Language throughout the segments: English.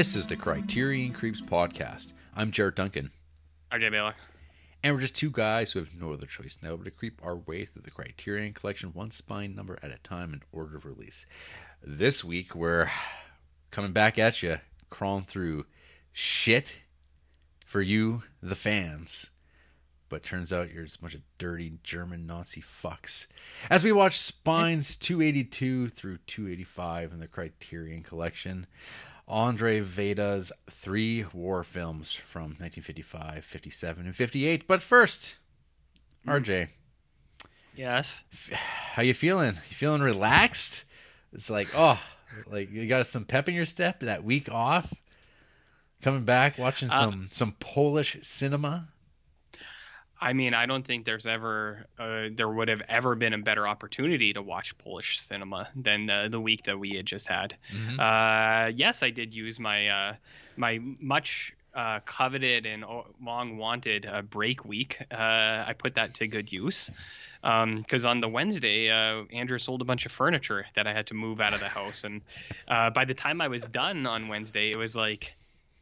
This is the Criterion Creeps podcast. I'm Jared Duncan, I'm RJ Baylor. and we're just two guys who have no other choice now but to creep our way through the Criterion collection one spine number at a time in order of release. This week, we're coming back at you, crawling through shit for you, the fans. But turns out you're just a bunch of dirty German Nazi fucks. As we watch Spines 282 through 285 in the Criterion Collection, Andre Wajda's three war films from 1955, 57, and 58. But first, RJ, Yes. how you feeling? You feeling relaxed? It's like, oh, like you got some pep in your step that week off. Coming back, watching Uh, some some Polish cinema. I mean, I don't think there's ever, uh, there would have ever been a better opportunity to watch Polish cinema than uh, the week that we had just had. Mhm. Uh, yes, I did use my uh, my much uh, coveted and long wanted uh, break week. Uh, I put that to good use because on the Wednesday, uh, Andrew sold a bunch of furniture that I had to move out of the house, and uh, by the time I was done on Wednesday, it was like.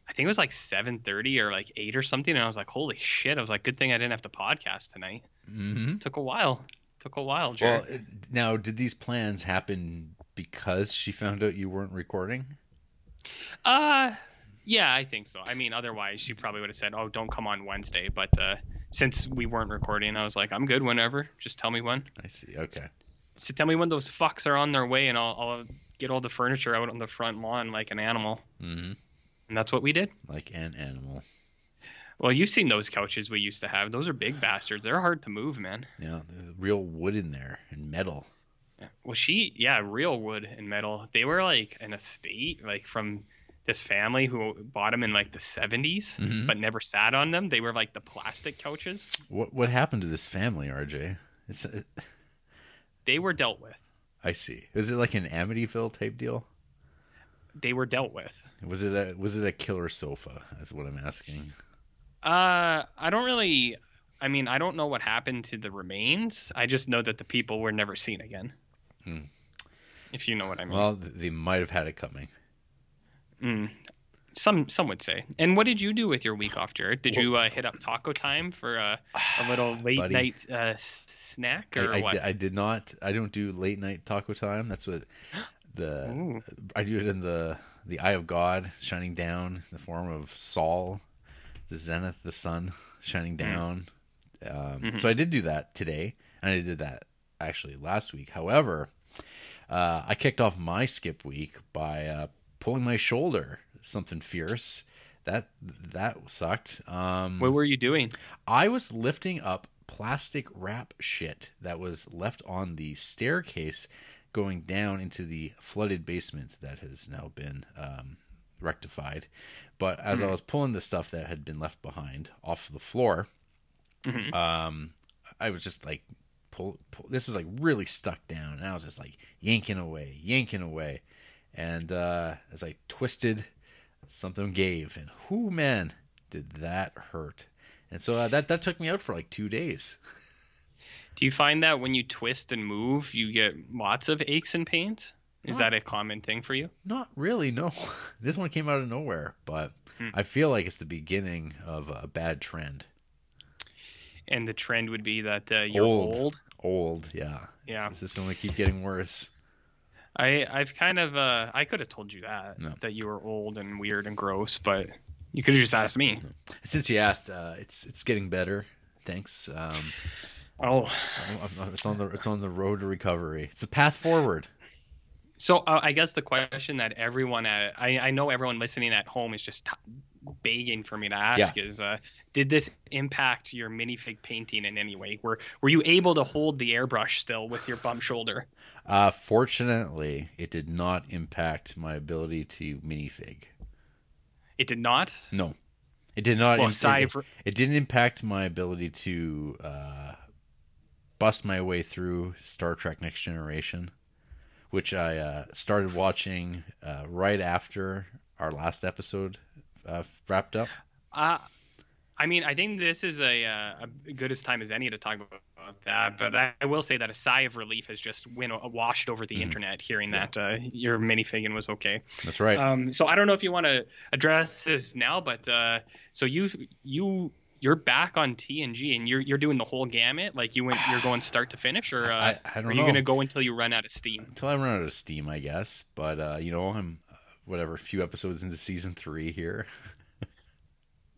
I think it was like 7:30 or like 8 or something and I was like holy shit I was like good thing I didn't have to podcast tonight Mm-hmm. took a while took a while Well, Jared. it- now, did these plans happen because she found out you weren't recording? Uh, yeah, I think so. I mean, otherwise she probably would have said, "Oh, don't come on Wednesday." But uh, since we weren't recording, I was like, "I'm good whenever. Just tell me when. I see. Okay. So tell me when those fucks are on their way, and I'll, I'll get all the furniture out on the front lawn like an animal." hmm And that's what we did. Like an animal. Well, you've seen those couches we used to have. Those are big bastards. They're hard to move, man. Yeah, real wood in there and metal. Well, she, yeah, real wood and metal. They were like an estate, like from this family who bought them in like the 70s, Mhm. but never sat on them. They were like the plastic couches. What what happened to this family, RJ? It's it, They were dealt with. I see. Was it like an Amityville type deal? They were dealt with. Was it a was it a killer sofa? That's what I'm asking. Uh, I don't really. I mean, I don't know what happened to the remains. I just know that the people were never seen again. Hmm. If you know what I mean. Well, they might have had it coming. Mm. Some some would say. And what did you do with your week off, Jared? Did Well- you uh, hit up taco time for uh, a little late Buddy. night uh, snack or I, I what? di- I did not. I don't do late night taco time. That's what the Ooh. I do it in the the eye of God shining down in the form of Saul, the zenith, the sun shining down. Um, Mhm. So I did do that today, and I did that actually last week. However, uh, I kicked off my skip week by uh, pulling my shoulder. Something fierce. That that sucked. Um, What were you doing? I was lifting up plastic wrap shit that was left on the staircase going down into the flooded basement that has now been um, rectified. But as I was pulling the stuff that had been left behind off the floor, Mhm. um, I was just like, pull, pull. This was like really stuck down, and I was just like yanking away, yanking away, and uh, as I twisted, something gave, and whoo man, did that hurt! And so uh, that that took me out for like two days. Do you find that when you twist and move, you get lots of aches and pains? Is Not- that a common thing for you? Not really, no. This one came out of nowhere, but Hmm. I feel like it's the beginning of a bad trend. And the trend would be that uh, you're Old. old. Old, yeah. Yeah. This is only keep getting worse. I I've kind of uh I could have told you that No. that you were old and weird and gross, but you could have just asked me. Since you asked, uh, it's it's getting better. Thanks. Um, Oh, it's on the it's on the road to recovery. It's a path forward. so uh, I guess the question that everyone at I I know everyone listening at home is just t- begging for me to ask is uh did this impact your minifig painting in any way? Were were you able to hold the airbrush still with your bum shoulder? Uh, fortunately, it did not impact my ability to minifig. It did not. No, it did not. Well, im- aside it, it didn't impact my ability to uh, bust my way through Star Trek: Next Generation, which I uh, started watching uh, right after our last episode uh, wrapped up. Uh, I mean, I think this is a, uh, a good as time as any to talk about that, but I, I will say that a sigh of relief has just went washed over the Mhm. internet hearing Yeah. that uh, your minifigure was okay. That's right. Um, so I don't know if you want to address this now, but uh, so you you you're back on TNG and you're you're doing the whole gamut, like you went you're going start to finish, or uh, I, I are you gonna go until you run out of steam? until I run out of steam, I guess. But uh, you know, I'm uh, whatever, a few episodes into season three here.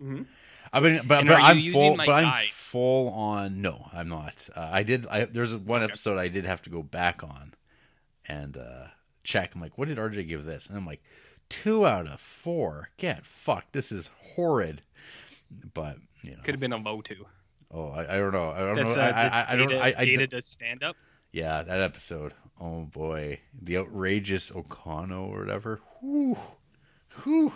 Mhm. I mean, but, but I'm full. But I'm full on. No, I'm not. Uh, I did. I, there's one Okay. episode I did have to go back on and uh, check. I'm like, what did RJ give this? And I'm like, two out of four. Get fucked. This is horrid. But you know, Could have been a two. oh, I, I don't know. I don't That's know. uh, I, I, I don't. data, I, I data does stand up. yeah, that episode. Oh boy, the outrageous Okona or whatever. Whew. Whew.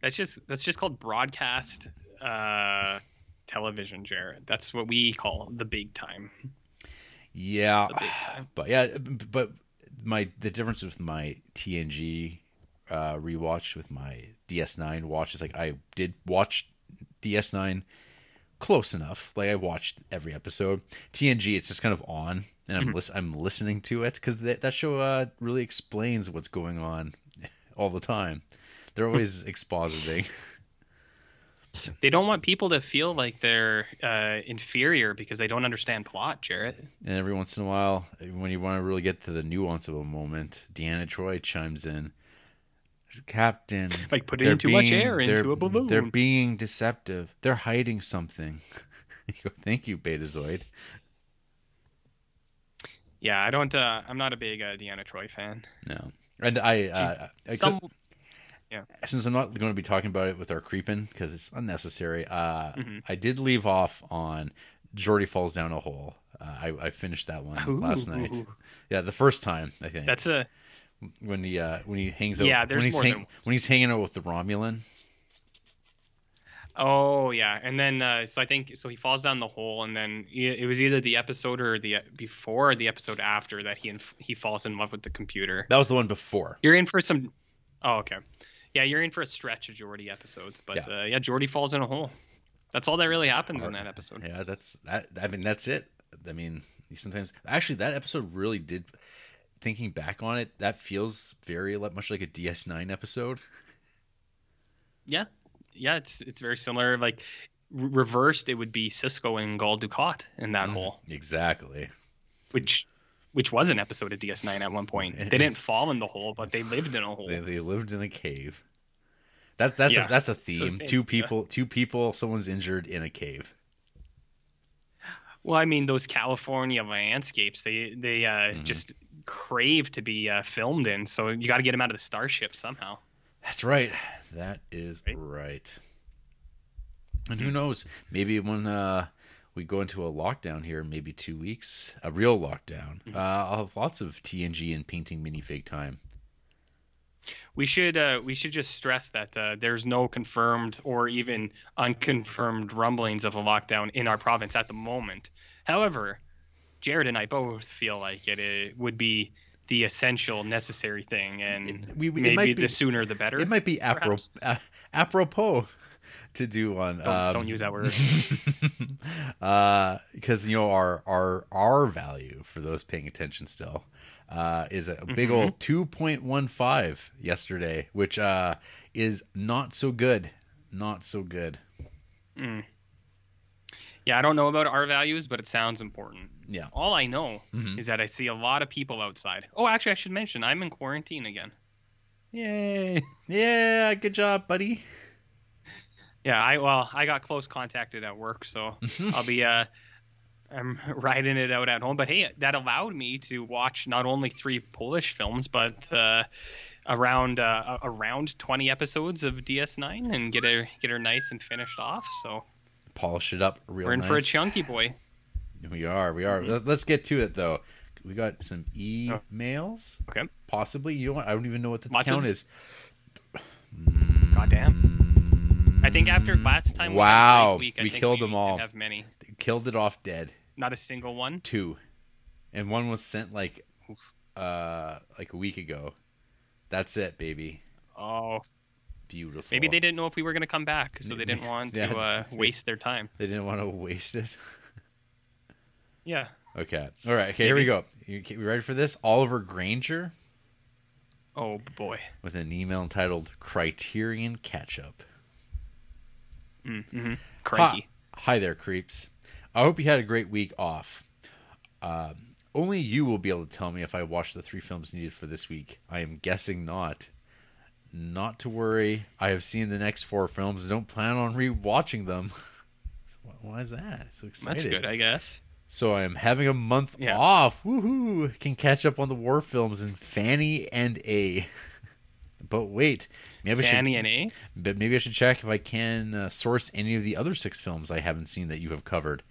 That's just that's just called broadcast uh, television, Jared. That's what we call the big time. Yeah, big time. but yeah, but my the difference with my TNG uh, rewatch with my DS9 watch is like I did watch DS9 close enough. Like I watched every episode. TNG, it's just kind of on, and I'm lis- I'm listening to it because that that show uh, really explains what's going on all the time. They're always expositing. They don't want people to feel like they're uh, inferior because they don't understand plot, Jarrett. And every once in a while, when you want to really get to the nuance of a moment, Deanna Troi chimes in. Captain, Like putting they're too much air into a balloon. They're being deceptive. They're hiding something. Go, Thank you, Betazoid. Yeah, I don't. Uh, I'm not a big uh, Deanna Troi fan. No, and I, uh, except- Some, since I'm not going to be talking about it with our creeping because it's unnecessary. Uh, Mhm. I did leave off on Geordi falls down a hole. Uh, I, I finished that one last night. Yeah, the first time I think. That's a when he uh, when he hangs out. Yeah, there's when he's more hang- than when he's hanging out with the Romulan. oh yeah, and then uh, so I think so he falls down the hole, and then it was either the episode or the before or the episode after that he inf- he falls in love with the computer. That was the one before. You're in for some. Oh okay, yeah, you're in for a stretch of Geordi episodes, but Yeah. uh, yeah, Geordi falls in a hole. That's all that really happens in that episode. Yeah, that's that. I mean, that's it. I mean, you sometimes actually that episode really did. Thinking back on it, that feels very much like a DS9 episode. Yeah, yeah, it's it's very similar. Like re- reversed, it would be Sisko and Gul Dukat in that Mhm. hole, Exactly. which which was an episode of DS9 at one point. They didn't fall in the hole, but they lived in a hole. They, they lived in a cave. That that's Yeah. a, that's a theme. same, two people, two people, someone's injured in a cave. Well, I mean, those California landscapes, they they uh, Mhm. just crave to be uh, filmed in. So you got to get him out of the starship somehow. That's right. That is Right? right. And who knows? Maybe when uh, we go into a lockdown here, maybe two weeks, a real lockdown, Mm-hmm. uh, I'll have lots of TNG and painting minifig time. We should uh, we should just stress that uh, there's no confirmed or even unconfirmed rumblings of a lockdown in our province at the moment. However, Jared and I both feel like it, uh would be the essential, necessary thing, and It- we- it maybe might the sooner the better. It might be perhaps. uh, apropos to do on. Don't, um, don't use that word. because you know our our our value for those paying attention still uh, is a big Mm-hmm. old two point one five yesterday, which uh, is not so good. Not so good. Yeah, I don't know about our values, but it sounds important. Yeah. All I know Mhm. is that I see a lot of people outside. Oh, actually, I should mention I'm in quarantine again. Yay! Yeah. Good job, buddy. Yeah, I well, I got close contacted at work, so I'll be uh, I'm riding it out at home. But hey, that allowed me to watch not only three Polish films, but uh, around uh, around 20 episodes of DS9 and get her get her nice and finished off. So Polish it up real we're in nice. for a chunky boy. We are. We are. Let- Let's get to it though. We got some emails. Okay. Possibly. You know what? I don't even know what the Lots count of- is. Goddamn. I think after last time, we, Wow, break week, I we think killed we them all. Have many, Killed it off dead. not a single one. Two, and one was sent like, uh, like a week ago. That's it, baby. Oh, Beautiful. maybe they didn't know if we were going to come back, so they didn't want to uh, waste their time. They didn't want to waste it. Yeah. Okay. All right. Okay. Here we go. You, you ready for this? Oliver Granger Oh boy. with an email entitled "Criterion Catch Up." Mm-hmm. Cranky. Hi, hi there, creeps. I hope you had a great week off. Um, only you will be able to tell me if I watched the three films needed for this week. I am guessing not. Not to worry. I have seen the next four films and don't plan on re-watching them. Why is that? So excited. That's good, I guess. So I am having a month Yeah. off. Woohoo! Can catch up on the war films in Fanny and A. but wait, maybe I should Fanny and A. but maybe I should check if I can uh, source any of the other six films I haven't seen that you have covered.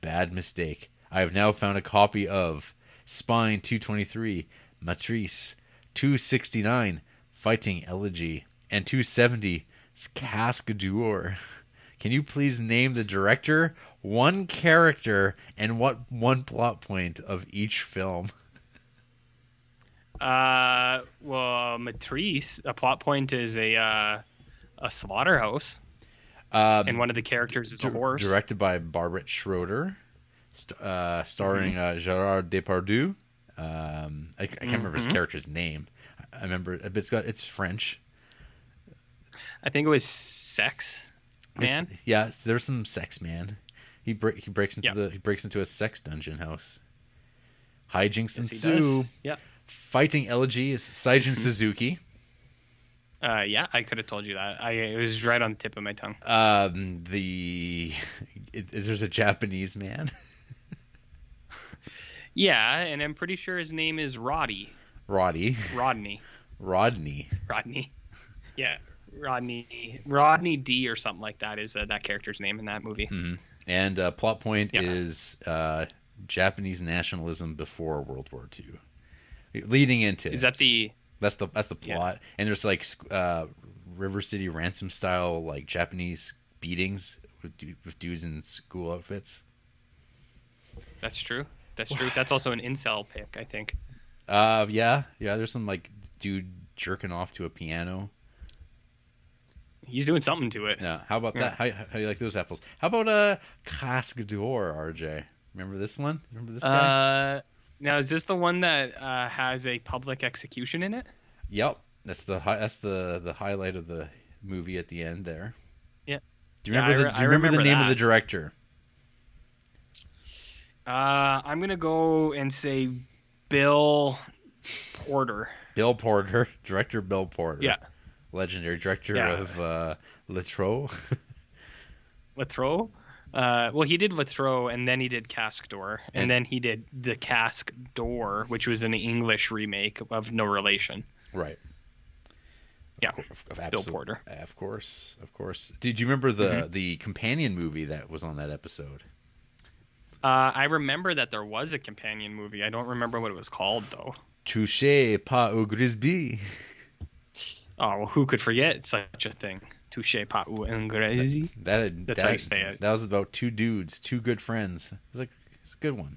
Bad mistake. I have now found a copy of Spine 223, Maîtresse 269, Fighting Elegy, and 270, Casque d'Or. Can you please name the director, one character, and what one plot point of each film? Uh, well, Maîtresse. A plot point is a uh, a slaughterhouse, Um, and one of the characters is a Di- horse. Directed by Barbet Schroeder, st- uh, starring uh, Gerard Depardieu. Um, I, I can't remember his Mhm. character's name. I remember it's got it's French. I think it was Sex Man. It's- yeah, there's some sex man. He break he breaks into Yeah. the he breaks into a sex dungeon house. Hijinks Yes, ensue. Yeah. Fighting elegy is Seijun Suzuki. Uh, yeah, I could have told you that. I it was right on the tip of my tongue. Um, the it, there's a Japanese man. Yeah, and I'm pretty sure his name is Roddy. Roddy. Rodney. Rodney. Rodney. Yeah, Rodney. Rodney D or something like that is uh, that character's name in that movie. hmm And uh, plot point Yeah. is uh, Japanese nationalism before World War II, leading into Is that the? that's the that's the Yeah. plot. And there's like uh, River City ransom style like Japanese beatings with, du- with dudes in school outfits. That's true. That's true. That's also an incel pick, I think. Uh, yeah, yeah. There's some like dude jerking off to a piano. He's doing something to it. Yeah. How about Yeah. that? How, how do you like those apples? How about uh Casque d'Or, RJ? Remember this one? Remember this guy? Uh, now is this the one that uh, has a public execution in it? Yep, that's the hi- that's the the highlight of the movie at the end there. Yeah. Do you remember I the Do you remember, the remember name of the director? Uh, I'm gonna go and say Bill Porter. Bill Porter, director Bill Porter. Yeah, legendary director Yeah. of uh, Letro. Lathrow. Uh, well, he did Lathrow, and then he did Casque d'Or, and, And- then he did the Casque d'Or, which was an English remake of No Relation. right. Yeah, Of, of Bill Porter. Of course, of course. Did you remember the Mm-hmm. the companion movie that was on that episode? Uh, I remember that there was a companion movie. I don't remember what it was called though. Touchez pas au grisbi. Oh, well, who could forget such a thing? Touche pas au ingresi. That That's that, how you say it. that was about two dudes, two good friends. It was like it's a good one.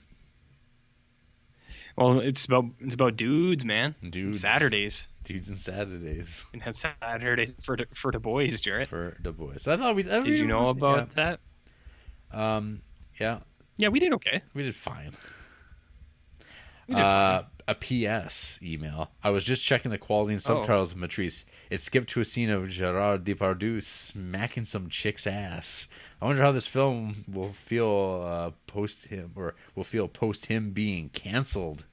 Well, it's about it's about dudes, man. Dudes, Saturdays. dudes and Saturdays And had Saturdays for the, for the boys, Jarrett. for the boys. So I thought we Did you know about that? Um, yeah, Yeah, we did okay. we did fine. We did uh, fine. a PS email. I was just checking the quality and subtitles of Maîtresse. It skipped to a scene of Gerard Depardieu smacking some chick's ass. I wonder how this film will feel uh, post him, or will feel post him being canceled.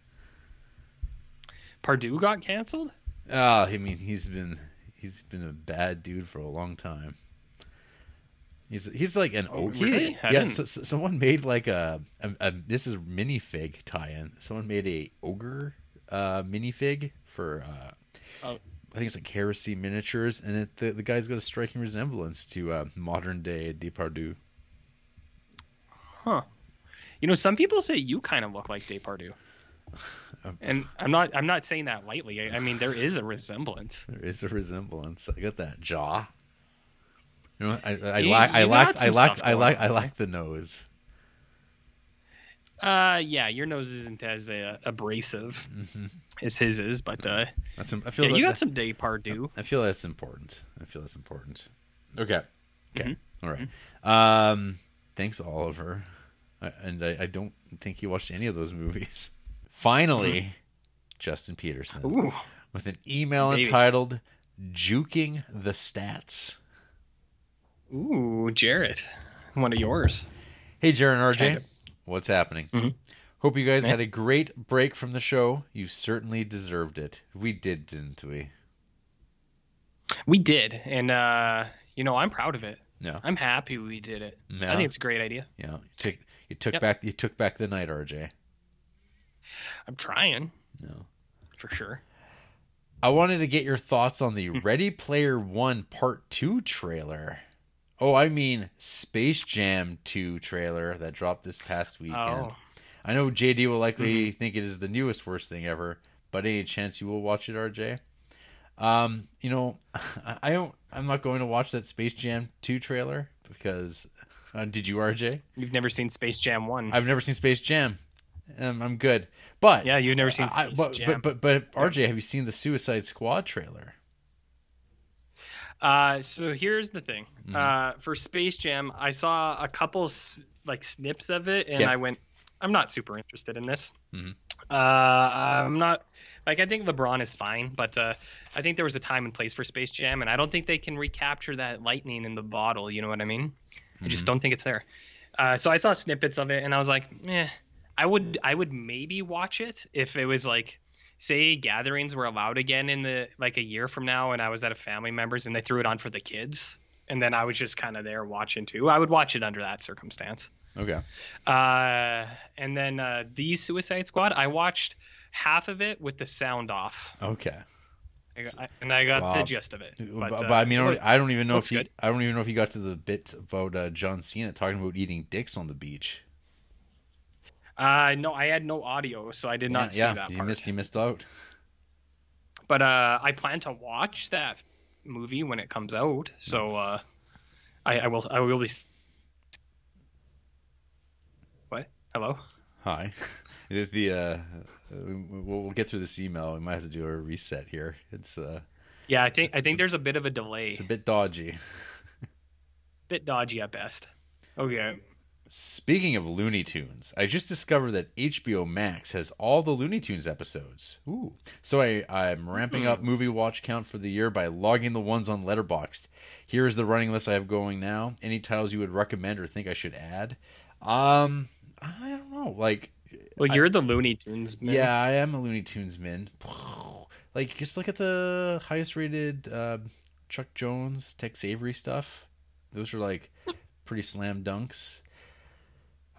Pardue got canceled. Ah, I mean, he's been he's been a bad dude for a long time. He's he's like an Oh, he- really? Yeah. So, so someone made like a, a, a this is minifig tie-in. Someone made a ogre uh, minifig for uh, Oh. I think it's like Heresy Miniatures, and it, the the guy's got a striking resemblance to uh, modern day Depardieu. Huh. You know, some people say you kind of look like Depardieu. Um, And I'm not I'm not saying that lightly. I, I mean, there is a resemblance. There is a resemblance. I got that jaw. You know, I, I You- lack, I lack, I lack, I lack, I lack the nose. Uh, yeah, your nose isn't as uh, abrasive hmm as his is, but uh, That's. I feel yeah, like you that- got some Depardieu. I feel that's important. I feel that's important. Okay. Okay. Mhm. All right. Um. Thanks, Oliver. I, and I, I don't think you watched any of those movies. Finally, Justin Peterson Ooh, with an email Baby. entitled "Juking the Stats." Ooh, Jarrett, one of yours. Hey, Jared and RJ, Kind of. what's happening? Mhm. Hope you guys Eh. had a great break from the show. You certainly deserved it. We did, didn't we? We did, and uh, you know, I'm proud of it. No. I'm happy we did it. Yeah. I think it's a great idea. You know, you took you took Yep. back you took back the night, RJ. I'm trying No. for sure. I wanted to get your thoughts on Hmm. the Ready Player One Part Two trailer. Oh, I mean Space Jam Two trailer that dropped this past weekend. Oh, I know JD will likely Mm-hmm. think it is the newest worst thing ever, but any chance you will watch it, RJ? Um, you know, I I don't. I'm not going to watch that Space Jam Two trailer because. Uh, did you, RJ? you've never seen Space Jam One? I've never seen Space Jam. Um, I'm good, but yeah, you've never seen I- Space but, Jam. but but but RJ, have you seen the Suicide Squad trailer? Uh, so here's the thing. Mhm. Uh, for Space Jam, I saw a couple like snips of it, and Yeah. I went, I'm not super interested in this. Mhm. Uh, I'm not like I think LeBron is fine, but uh, I think there was a time and place for Space Jam, and I don't think they can recapture that lightning in the bottle. You know what I mean? I just don't think it's there. Uh, so I saw snippets of it, and I was like, eh. I would I would maybe watch it if it was like say gatherings were allowed again in the like a year from now and I was at a family members and they threw it on for the kids and then I was just kind of there watching too. I would watch it under that circumstance. Okay. Uh, and then uh, the Suicide Squad, I watched half of it with the sound off, Okay. I got- I- and I got Wow. the gist of it. But, But, but, uh, I mean, I don't, I don't even know if you. I don't even know if he got to the bit about uh, John Cena talking about eating dicks on the beach. Uh, no, I had no audio, so I did not yeah, see yeah, that you part. missed, you missed out. But uh, I plan to watch that movie when it comes out, so uh, I, I will. I will be. What? Hello. Hi. the uh, we'll, we'll get through this email. We might have to do a reset here. It's uh, Yeah, I think It's- I think there's a bit of a delay, it's a bit dodgy. bit dodgy at best. Okay. Speaking of Looney Tunes, I just discovered that HBO Max has all the Looney Tunes episodes. Ooh. So I, I'm ramping up movie watch count for the year by logging the ones on Letterboxd. Here is the running list I have going now. Any titles you would recommend or think I should add? Um, I don't know. Like, Well, you're the Looney Tunes man. yeah, I am a Looney Tunes man. Like, just look at the highest rated uh, Chuck Jones, Tex Avery stuff. Those are like pretty slam dunks.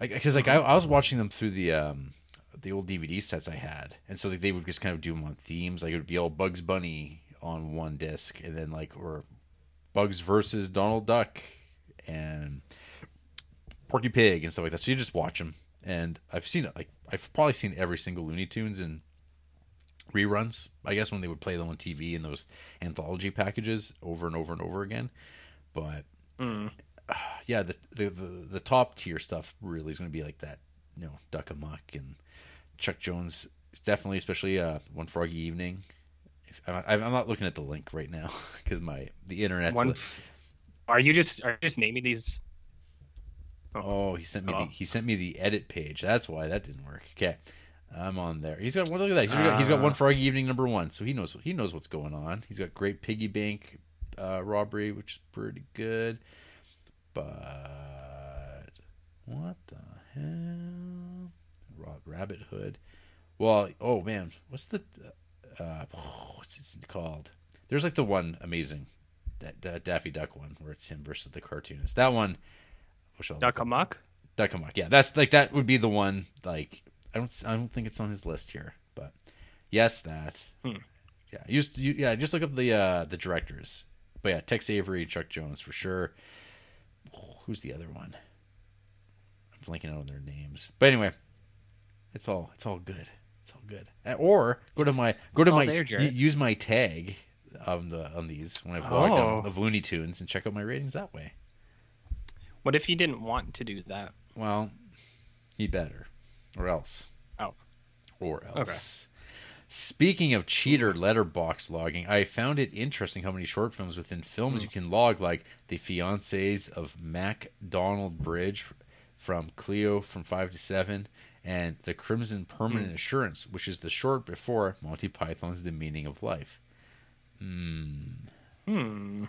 Like, because like I, I was watching them through the um the old DVD sets I had, and so like, they would just kind of do them on themes. Like it would be all Bugs Bunny on one disc, and then like or Bugs versus Donald Duck and Porky Pig and stuff like that. So you just watch them, and I've seen it. Like I've probably seen every single Looney Tunes and reruns. I guess when they would play them on TV in those anthology packages over and over and over again. But Mm. yeah, the the the, the top tier stuff really is going to be like that. You know, Duck Amuck and Chuck Jones, definitely, especially uh, One Froggy Evening. If, I'm, I'm not looking at the link right now because my the internet. One. Are you just are you just naming these? Oh, he sent me Hello? the he sent me the edit page. That's why that didn't work. Okay, I'm on there. He's got one. Look at that. He's got, he's got one Froggy Evening number one, so he knows he knows what's going on. He's got great piggy bank uh, robbery, which is pretty good. But what the hell? Rob Rabbit Hood. Well, oh man, what's the uh, what's it called? There's like the one amazing that Daffy Duck one where it's him versus the cartoonist. That one. Which I'll Duck Amuck. Duck Amuck. Yeah, that's like that would be the one. Like I don't I don't think it's on his list here, but yes, that. Hmm. Yeah, you just you, yeah just look up the uh the directors. But yeah, Tex Avery, Chuck Jones for sure. Who's the other one? I'm blanking out on their names. But anyway, it's all it's all good. It's all good. Or go to my go to my there, use my tag on the on these when I've logged Oh. on of Looney Tunes and check out my ratings that way. What if you didn't want to do that? Well, he better, or else. Oh. Or else. Speaking of cheater Letterboxd logging, I found it interesting how many short films within films Hmm. you can log, like The Fiancés of Mac Donald Bridge from Cleo from 5 to 7, and the Crimson Permanent Hmm. Assurance, which is the short before Monty Python's The Meaning of Life. Hmm. Hmm.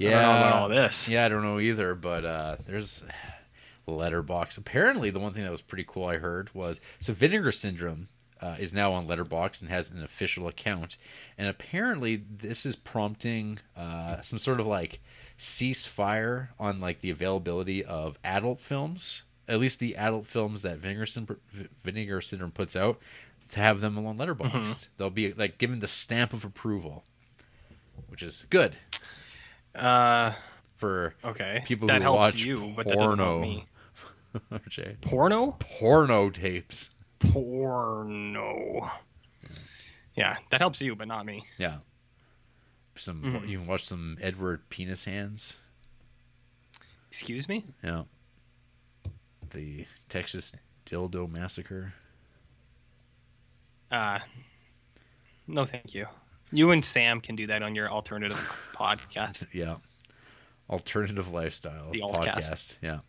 Yeah. I don't know about all this. Yeah, I don't know either, but uh, there's Letterboxd. Apparently, the one thing that was pretty cool I heard was so Vinegar Syndrome uh, is now on Letterboxd and has an official account, and apparently this is prompting uh, some sort of like ceasefire on like the availability of adult films, at least the adult films that Vinegar Syndrome, Vinegar Syndrome puts out, to have them on Letterboxd. They'll be like given the stamp of approval, which is good Uh, for okay. people that who helps watch you, but that doesn't help porno. me. Porno? porno tapes. Porno. Yeah, that helps you, but not me. Yeah. Some Mhm. you can watch some Edward Penis Hands. Excuse me? Yeah. The Texas Dildo Massacre. Uh, no, thank you. You and Sam can do that on your alternative podcast. Yeah. Alternative Lifestyles The podcast. Yeah.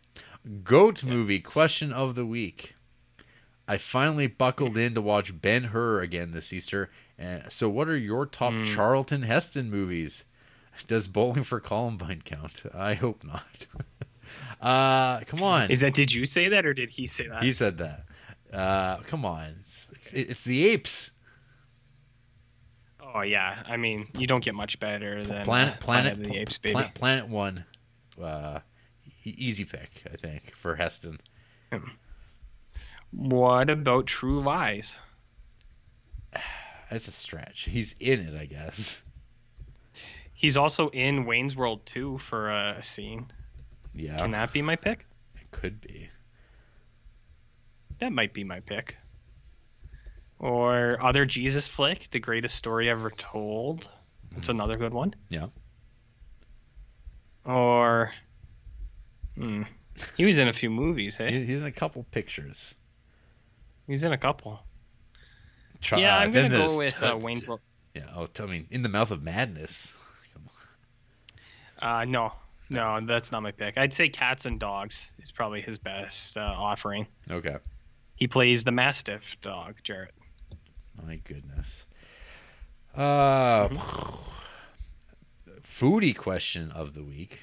Goat movie question of the week. I finally buckled in to watch Ben Hur again this Easter. Uh, so, what are your top Hmm. Charlton Heston movies? Does Bowling for Columbine count? I hope not. uh, come on. Is that? Did you say that, or did he say that? He said that. Uh, come on. It's, it's, it's the apes. Oh yeah, I mean, you don't get much better than Planet uh, Planet of the Apes, baby. Pla- Planet One. Uh, easy pick, I think, for Heston. What about True Lies? That's a stretch. He's in it, I guess. He's also in Wayne's World 2 for a scene. Yeah, Can that be my pick? it could be. That might be my pick. Or other Jesus flick, The Greatest Story Ever Told. That's another good one. Yeah. Or, hmm, he was in a few movies. Hey, He's in a couple pictures. He's in a couple. Tra- yeah, I'm gonna go with t- uh, Wayne's World. Yeah, oh, I mean, in the mouth of madness. Uh, no, no, that's not my pick. I'd say Cats and Dogs is probably his best uh, offering. Okay. He plays the Mastiff dog, Jarrett. My goodness. Uh, foodie question of the week.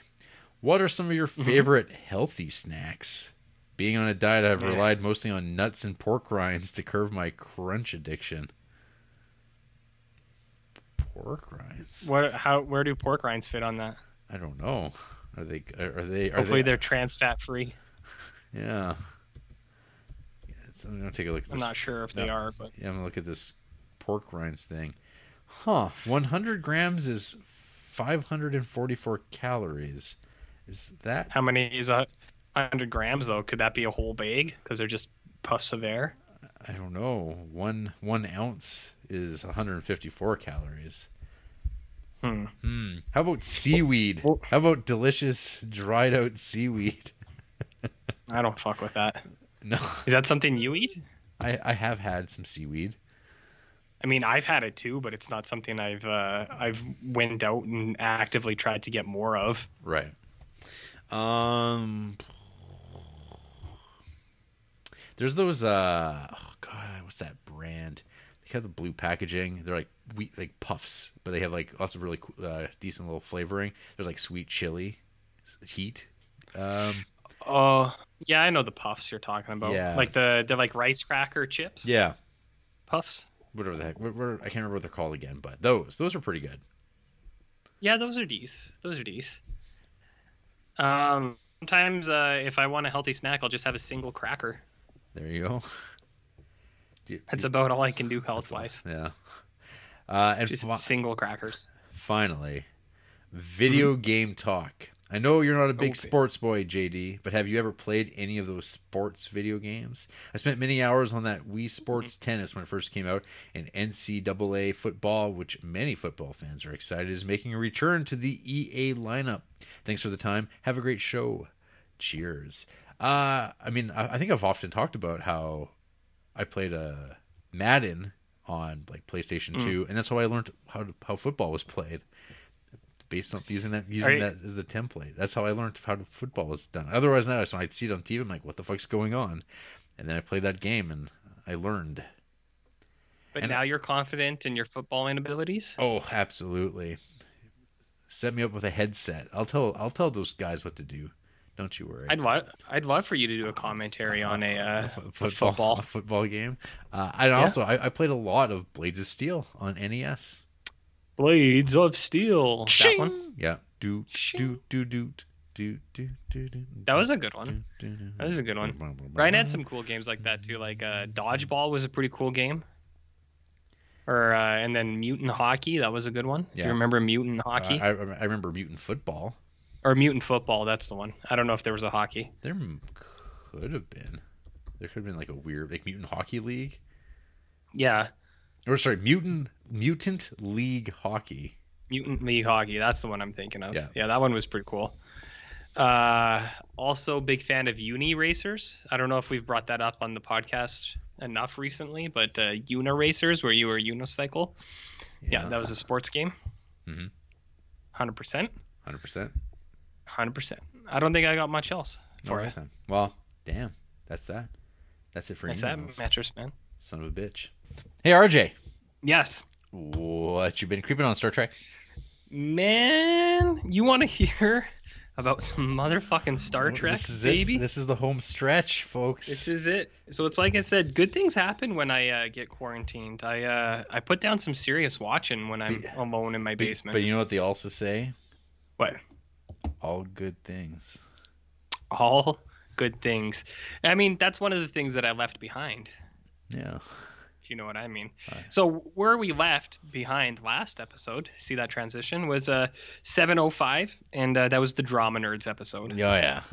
What are some of your favorite healthy snacks? Being on a diet, I've Yeah. relied mostly on nuts and pork rinds to curb my crunch addiction. Pork rinds? What? How? Where do pork rinds fit on that? I don't know. Are they? Are they? Are Hopefully, they, they're trans fat free. Yeah. yeah I'm gonna take a look. At I'm not sure if they are, but Yeah, I'm gonna look at this pork rinds thing. Huh. 100 grams is 544 calories. Is that? how many is a hundred grams though? Could that be a whole bag? Because they're just puffs of air. I don't know. One one ounce is 154 calories. Hmm. Hmm. How about seaweed? How about delicious dried out seaweed? I don't fuck with that. No, Is that something you eat? I I have had some seaweed. I mean, I've had it too, but it's not something I've uh, I've went out and actively tried to get more of. Right. Um. There's those. Uh. Oh God, what's that brand? They have the blue packaging. They're like wheat, like puffs, but they have like lots of really cool, uh, decent little flavoring. There's like sweet chili, heat. Um. Oh, yeah, I know the puffs you're talking about. Yeah. like the they're like rice cracker chips. Yeah. puffs. Whatever the heck. What, what, I can't remember what they're called again, but those those are pretty good. Yeah, those are these. Those are these. Um, sometimes uh, if I want a healthy snack, I'll just have a single cracker. There you go. That's about all I can do health wise. yeah. Uh, and Just fi- single crackers. Finally, video game talk. I know you're not a big Okay. sports boy, JD, but have you ever played any of those sports video games? I spent many hours on that Wii Sports Tennis when it first came out, and NCAA football, which many football fans are excited, is making a return to the EA lineup. Thanks for the time. Have a great show. Cheers. Uh, I mean, I, I think I've often talked about how I played a Madden on like PlayStation Mm. 2, and that's how I learned how to, how football was played. Based on using that using you- that as the template. That's how I learned how football was done. Otherwise, now so I'd see it on TV, I'm like, what the fuck's going on? and then I played that game and I learned. But And- now you're confident in your footballing abilities. Oh, absolutely. Set me up with a headset. I'll tell I'll tell those guys what to do. Don't you worry. I'd love I'd love for you to do a commentary on a, uh, a football, football. a football game. Uh, and also, I, I played a lot of Blades of Steel on NES. Blades of Steel. That one. Yeah. Do do do do do do do do. That was a good one. That was a good one. Ryan had some cool games like that too. Like uh, Dodgeball was a pretty cool game. Or uh, and then Mutant Hockey, that was a good one. Yeah. You remember Mutant Hockey Uh, I, I remember Mutant Football. Or Mutant Football? That's the one. I don't know if there was a hockey. There could have been. There could have been like a weird like Mutant Hockey League. Yeah, Or sorry, Mutant Mutant League Hockey. Mutant League Hockey. That's the one I'm thinking of. Yeah. yeah, that one was pretty cool. Uh, also, big fan of Uniracers. I don't know if we've brought that up on the podcast enough recently, but uh, Uniracers, where you were unicycle. Yeah, that was a sports game. Mm-hmm. 100%. Hundred percent. Hundred percent. I don't think I got much else for right it. then. Well, damn. That's that. That's it for That's that mattress man. Son of a bitch. Hey RJ, Yes, what you been creeping on Star Trek? man. You want to hear about some motherfucking Star Trek, this is baby? It. This is the home stretch, folks. This is it. So it's like I said, good things happen when I uh, get quarantined. I uh, I put down some serious watching when I'm Be- alone in my basement. but you know what they also say? what? All good things. All good things. I mean, that's one of the things that I left behind. Yeah. If you know what I mean. Right. So where we left behind last episode, see that transition was uh 705, and uh, that was the drama nerds episode. Oh yeah.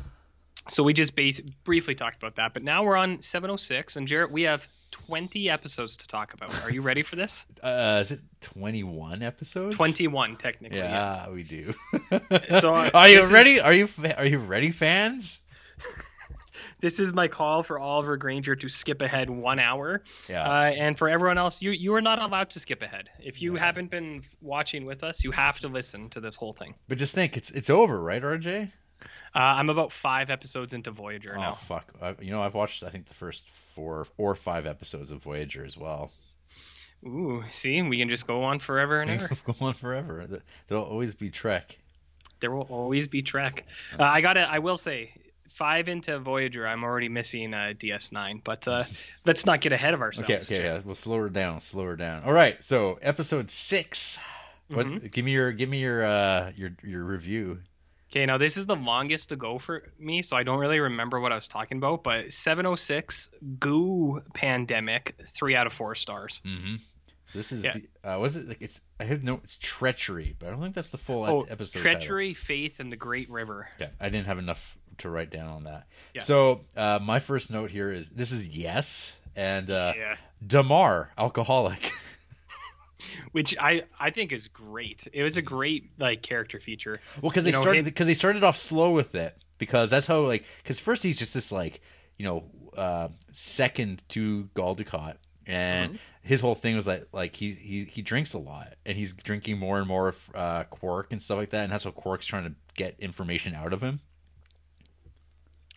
So we just base- briefly talked about that, but now we're on 706, and Jarrett, we have 20 episodes to talk about. Are you ready for this? Uh, is it twenty-one episodes? 21 technically. Yeah, we do. So, uh, are you this is- ready? Are you are you ready, fans? This is my call for Oliver Granger to skip ahead one hour, Yeah. uh, and for everyone else, you you are not allowed to skip ahead. If you Yeah. haven't been watching with us, you have to listen to this whole thing. but just think, it's it's over, right, RJ? Uh, I'm about five episodes into Voyager Oh now. fuck! I, you know, I've watched I think the first four or five episodes of Voyager as well. Ooh, see, we can just go on forever and ever. Go on forever. There'll always be Trek. there will always be Trek. Uh, I gotta, I will say, five into Voyager, I'm already missing uh, DS9. But uh, let's not get ahead of ourselves. Okay, okay, yeah. We'll slow her down. Slow her down. All right. So episode 6 What? Mm-hmm. Give me your give me your uh your your review. Okay, now this is the longest to go for me, so I don't really remember what I was talking about. But 706 goo pandemic, three out of four stars. Mm-hmm. So this is Yeah. the uh, was it like it's I have no it's treachery, but I don't think that's the full Oh, episode. title. treachery, faith, and the Great River. Yeah, I didn't have enough to write down on that. Yeah. So uh, my first note here is this is yes and uh, Yeah, Damar alcoholic. which I I think is great. It was a great like character feature. Well, because they know, started because they started off slow with it because that's how like because first he's just this like you know uh, second to Gul Dukat and his whole thing was like like he he he drinks a lot and he's drinking more and more uh, Quark and stuff like that and that's how Quark's trying to get information out of him.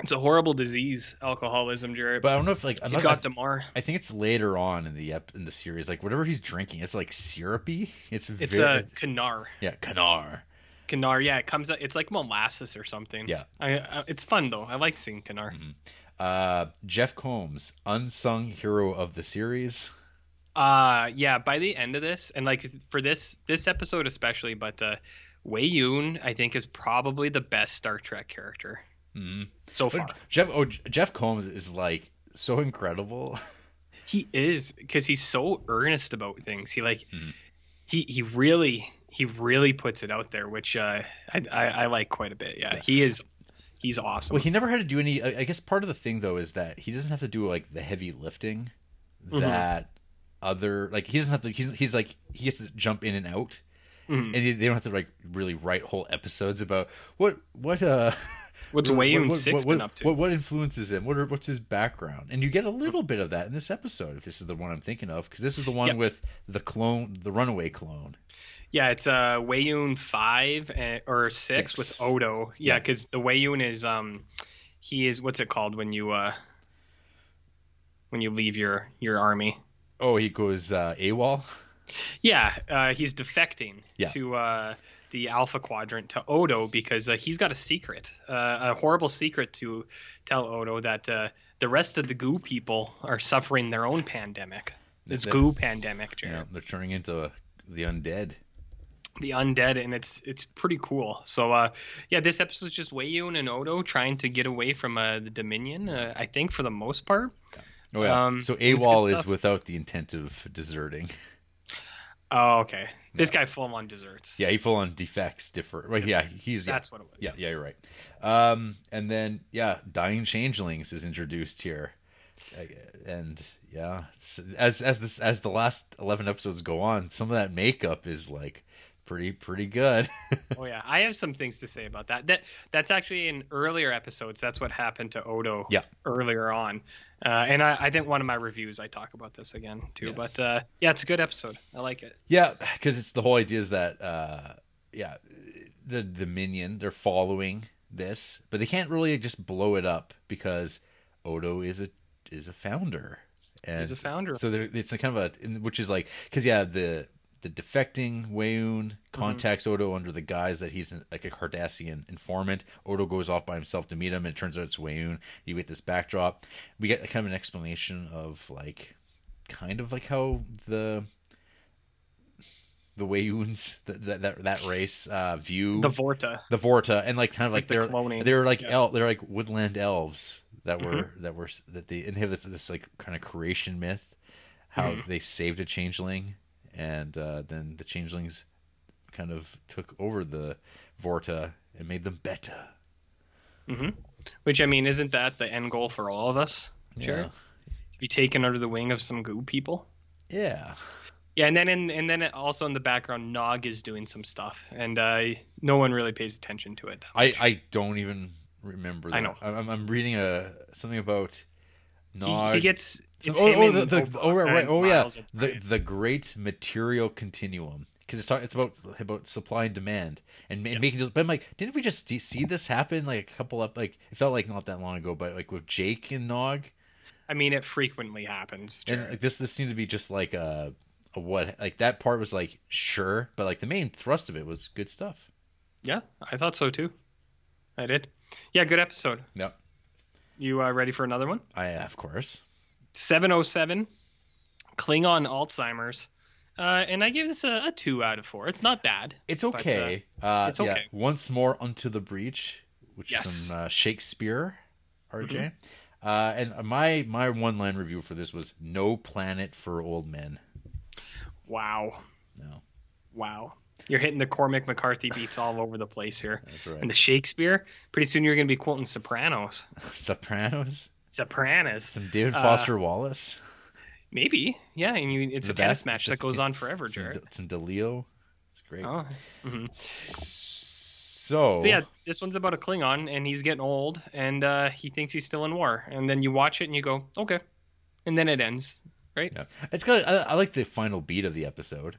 It's a horrible disease, alcoholism, Jared. But I don't know if like not, got I, Damar. I think it's later on in the ep- in the series like whatever he's drinking it's like syrupy. It's It's very, a Kanar. yeah Kanar. Kanar, yeah, it comes. out It's like molasses or something. Yeah. I, I, it's fun though. I like seeing Kanar. Uh, Jeff Combs, unsung hero of the series. Uh yeah. By the end of this, and like for this this episode especially, but uh, Weyoun I think is probably the best Star Trek character Mhm. so far. But Jeff oh Jeff Combs is like so incredible. He is because he's so earnest about things. He like Mhm. he he really he really puts it out there, which uh, I, I I like quite a bit. Yeah, he is he's awesome. well, he never had to do any. I guess part of the thing though is that he doesn't have to do like the heavy lifting Mhm. that other like he doesn't have to. He's he's like he has to jump in and out, Mhm. and they don't have to like really write whole episodes about what what uh. What's what- Yun what- Six what- been up to? What, what influences him? What are, what's his background? And you get a little bit of that in this episode. If this is the one I'm thinking of, because this is the one Yep. with the clone, the runaway clone. Yeah, it's uh Weyoun five uh, or six, Six. with Odo. Yeah, Yeah. because the Weyoun is um he is what's it called when you uh when you leave your your army. Oh, he goes uh, AWOL. Yeah, uh, he's defecting Yeah. to uh, the Alpha Quadrant to Odo because uh, he's got a secret, uh, a horrible secret to tell Odo that uh, the rest of the goo people are suffering their own pandemic. It's goo pandemic, Jared. they're turning into the undead. The undead, and it's it's pretty cool. So uh, yeah, this episode is just Weyoun and Odo trying to get away from uh, the Dominion. Uh, I think for the most part. Oh yeah. Um, so AWOL is without the intent of deserting. Oh, okay. This guy full on desserts. Yeah, he full on defects differ. Right, yeah, he's yeah, That's what it was. yeah, yeah, you're right. Um, and then yeah, dying changelings is introduced here, Uh, and yeah, as as this as the last eleven episodes go on, some of that makeup is like pretty pretty good. Oh yeah, I have some things to say about that. That that's actually in earlier episodes. That's what happened to Odo. Yeah. Earlier on, uh, and I, I think one of my reviews I talk about this again too. Yes. But uh, yeah, it's a good episode. I like it. Yeah, because it's the whole idea is that uh, yeah, the the minion they're following this, but they can't really just blow it up because Odo is a is a founder. And He's a founder. So there, it's a kind of a which is like because yeah the the defecting Weyoun contacts Odo under the guise that he's like a Cardassian informant. Odo goes off by himself to meet him, and it turns out it's Weyoun. You get this backdrop. We get kind of an explanation of like kind of like how the the Weyouns that that that, race uh, view The Vorta. the Vorta and like kind of like, Like they're cloning. they're like Yeah. el- they're like woodland elves that were Mm-hmm. that were that they and they have this, this like kind of creation myth how Mm-hmm. they saved a changeling and uh, then the changelings kind of took over the Vorta and made them better. hmm Which I mean, isn't that the end goal for all of us? Jared? To be taken under the wing of some goo people. Yeah. Yeah, and then in and then also in the background, Nog is doing some stuff, and uh, no one really pays attention to it. that I. I don't even remember that. I know. I'm I'm reading a something about he, he gets. Oh, oh, the, the, oh, right, right. oh yeah, the the great material continuum because it's talk, it's about about supply and demand and, and making. But I'm like, didn't we just see- this happen like a couple up like it felt like not that long ago, but like with Jake and Nog, I mean, it frequently happens. and like, this this seemed to be just like a, a what like that part was like sure, but like the main thrust of it was good stuff. Yeah, I thought so too. I did. Yeah, good episode. Yep, You uh, ready for another one? I of course. 707, Klingon Alzheimer's. Uh, and I give this a, a two out of four. It's not bad. It's But, uh, okay. uh, it's yeah. okay. Once more, Unto the Breach, which Yes. is some uh, Shakespeare, RJ. Mm-hmm. Uh, and my my one line review for this was "No planet for old men." Wow. No, Wow. You're hitting the Cormac McCarthy beats all over the place here. that's And the Shakespeare, pretty soon you're going to be quoting Sopranos. Sopranos, Sopranos. some David Uh, Foster Wallace, Maybe. Yeah, and you, it's The a tennis match that goes on forever, some, Jared. Some DeLillo. It's great. Oh. mhm. So, So yeah, this one's about a Klingon, and he's getting old, and uh, he thinks he's still in war. And then you watch it, and you go, okay. And then it ends, right? Yeah. It's got. I, I like the final beat of the episode,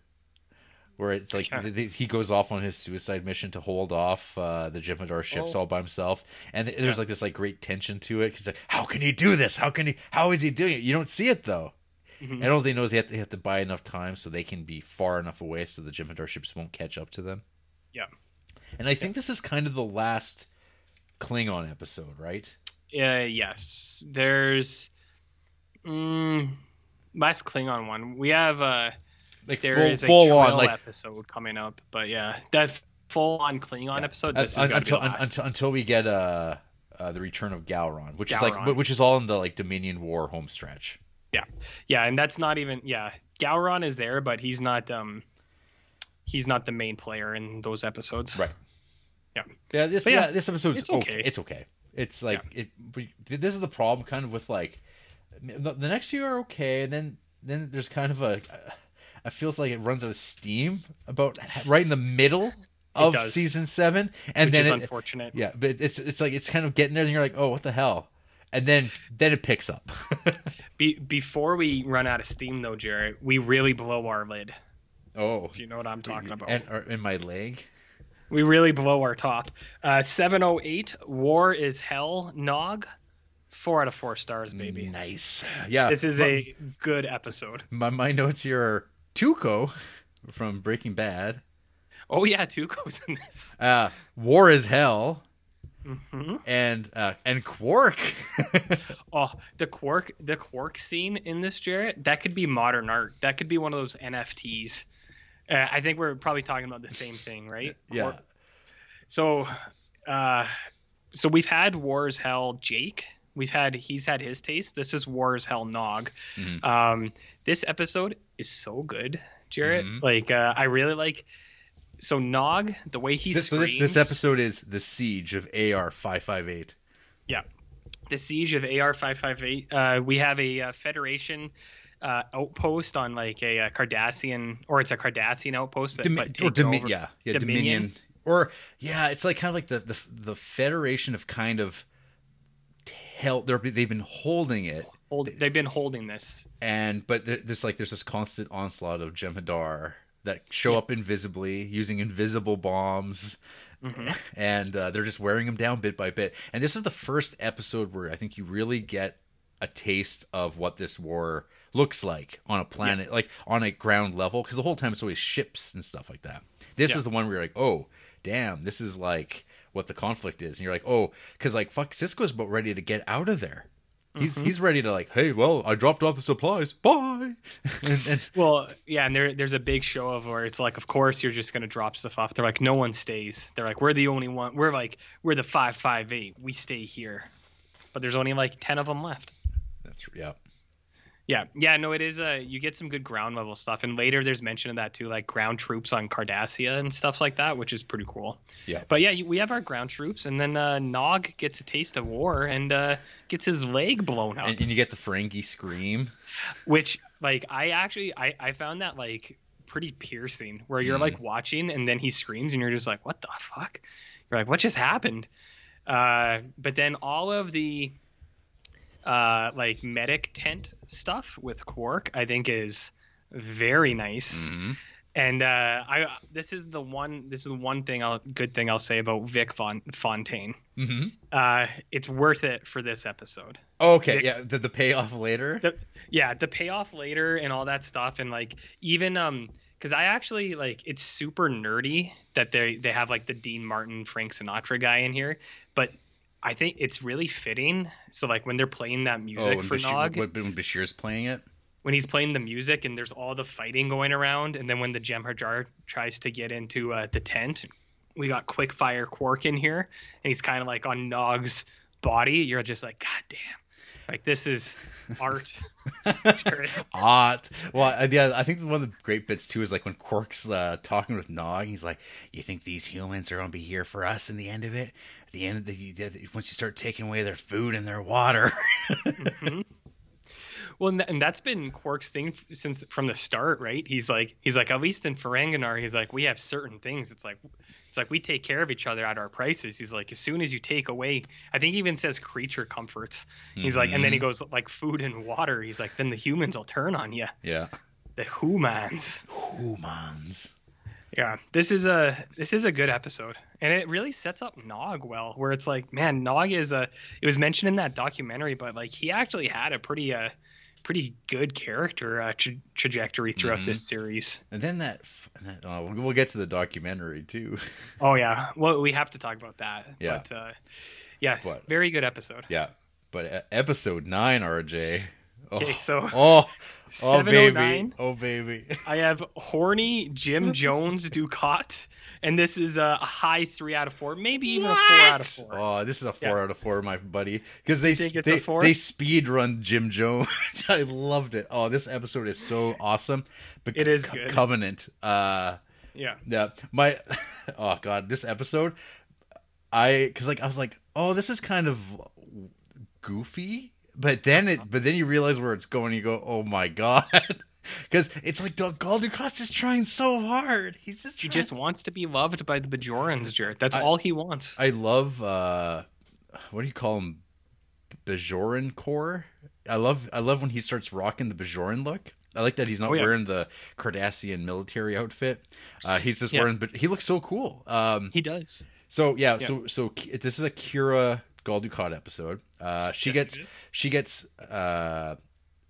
where it's like Yeah. th- th- he goes off on his suicide mission to hold off uh, the Jem'Hadar ships Oh. all by himself, and th- there's Yeah. like this like great tension to it because like, how can he do this? How can he? How is he doing it? You don't see it though. Mhm. And all they know is they have to, they have to buy enough time so they can be far enough away so the Jem'Hadar ships won't catch up to them. Yeah. And I think this is kind of the last Klingon episode, right? Uh, yes. There's. Mm, last Klingon one. We have uh, Like there full, is a full on like episode coming up, but yeah, that full on Klingon episode. This Uh, is until, be the last. until until we get uh, uh the return of Gowron, which is like which is all in the like Dominion War home stretch. Yeah, and that's not even yeah. Gowron is there, but he's not um he's not the main player in those episodes. Right. Yeah. Yeah. This yeah, yeah, this episode's it's okay. okay. It's okay. It's like it. We, this is the problem, kind of with like the, the next few are okay, and then then there's kind of a. It feels like it runs out of steam about right in the middle of does. season seven, and which then is it, unfortunate. yeah, but it's it's like it's kind of getting there, and you're like, oh, what the hell, and then then it picks up. Be- before we run out of steam though, Jared, we really blow our lid. oh, If you know what I'm talking about. and or in my leg. we really blow our top. Uh, 708, War is Hell, Nog. Four out of four stars, baby. Nice. Yeah. This is my, a good episode. my my notes here are Tuco from Breaking Bad. Oh yeah, Tuco's in this. Uh, War is Hell hmm and uh, and Quark. Oh, the quark, the quark scene in this, Jarrett. That could be modern art. That could be one of those NFTs. Uh, I think we're probably talking about the same thing, right? yeah. Quark- So, uh, so we've had War is Hell Jake. We've had he's had his taste. This is War is Hell Nog. Mhm. Um, this episode is so good, Jarrett. Mhm. Like uh, I really like. So Nog, the way he This, so this, screams. this episode is the siege of AR five five eight. Yeah. The siege of AR 558. Uh, we have a, uh Federation uh, outpost on like a, uh Cardassian, or it's a Cardassian outpost that Domi- but or takes Domi- over. yeah, yeah, Dominion? Dominion. Or yeah, it's like kind of like the the the Federation of kind of held. They're they've been holding it, Hold, they've been holding this. and but there- there's like there's this constant onslaught of Jem'Hadar that show up invisibly using invisible bombs. Mm-hmm. And uh, they're just wearing them down bit by bit. And this is the first episode where I think you really get a taste of what this war looks like on a planet, like on a ground level. Because the whole time it's always ships and stuff like that. This Yeah. is the one where you're like, oh, damn, this is like what the conflict is. And you're like, oh, because like fuck, Sisko's about ready to get out of there. He's Mm-hmm. he's ready to like, hey, well, I dropped off the supplies. Bye. and, and Well, yeah, and there, there's a big show of where it's like, of course you're just gonna drop stuff off. They're like, no one stays. They're like, we're the only one. We're like, we're the five five eight. We stay here, but there's only like ten of them left. that's yeah. Yeah, yeah, no, it is. Uh, you get some good ground level stuff, and later there's mention of that too, like ground troops on Cardassia and stuff like that, which is pretty cool. Yeah. But yeah, you- we have our ground troops, and then uh, Nog gets a taste of war and uh, gets his leg blown up, And, and you get the Ferengi scream. which like I actually I I found that like pretty piercing, where you're Mm. like watching and then he screams and you're just like, what the fuck? You're like, what just happened? Uh, but then all of the uh, like medic tent stuff with Quark, I think is very nice. Mhm. And uh, I this is the one this is the one thing I'll good thing I'll say about Vic Von, Fontaine. Mhm. Uh, it's worth it for this episode. Okay, Vic- yeah, the, the payoff later. The, yeah, the payoff later and all that stuff, and like even um, because I actually like it's super nerdy that they they have like the Dean Martin Frank Sinatra guy in here, but I think it's really fitting. So like when they're playing that music when, for Bashir, Nog, when, when Bashir's playing it. when he's playing the music and there's all the fighting going around, and then when the Jem'Hadar tries to get into uh, the tent, we got quick fire Quark in here, and he's kind of like on Nog's body. You're just like, God damn, like this is art. Art. Well, I- yeah, I think one of the great bits too is like when Quark's uh, talking with Nog. He's like, "You think these humans are gonna be here for us in the end of it? At the end of the once you start taking away their food and their water." Well, and, th- and that's been Quark's thing since from the start, right? He's like, he's like, at least in Ferenginar, he's like, we have certain things. It's like, it's like we take care of each other at our prices. He's like, as soon as you take away, I think he even says creature comforts. He's like, and then he goes like food and water. He's like, then the humans will turn on you, yeah. the humans. Humans. Yeah, this is a this is a good episode, and it really sets up Nog well. Where it's like, man, Nog is a. It was mentioned in that documentary, but like he actually had a pretty uh pretty good character uh, tra- trajectory throughout Mhm. this series. And then that, f- that oh, we'll get to the documentary too. Oh yeah, well we have to talk about that. Yeah. but, uh, yeah, What? very good episode. yeah, but uh, episode nine, RJ. Oh, Okay, so oh, oh baby, oh baby. I have horny Jim Jones Dukat, and this is a high three out of four, maybe even a four out of four. Oh, this is a four Yeah. out of four, my buddy. Because they they, they speed run Jim Jones. I loved it. Oh, this episode is so awesome. But It is Co- good. Covenant. Uh, Yeah. yeah. My oh god, this episode, I because like I was like, oh, this is kind of goofy. But then it, but then you realize where it's going. You go, oh my god, because it's like Gul Dukat's just trying so hard. He's just He just wants to be loved by the Bajorans, Jared. That's I- all he wants. I love uh what do you call him? Bajoran core. I love I love when he starts rocking the Bajoran look. I like that he's not Oh, yeah. wearing the Cardassian military outfit. Uh, he's just Yeah. wearing, but he looks so cool. Um, he does. so yeah, Yeah. so so this is a Kira Gul Dukat episode. Uh, she Yes, gets it is. she gets uh,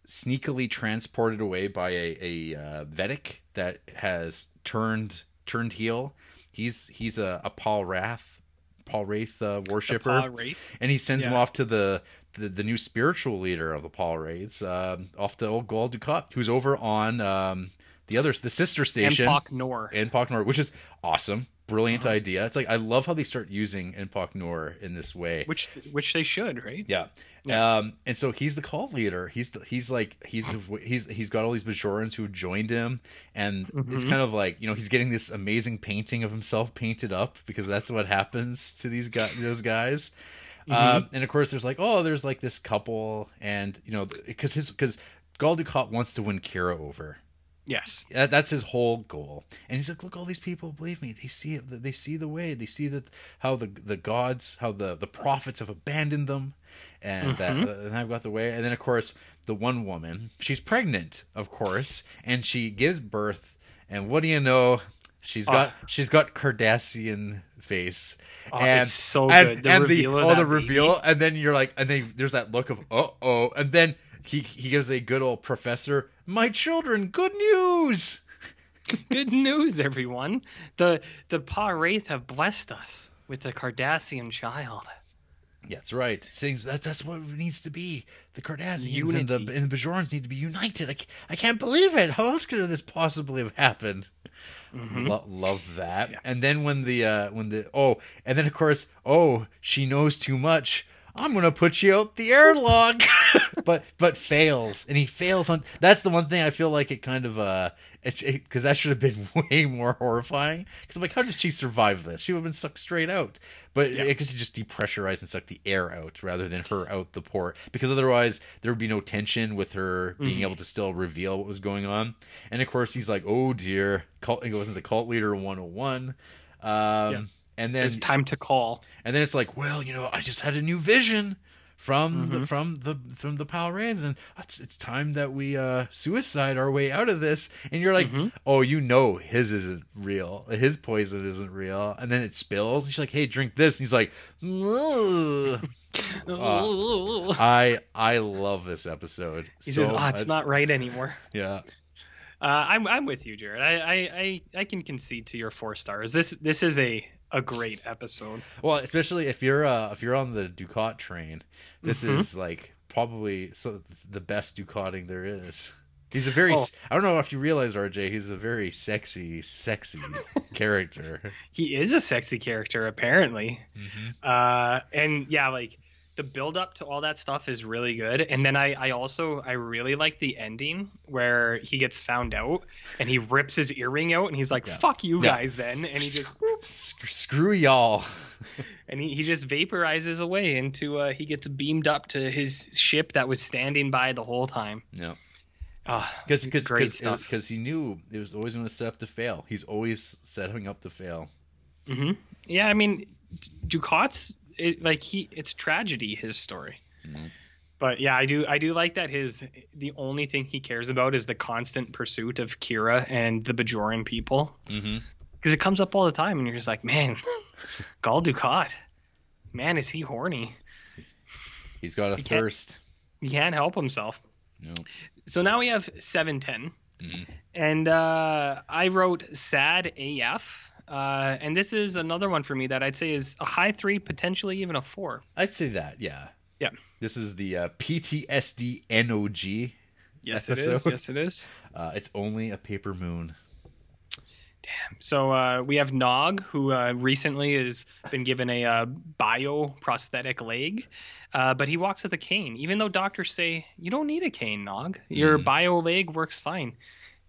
sneakily transported away by a, a uh, Vedek that has turned turned heel. He's he's a, a Pah-wraith Paul Wraith uh, worshipper, Pah-wraith. and he sends him off to the, the the new spiritual leader of the Pah-wraiths, um, off to old Gul Dukat, who's over on um, the other the sister station Pock Nor. in Pock Nor, which is awesome, brilliant Uh-huh. idea. It's like I love how they start using Empok Nor in this way. Which which they should, right? Yeah. Um, and so he's the cult leader. He's the, he's like he's the he's he's got all these Bajorans who joined him, and it's Mhm. kind of like you know he's getting this amazing painting of himself painted up because that's what happens to these guys those guys. Um, and of course, there's like oh, there's like this couple, and you know because his because Gul Dukat wants to win Kira over. Yes. That, that's his whole goal. And he's like, look, all these people believe me. They see it. They see the way. They see that how the the gods, how the the prophets have abandoned them, and that Mhm. and I've got the way. And then of course the one woman, she's pregnant, of course, and she gives birth. And what do you know? She's got ah. she's got Cardassian face. Oh, and it's so and, good. The and reveal the oh the baby. reveal, and then you're like, and then there's that look of oh oh, and then he he gives a good old professor, my children, good news. Good news, everyone. The the Pah-wraith have blessed us with the Cardassian child. Yeah, that's right. Saying that that's what it needs to be. The Cardassians and the, and the Bajorans need to be united. I, I can't believe it. How else could this possibly have happened? Mhm. Lo- love that. Yeah. And then when the uh when the oh, and then of course, oh, she knows too much. I'm gonna put you out the airlock, but but fails, and he fails on. That's the one thing I feel like it kind of uh, because that should have been way more horrifying. Because I'm like, how did she survive this? She would have been sucked straight out. But Yeah. it just just depressurized and sucked the air out rather than her out the port. Because otherwise there would be no tension with her being Mhm. able to still reveal what was going on. And of course he's like, oh dear, cult. It goes into cult leader 101. Um, Yeah. And then it's time to call. and then it's like, well, you know, I just had a new vision from the Mhm. from the from the Power Rangers, and it's, it's time that we uh suicide our way out of this. And you're like, Mhm. oh, you know, his isn't real, his poison isn't real, and then it spills. And she's like, hey, drink this, and he's like, "Ugh." I I love this episode. he so says, "Ah, it's not right anymore." Yeah, Uh, I'm I'm with you, Jared. I, I I I can concede to your four stars. This this is a a great episode. well, especially if you're uh if you're on the Dukat train, this Mhm. is like probably so the best Ducating there is. He's a very Oh. I don't know if you realize RJ, he's a very sexy, sexy character. He is a sexy character, apparently. Mhm. Uh, and yeah, like the build up to all that stuff is really good. And then I, I also I really like the ending where he gets found out and he rips his earring out and he's like, Yeah. "Fuck you Yeah. guys," then, and he just Sc- screw y'all. and he, he just vaporizes away into uh, he gets beamed up to his ship that was standing by the whole time. No. Ah, Because because because he knew it was always going to set up to fail. He's always setting up to fail. hmm Yeah, I mean, Dukat's it, like he it's tragedy his story. Mhm. But yeah, I do I do like that his the only thing he cares about is the constant pursuit of Kira and the Bajoran people Mm-hmm. because it comes up all the time and you're just like, man, Gul Dukat, man, is he horny? He's got a He can't- thirst. He can't help himself. No. So now we have seven ten, Mhm. and uh, I wrote sad AF. Uh, and this is another one for me that I'd say is a high three, potentially even a four. I'd say that. Yeah. Yeah. This is the uh, PTSD NOG. Yes, it is. Yes, it is. Uh, it's only a paper moon. Damn. So uh, we have Nog, who uh, recently has been given a uh, bio prosthetic leg, uh, but he walks with a cane. Even though doctors say you don't need a cane, Nog, your Mm. bio leg works fine.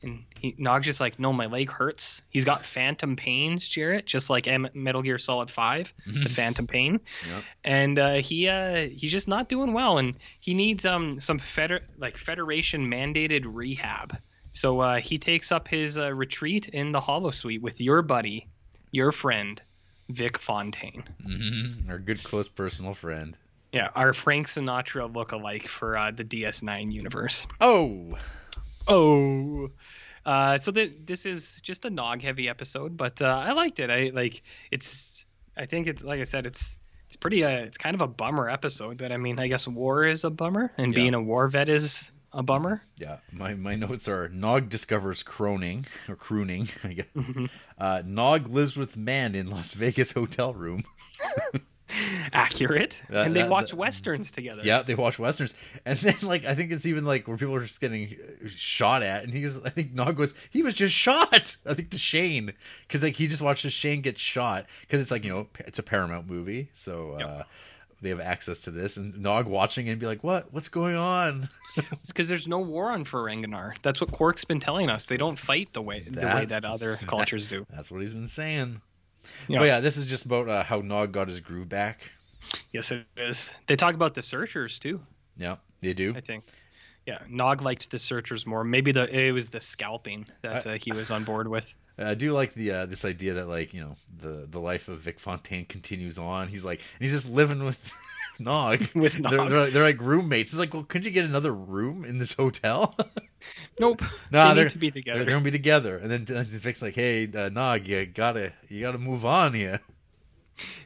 And he, Nog's just like, no, my leg hurts. He's got phantom pains, Jarrett, just like M- Metal Gear Solid Five, the phantom pain. Yep. And uh, he uh, he's just not doing well, and he needs um some feder- like Federation mandated rehab. So uh, he takes up his uh, retreat in the Holosuite with your buddy, your friend, Vic Fontaine. hmm Our good close personal friend. Yeah, our Frank Sinatra look-alike for uh, the DS9 universe. Oh. Oh. Uh, so th- this is just a nog heavy episode, but uh, I liked it. I like it's. I think it's like I said, it's it's pretty. Uh, it's kind of a bummer episode, but I mean, I guess war is a bummer, and Yeah. being a war vet is a bummer. Yeah, my, my notes are Nog discovers croning or crooning. I guess. Uh, Nog lives with man in Las Vegas hotel room. Accurate, That- and they that- watch that- westerns together. Yeah, they watch westerns, and then like I think it's even like where people are just getting shot at, and he goes, I think Nog was he was just shot. I think to Shane because like he just watches Shane get shot because it's like you know it's a Paramount movie, so uh, they have access to this, and Nog watching it and be like, what, what's going on? It's because there's no war on Ferenginar. That's what Quark's been telling us. They don't fight the way the way that other cultures do. That's what he's been saying. Yeah. But yeah, this is just about uh, how Nog got his groove back. Yes, it is. They talk about the Searchers too. Yeah, they do. I think. Yeah, Nog liked the Searchers more. Maybe the it was the scalping that I- uh, he was on board with. I do like the uh, this idea that like you know the the life of Vic Fontaine continues on. He's like he's just living with Nog. With They're, they're, like- they're like roommates. It's like, well, couldn't you get another room in this hotel? Nope. Nah, they they're- need to be they're, together. they're gonna be together. And then, then Vic's like, hey, uh, Nog, you gotta you gotta move on here.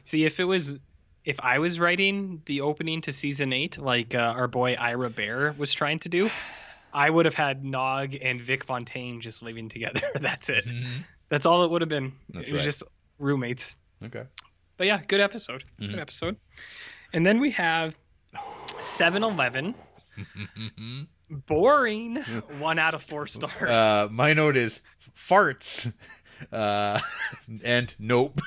See, if it was, if I was writing the opening to season eight, like uh, our boy Ira Behr was trying to do, I would have had Nog and Vic Fontaine just living together. That's it. That's all it would have been. That's it was right. just roommates. Okay. But yeah, good episode. Mhm. Good episode. And then we have 7-Eleven. Boring. One out of four stars. Uh, my note is farts, uh, and nope.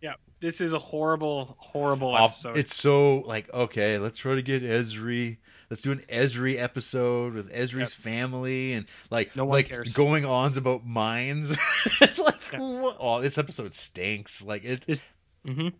yeah, this is a horrible, horrible episode. It's so like okay, let's try to get Ezri. Let's do an Ezri episode with Ezri's family and like No one like cares. going ons about mines. it's like Yeah. oh, this episode stinks. Like it, This- Mhm.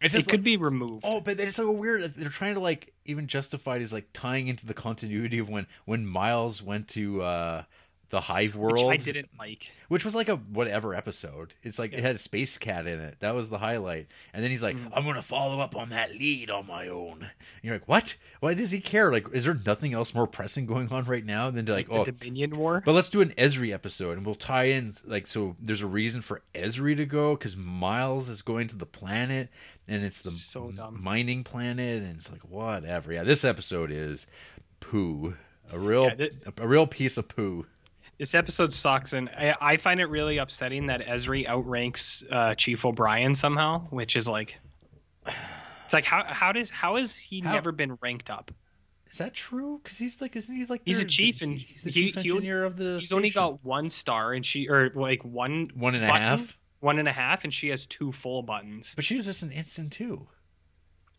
It just could be removed. Oh, but it's so weird. They're trying to like even justify it as like tying into the continuity of when when Miles went to uh the Hive World. which I didn't like. which was like a whatever episode. It's like it had a space cat in it. That was the highlight. And then he's like, Mm. "I'm gonna follow up on that lead on my own." And you're like, "What? Why does he care? Like, is there nothing else more pressing going on right now than to like, the oh, Dominion War. but let's do an Ezri episode, and we'll tie in like so. There's a reason for Ezri to go because Miles is going to the planet, and it's the So mining planet, and it's like whatever. Yeah, this episode is poo, a real Yeah, a real piece of poo. This episode sucks, and I, I find it really upsetting that Ezri outranks uh, Chief O'Brien somehow, which is like, it's like how how does how has he How- never been ranked up? Is that true? Because he's like, isn't he like He's a chief, and he's the he- chief he- engineer of the. He's only got one star, and she or like one one and a button, half, one and a half, and she has two full buttons. but she was just an instant too.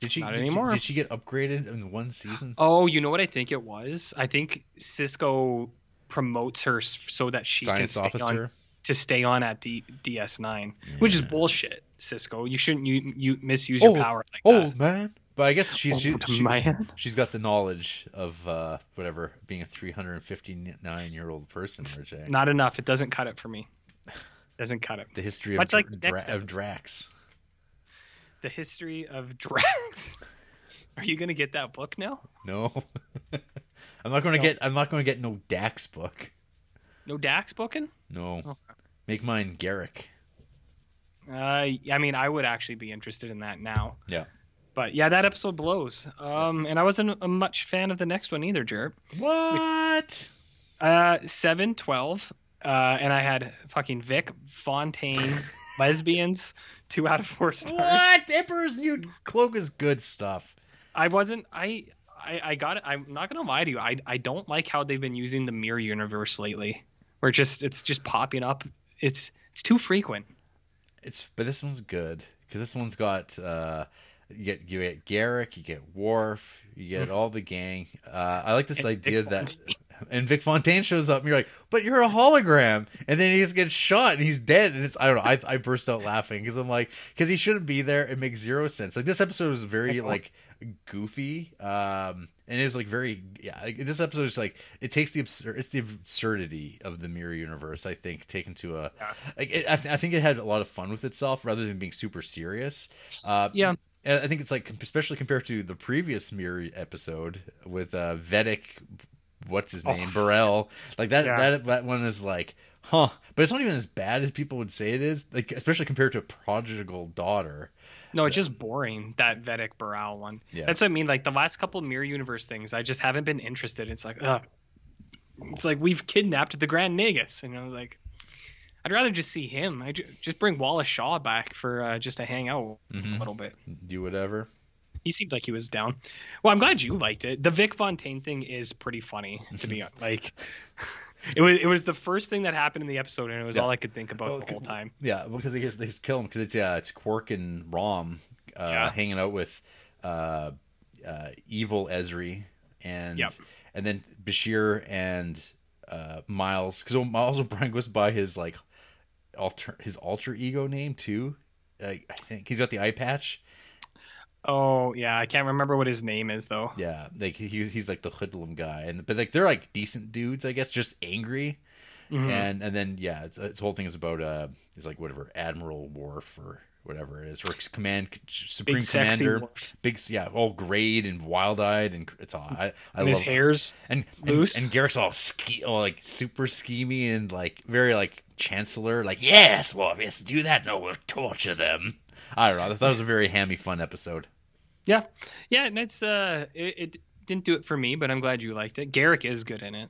Did she Not did she- anymore. did she get upgraded in one season? Oh, you know what I think it was? I think Sisko promotes her so that she Science can stay on to stay on at D- DS9, which is bullshit. Sisko, you shouldn't you, you misuse your Oh, power like Old that. man. But I guess she's she, Old she, got the knowledge of uh, whatever being a 359 year old person. Not enough. It doesn't cut it for me. Doesn't cut it. the history of, Much like Dra- the next Dra- of. Drax. The history of Drax. Are you gonna get that book now? No, I'm not going to No. get. I'm not going to get no Dax book. No Dax booking? No, Okay. make mine Garak. Uh, I mean, I would actually be interested in that now. Yeah. But yeah, that episode blows. Um, and I wasn't a much fan of the next one either, Jared. What? Uh, seven, twelve, uh, and I had fucking Vic Fontaine, lesbians, two out of four stars. What? Emperor's New Cloak is good stuff. I wasn't. I. I, I got it. I'm not gonna lie to you. I I don't like how they've been using the mirror universe lately. Where just it's just popping up. It's it's too frequent. It's but this one's good because this one's got uh, you get you get Garak, you get Worf, you get all the gang. Uh, I like this. And idea Vic that and Vic Fontaine shows up and you're like, but you're a hologram, and then he just gets shot and he's dead, and it's I don't know. I I burst out laughing because I'm like because he shouldn't be there. It makes zero sense. Like this episode was very like goofy um and it was like very yeah like, this episode is like it takes the absurd it's the absurdity of the mirror universe i think taken to a Yeah. like it, I, th- I think it had a lot of fun with itself rather than being super serious uh Yeah. and i think it's like especially compared to the previous mirror episode with uh vedek what's his Oh. name Bareil like that Yeah. that that one is like huh but it's not even as bad as people would say it is like especially compared to prodigal daughter No, it's just boring that Vedek Bareil one. Yeah. That's what I mean. Like the last couple mirror universe things, I just haven't been interested. It's like, ugh. It's like we've kidnapped the Grand Nagus, and I was like, I'd rather just see him. I ju- just bring Wallace Shawn back for uh, just to hang out Mhm. a little bit. Do whatever. He seemed like he was down. Well, I'm glad you liked it. The Vic Fontaine thing is pretty funny to be like. It was it was the first thing that happened in the episode, and it was Yeah. all I could think about Oh, the whole time. Yeah, because they just, they kill him because it's yeah it's Quark and Rom uh, Yeah. hanging out with uh, uh, evil Ezri and Yep. and then Bashir and uh, Miles because Miles O'Brien goes by his like alter his alter ego name too. I think he's got the eye patch. Oh yeah, I can't remember what his name is though. Yeah, like he he's like the hoodlum guy, and but like they're like decent dudes, I guess, just angry. Mhm. and and then yeah, it's, its whole thing is about uh, it's like whatever Admiral Worf or whatever it is, or command supreme Big commander, Worf. big yeah, all grayed and wild eyed, and it's all I I And love his hair's and and, loose. and Garak's all ski, all like super schemy and like very like chancellor, like yes, well yes, do that, no, we'll torture them. I don't know. I thought it was a very hammy, fun episode. Yeah, yeah, and it's uh, it, it didn't do it for me, but I'm glad you liked it. Garak is good in it.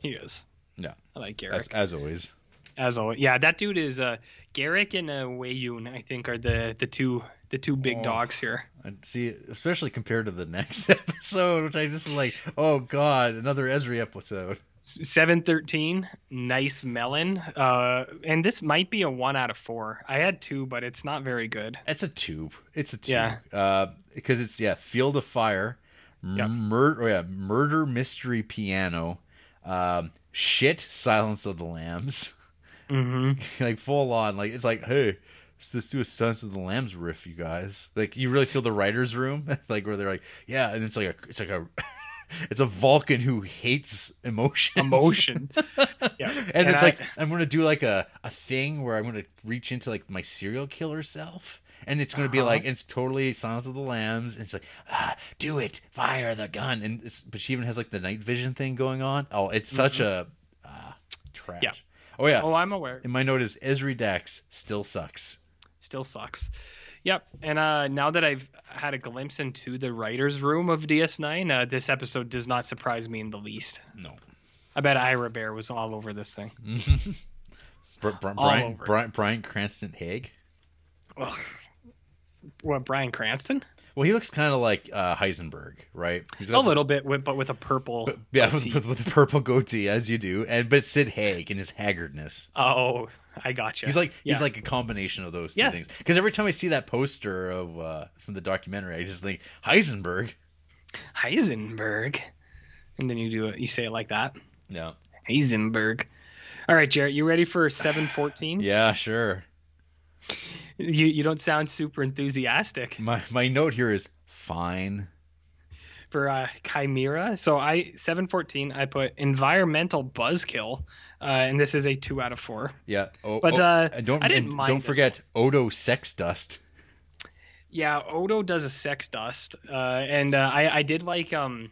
He is. Yeah. I like Garak As, as always. as always. Yeah, that dude is uh, Garak and uh, Weyoun. I think are the the two the two big Oh. dogs here. I see, especially compared to the next episode, which I just was like, oh god, another Ezri episode. Seven thirteen, nice melon. Uh, and this might be a one out of four. I had two, but it's not very good. It's a tube. It's a tube. Yeah. Uh, because it's yeah, Field of Fire, Yep. murder. Oh yeah, murder mystery piano, um, shit, Silence of the Lambs, Mm-hmm. like full on. Like it's like, hey, let's just do a Silence of the Lambs riff, you guys. Like you really feel the writers' room, like where they're like, yeah, and it's like a, it's like a. It's a Vulcan who hates emotions. Emotion. Yeah, and, it's I- like I'm gonna do like a, a thing where I'm gonna reach into like my serial killer self, and it's gonna be Uh-huh. like it's totally Silence of the Lambs, and it's like ah, do it, fire the gun, and it's but she even has like the night vision thing going on. Oh, it's such a ah, trash. Mm-hmm. Yeah. Oh yeah. oh, I'm aware. and my note is Ezri Dax still sucks. still sucks. Yep. And uh, now that I've had a glimpse into the writer's room of DS9, uh, this episode does not surprise me in the least. No. I bet Ira Behr was all over this thing. Br- Br- All Brian, over. Brian Bryan Cranston Haig. Ugh. What, Bryan Cranston? Well, he looks kind of like uh, Heisenberg, right? He's A the- little bit, with, but with a purple. But, yeah, with, goatee. with, the purple goatee as you do, and but Sid Haig and his haggardness. Oh, I gotcha. He's like Yeah. he's like a combination of those two Yeah. things. Because every time I see that poster of uh, from the documentary, I just think Heisenberg. Heisenberg. And then you do it. You say it like that. Yeah, Heisenberg. All right, Jarrett, you ready for 714? yeah, sure. You you don't sound super enthusiastic. My my note here is fine. for uh, Chimera. So I 714 I put environmental buzzkill, uh, and this is a two out of four. Yeah. Oh, But, oh, uh, don't I didn't mind don't forget Odo sex dust. Yeah, Odo does a sex dust, uh, and uh, I I did like um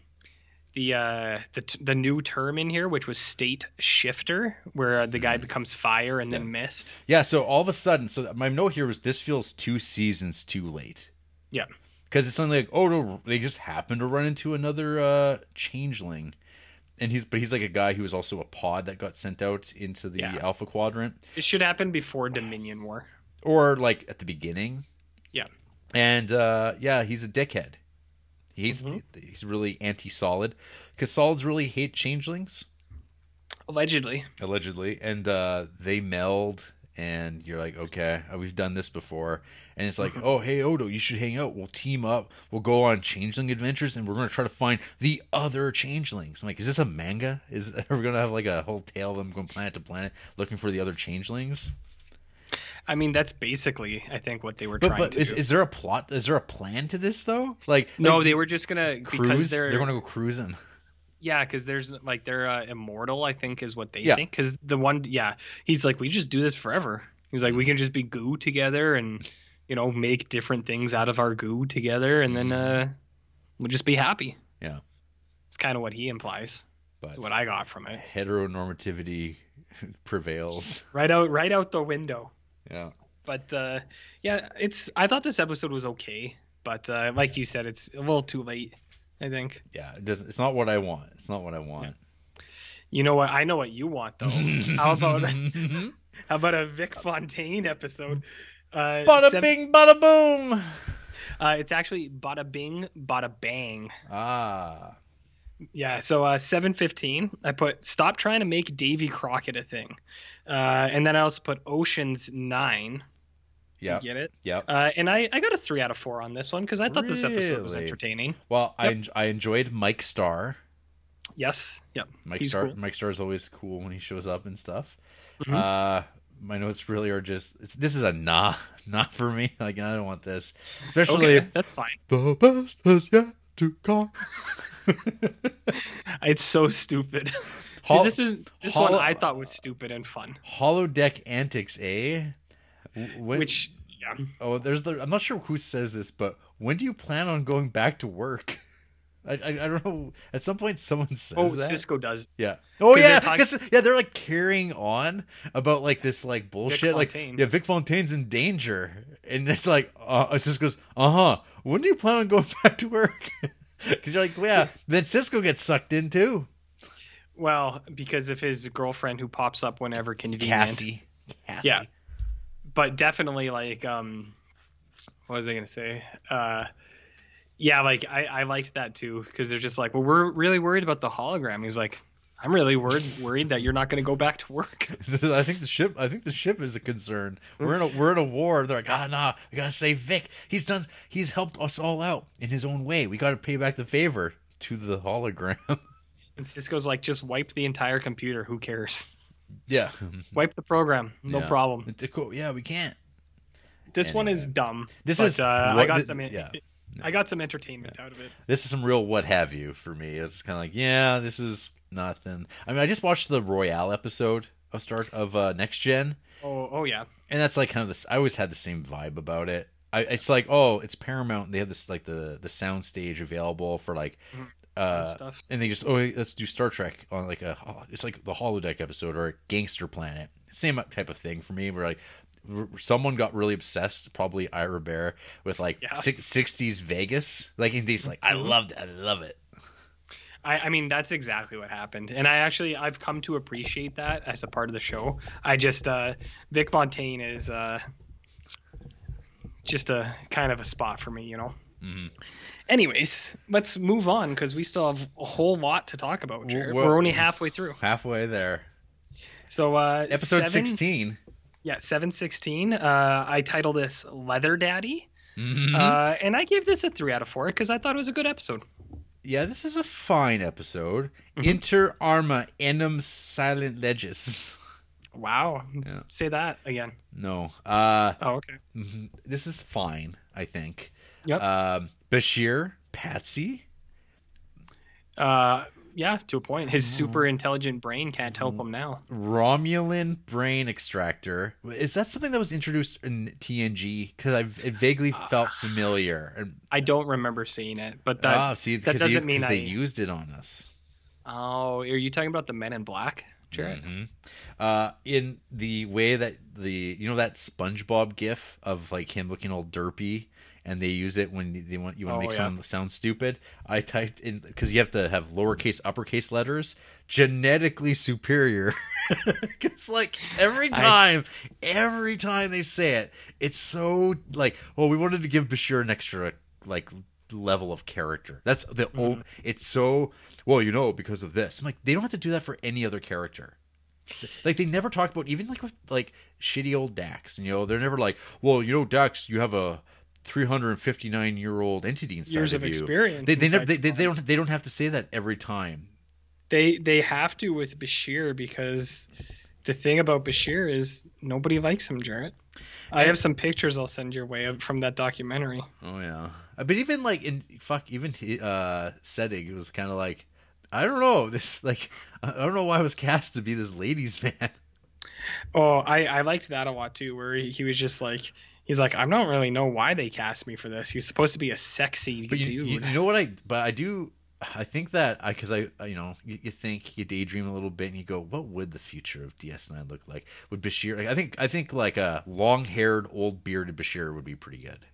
the uh the t- the new term in here, which was state shifter, where uh, the guy becomes fire and then mist. Yeah. So all of a sudden, so my note here was this feels two seasons too late. Yeah. because it's something like oh no, they just happen to run into another uh changeling and he's but he's like a guy who was also a pod that got sent out into the Yeah. alpha quadrant It should happen before Dominion War. or like at the beginning Yeah. and uh yeah he's a dickhead he's Mhm. he's really anti-solid because solids really hate changelings. Allegedly. allegedly. And uh they meld and you're like okay uh, we've done this before. And it's like oh hey odo you should hang out. We'll team up. We'll go on changeling adventures and we're going to try to find the other changelings. I'm like is this a manga? Is are we going to have like a whole tale of them going planet to planet looking for the other changelings I mean, that's basically I think what they were but trying but to is, do. is there a plot is there a plan to this though like no, like, they were just gonna because cruise they're, they're, going to go cruising Yeah, because there's like they're uh, immortal. I think is what they Yeah. think. Because the one, yeah, he's like, we just do this forever. He's like, we can just be goo together and you know make different things out of our goo together, and then uh, we'll just be happy. Yeah. it's kind of what he implies. but What I got from it, heteronormativity prevails right out, right out the window. Yeah. But uh, yeah, it's. I thought this episode was okay, but uh, like you said, it's a little too late. I think. Yeah, it doesn't. It's not what I want. It's not what I want. You know what? I know what you want though. how about how about a Vic Fontaine episode? Uh, bada seven- bing, bada boom. Uh, it's actually bada bing, bada bang. Ah, Yeah, so uh, 715, I put stop trying to make Davy Crockett a thing. Uh, and then I also put Ocean's 9. yeah, get it? yep. Uh, and I, I got a 3 out of 4 on this one because I thought this episode was Really? entertaining. Well, I Yep. en- I enjoyed Mike Starr. Yes. Yep. Mike He's Star cool. Mike Starr is always cool when he shows up and stuff. Mhm. Uh, my notes really are just this is a nah, not for me. Like I don't want this, especially Okay, that's fine. the best has yet to come. It's so stupid. See, this is this Hol- one I thought was stupid and fun. Holodeck antics, eh? When, Which, yeah. oh, there's the I'm not sure who says this, but when do you plan on going back to work? I, I, I don't know. At some point, someone says Oh, that. Sisko does. Yeah. Oh yeah. they're talk- 'cause- yeah, they're like carrying on about like this like bullshit. like yeah, Vic Fontaine's in danger, and it's like uh, it just goes, uh huh. When do you plan on going back to work? Because you're like, yeah. Then Sisko gets sucked in too. Well, because of his girlfriend who pops up whenever convenient. Cassie. Cassie. Yeah. but definitely like um what was i gonna say uh yeah like i i liked that too because they're just like well we're really worried about the hologram he's like i'm really worried worried that you're not going to go back to work I think the ship. I think the ship is a concern. We're in a we're in a war. They're like, ah, nah, we gotta save Vic. He's done. He's helped us all out in his own way. We got to pay back the favor to the hologram. and Sisko's like just wipe the entire computer who cares yeah. wipe the program no Yeah. problem cool. Yeah, we can't. this one is dumb This but, is uh, i got thi- some yeah. i got some entertainment out of it This is some real what have you for me. It's kind of like, yeah, this is nothing. I mean, I just watched the Royale episode of Star of uh, Next Gen, oh oh yeah and that's like kind of this. I always had the same vibe about it. I, it's like, oh, it's Paramount. They have this like the the sound stage available for like, Mhm. uh, stuff. and they just oh, let's do Star Trek on like a it's like the holodeck episode or Gangster Planet. Same type of thing for me. Where like r- someone got really obsessed, probably Ira Behr, with like Yeah. six, 60s Vegas. Like and he's like, I Mhm. loved it. I love it. I, I mean that's exactly what happened and i actually i've come to appreciate that as a part of the show i just uh vic fontaine is uh just a kind of a spot for me you know Mm-hmm. anyways let's move on because we still have a whole lot to talk about Jared. We're only halfway through Halfway there. so uh Episode seven- 16. yeah 716 uh i titled this leather daddy Mhm. uh and i gave this a three out of four because i thought it was a good episode yeah, this is a fine episode. Mhm. Inter arma enim silent leges. wow Yeah. say that again No. Uh oh okay mhm. this is fine, I think. Yep. Um Bashir, Patsy. Uh, yeah, to a point. His Mm-hmm. super intelligent brain can't help him now. Romulan brain extractor. Is that something that was introduced in TNG? Because I it vaguely felt familiar. I don't remember seeing it, but that. ah, see, because doesn't they, mean 'cause they used it on us. Oh, are you talking about the Men in Black, Jared? Mhm. Uh, in the way that the you know that SpongeBob gif of like him looking all derpy, and they use it when they want you want to Oh, make yeah. someone sound stupid. I typed in because you have to have lowercase, uppercase letters. Genetically superior, because like every I- time, every time they say it, it's so like, well, we wanted to give Bashir an extra like level of character. That's the Mm-hmm. o It's so well, you know, because of this. I'm like, they don't have to do that for any other character. Like they never talk about even like with like shitty old Dax. You know, they're never like, well, you know, Dax, you have a 359 year old entity inside Years of, of you. experience They they, never, they, they, they don't they don't have to say that every time. They they have to with Bashir because the thing about Bashir is nobody likes him, Jarrett. I have some pictures I'll send your way of, from that documentary. Oh yeah, Uh, but even like in fuck, even uh setting, it was kind of like, I don't know this like I don't know why I was cast to be this ladies man. Oh, I I liked that a lot too, where he, he was just like. He's like, I don't really know why they cast me for this. He was supposed to be a sexy you, dude. you know what I? But I do. I think that I because I, you know you, you think you daydream a little bit and you go, what would the future of DS9 look like? Would Bashir? Like, I think I think like a long haired, old bearded Bashir would be pretty good.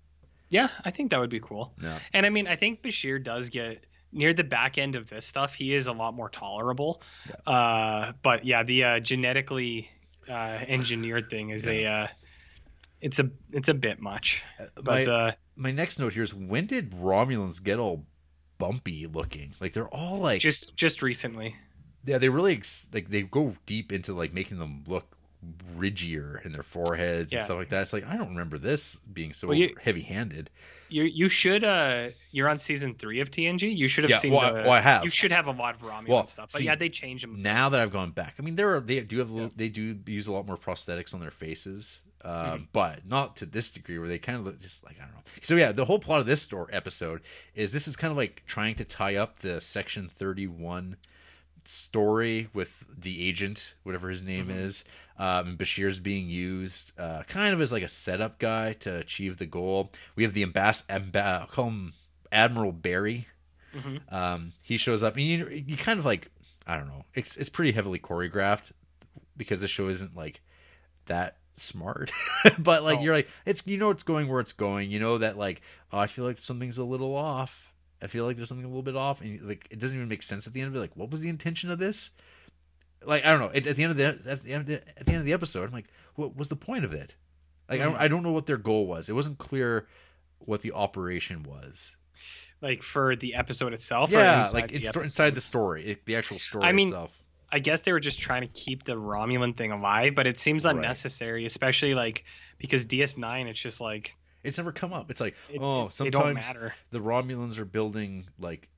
Yeah, I think that would be cool. Yeah. And I mean, I think Bashir does get near the back end of this stuff. He is a lot more tolerable. Yeah. Uh, but yeah, the uh, genetically uh, engineered thing is a uh, it's a it's a bit much. But my, uh, my next note here is when did Romulans get all bumpy looking? Like they're all like just just recently. yeah, they really ex- like they go deep into like making them look ridgier in their foreheads Yeah. and stuff like that. It's like I don't remember this being so Well, you- heavy-handed. You you should uh you're on season three of TNG. You should have Yeah, seen well, I- the. well, I have. You should have a lot of Romulan Well, stuff. But see, yeah, they change them. Now that I've gone back, I mean, there are they do have little, they do use a lot more prosthetics on their faces, um, Mm-hmm. but not to this degree where they kind of look just like I don't know. So yeah, the whole plot of this story episode is this is kind of like trying to tie up the Section Thirty One story with the agent, whatever his name Mm-hmm. is. Um, Bashir's being used uh, kind of as like a setup guy to achieve the goal. We have the ambass- amba- call him Admiral Barry. Mm-hmm. Um, he shows up, and you you kind of like I don't know. It's it's pretty heavily choreographed because the show isn't like that smart, but like Oh. you're like it's you know it's going where it's going. You know that like oh, I feel like something's a little off. I feel like there's something a little bit off, and like it doesn't even make sense at the end of it. Like, what was the intention of this? Like, I don't know. At, at the end of the at the end of the, at the end of the episode, I'm like, what was the point of it? Like, I, don't, I don't know what their goal was. It wasn't clear what the operation was. like for the episode itself. or Yeah, inside like it's episode? inside the story, it, the actual story I mean, itself. I guess they were just trying to keep the Romulan thing alive, but it seems Right. unnecessary, especially like because DS9, it's just like It's never come up. It's like, it, oh, it- sometimes the Romulans are building like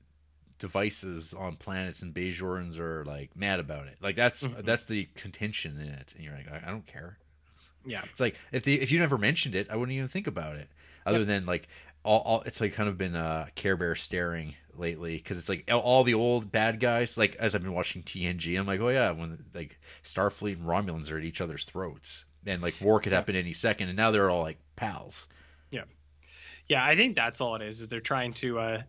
devices on planets, and Bajorans are like mad about it. Like that's Mhm. that's the contention in it, and you're like, I, I don't care. Yeah, It's like if the if you never mentioned it, I wouldn't even think about it. Other than like all, all it's like kind of been uh Care Bear staring lately because it's like all- all the old bad guys. Like as I've been watching TNG, I'm like, oh yeah, when like Starfleet and Romulans are at each other's throats, and like war could happen any second, and now they're all like pals. Yeah. Yeah, I think that's all it is. Is they're trying to uh,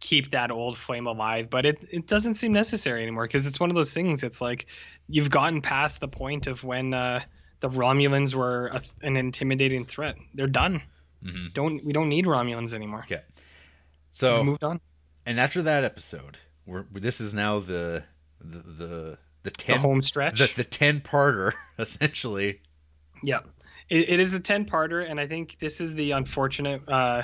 keep that old flame alive, but it it doesn't seem necessary anymore because it's one of those things. It's like you've gotten past the point of when uh, the Romulans were a, an intimidating threat. They're done. hmm Don't we don't need Romulans anymore. Okay, We've so moved on. and after that episode, we're this is now the the the the The ten home stretch. the, the ten parter essentially. Yeah, it, it is a ten parter, and I think this is the unfortunate uh,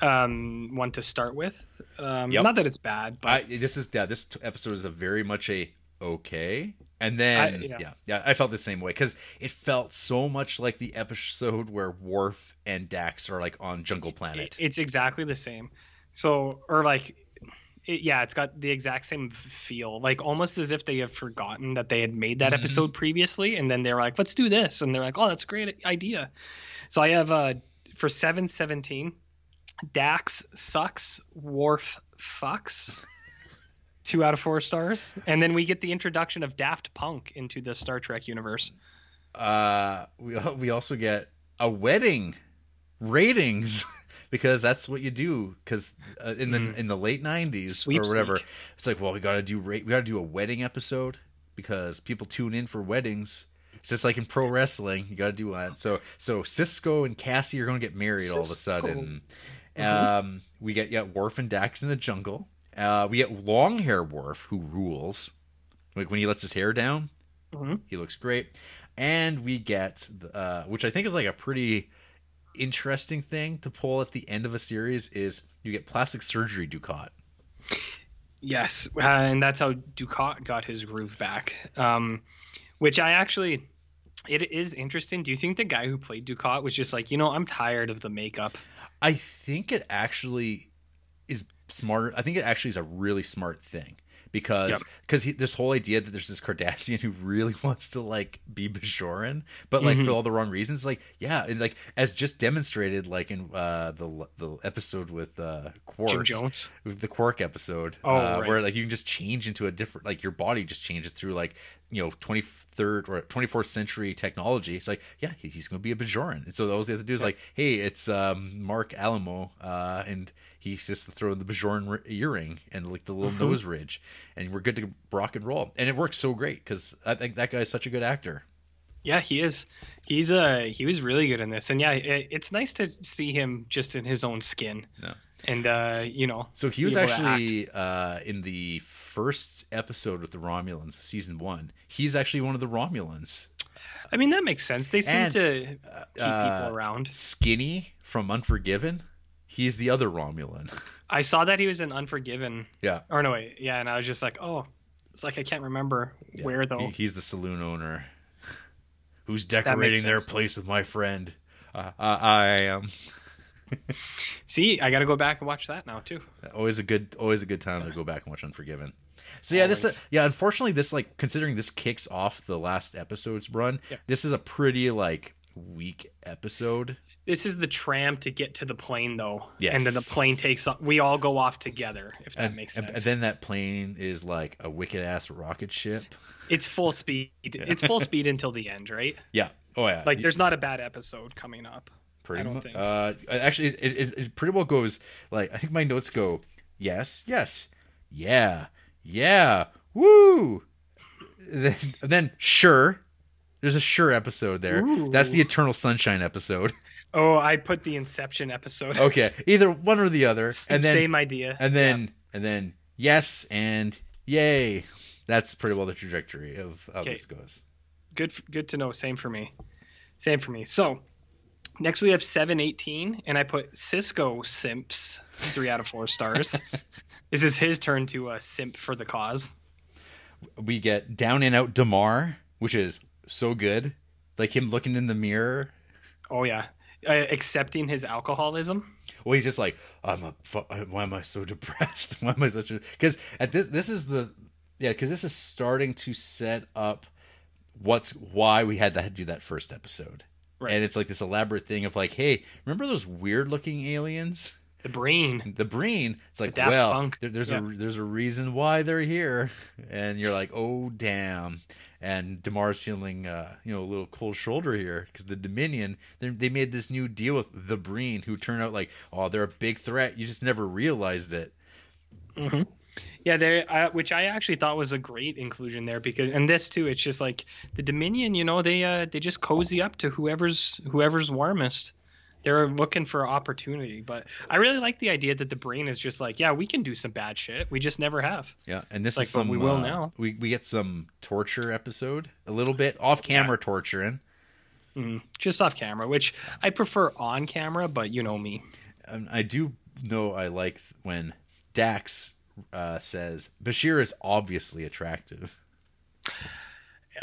um, one to start with. Um, Yep. Not that it's bad, but I this is yeah this episode is a very much a okay and then I- yeah. yeah. yeah I felt the same way because it felt so much like the episode where Worf and Dax are like on Jungle Planet. it- it's exactly the same. So, or like, it, yeah, it's got the exact same feel, like almost as if they have forgotten that they had made that Mhm. episode previously, and then they're like, "Let's do this," and they're like, "Oh, that's a great idea." So I have uh for seven seventeen, Dax sucks, Worf fucks. Two out of four stars, and then we get the introduction of Daft Punk into the Star Trek universe. uh, we we also get a wedding ratings because that's what you do because uh, in the Mm. in the late nineties or sweeps week. whatever it's like well we gotta do rate we gotta do a wedding episode because people tune in for weddings. It's just like in pro wrestling, you got to do that. So, so Sisko and Cassie are going to get married all of a Sisko. sudden. Mhm. Um, we get yeah, Worf and Dax in the jungle. Uh, we get long hair Worf who rules. Like when he lets his hair down, Mhm. he looks great. And we get, uh, which I think is like a pretty interesting thing to pull at the end of a series, is you get plastic surgery Dukat. Yes, uh, and that's how Dukat got his groove back. Um, which I actually, it is interesting. Do you think the guy who played Dukat was just like, you know, I'm tired of the makeup? I think it actually is smarter. I think it actually is a really smart thing because Yep. because this whole idea that there's this Cardassian who really wants to like be Bajoran, but like Mhm. for all the wrong reasons. Like yeah, and like as just demonstrated, like in uh, the the episode with uh, Quark, Jim Jones. with the Quark episode, Oh, uh, right. where like you can just change into a different like your body just changes through like you know 23rd or 24th century technology. It's like yeah, he- he's going to be a Bajoran, and so all they have to do is like hey, it's um, Marc Alaimo, uh, and he just to throw the Bajoran earring and like the little Mhm. nose ridge, and we're good to rock and roll. And it works so great because I think that guy's such a good actor. Yeah, he is. He's uh he was really good in this, and yeah, it, it's nice to see him just in his own skin. Yeah. And uh, you know, So he was actually uh, in the first episode with the Romulans, season one. He's actually one of the Romulans. I mean that makes sense. They seem And, to keep uh, people around. Skinny from Unforgiven. He's the other Romulan. I saw that he was in Unforgiven. Yeah. Or no, wait, yeah, and I was just like, oh, it's like I can't remember Yeah. where though. He- he's the saloon owner who's decorating their place with my friend. Uh, I, I am. See, I got to go back and watch that now too. Always a good, always a good time to go back and watch Unforgiven. So yeah, this Always. yeah. Unfortunately, this like considering this kicks off the last episode's run. Yep. This is a pretty like weak episode. This is the tram to get to the plane though. Yes. And then the plane takes off. We all go off together, if that and, makes sense. and then that plane is like a wicked ass rocket ship. it's full speed. It's full speed until the end, right? Yeah. Oh yeah. Like there's not a bad episode coming up. pretty I don't mu- think. Uh, actually, it, it, it pretty well goes like I think my notes go yes, yes, yeah, yeah, woo. Then, then sure. There's a sure episode there. That's the Eternal Sunshine episode. Oh, I put the Inception episode. Okay, either one or the other, and then same idea. and then and then yes and yay. That's pretty well the trajectory of how Okay. this goes. good good to know same for me same for me so next we have 718 and i put sisko simps three out of four stars this is his turn to uh, simp for the cause We get down and out Damar, which is so good. Like him looking in the mirror oh yeah uh, accepting his alcoholism Well, he's just like, I'm a. Fu- why am I so depressed? Why am I such a? Because at this, this is the, yeah, because this is starting to set up what's why we had to do that first episode, Right. and it's like this elaborate thing of like, hey, remember those weird looking aliens? The Breen. The Breen. It's like, well, there, there's Yeah. a there's a reason why they're here, and you're like, oh damn. And Damar's feeling, uh, you know, a little cold shoulder here because the Dominion they they made this new deal with the Breen, who turn out like, oh, they're a big threat. You just never realized it. hmm yeah there uh, which i actually thought was a great inclusion there because and this too it's just like the dominion you know they uh they just cozy up to whoever's whoever's warmest they're looking for opportunity but i really like the idea that the Breen is just like yeah we can do some bad shit we just never have Yeah, and this Like, is some. we will uh, now. We we get some torture episode, a little bit off camera torturing. Mhm. just off camera which i prefer on camera but you know me And I do know I like when Dax uh, says Bashir is obviously attractive.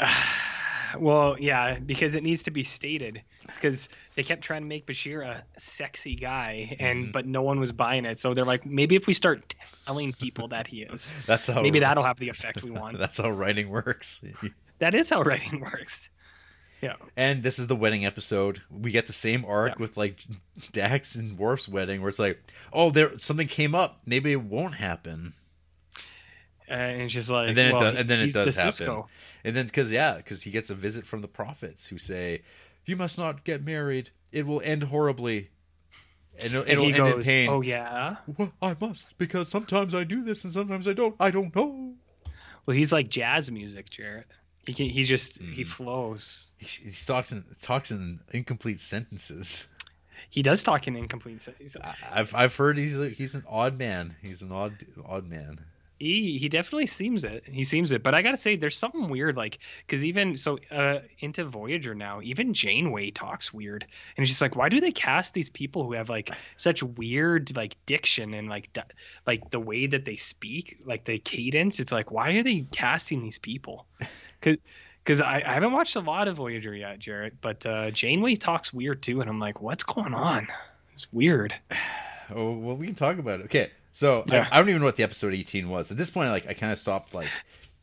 well yeah because it needs to be stated it's because they kept trying to make bashir a sexy guy and Mhm. but no one was buying it so they're like maybe if we start telling people that he is That's how maybe that'll have the effect we want That's how writing works. that is how writing works yeah And this is the wedding episode. We get the same arc Yeah. with like Dax and Worf's wedding, where it's like, oh, there something came up. Maybe it won't happen. And she's like And then it does- and then it does the happen. Sisko. And then because yeah, because he gets a visit from the prophets who say, "You must not get married. It will end horribly." And it'll, and it'll he end in pain. oh yeah Well, I must because sometimes I do this and sometimes I don't. I don't know. well he's like jazz music jarrett he can, he just he Mhm. flows He, he talks in talks in incomplete sentences. he does talk in incomplete sentences I've I've heard he's a, he's an odd man. He's an odd odd man. He he definitely seems it. He seems it. But i gotta say there's something weird like because even so uh into voyager now even janeway talks weird. And it's just like why do they cast these people who have like such weird like diction and like like the way that they speak like the cadence? It's like why are they casting these people? Because because I, I haven't watched a lot of voyager yet jarrett but uh janeway talks weird too and i'm like what's going on? It's weird. Oh well, we can talk about it. Okay, so Yeah. I, I don't even know what the episode eighteen was at this point. Like I kind of stopped like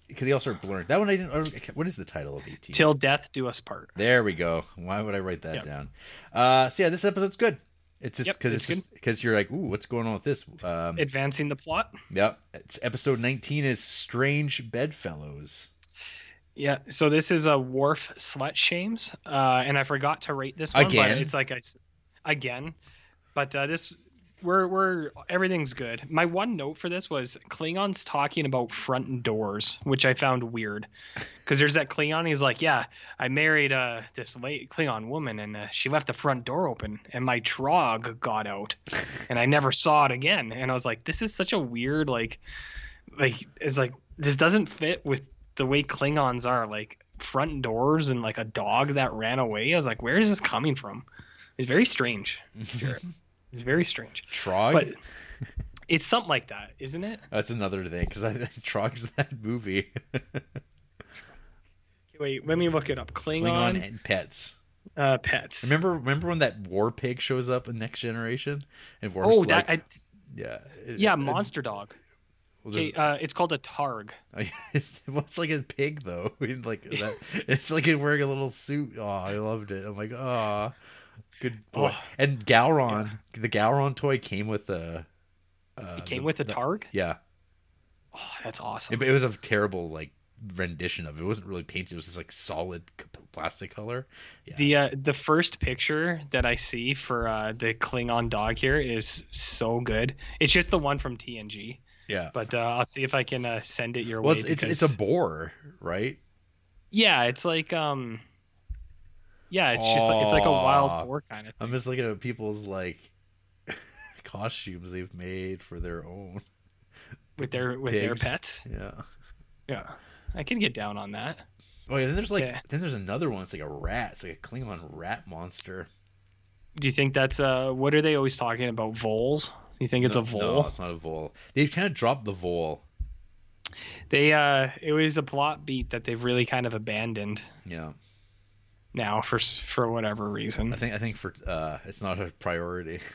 because they all started blurring. That one I didn't. What is the title of eighteen? till death do us part There we go. Why would I write that Yep. down? Uh, so yeah, this episode's good. It's just because it's it's because you're like, ooh, what's going on with this? Um, advancing the plot yeah, it's- episode nineteen is strange bedfellows. Yeah, so this is a Worf Slut Shames, uh, and I forgot to rate this one, Again? but it's like I s- again, but uh, this we're we're everything's good. My one note for this was Klingons talking about front doors, which I found weird, because there's that Klingon. He's like, "Yeah, I married uh this late Klingon woman, and uh, she left the front door open, and my trog got out, and I never saw it again." And I was like, "This is such a weird like, like it's like this doesn't fit with the way Klingons are, like front doors and like a dog that ran away." I was like, "Where is this coming from?" It's very strange. Jarrett. It's very strange. Trog. But it's something like that, isn't it? That's another thing because I Trog's that movie. Wait, let me look it up. Klingon, Klingon and pets. uh, pets. Remember, remember when that war pig shows up in Next Generation and we're Oh, like, I, yeah, it- yeah, it- monster dog. well, uh, it's called a targ. it's, well, it's like a pig though. Like that. It's like wearing a little suit. Oh, I loved it. I'm like, oh, good boy. Oh. And Gowron, the Gowron toy came with a. Uh, It came the- with a the- targ. Yeah, Oh, that's awesome. it, it was a terrible like rendition of it. It wasn't really painted. It was just like solid plastic color. Yeah. The uh, the first picture that I see for uh, the Klingon dog here is so good. It's just the one from TNG, yeah. but uh, I'll see if I can uh, send it your Well, way. it's, it's it's a boar, right? yeah, it's like um, yeah, it's just like, it's like a wild boar kind of. I'm just looking at people's like costumes they've made for their own. with their with their pets. Yeah. Yeah, I can get down on that. Oh yeah, then there's like Yeah. then there's another one. It's like a rat. It's like a Klingon rat monster. Do you think that's uh what are they always talking about voles? You think it's no, a vole? No, it's not a vole. They've kind of dropped the vole. They uh it was a plot beat that they've really kind of abandoned Yeah, now for for whatever reason. I think I think for uh, it's not a priority.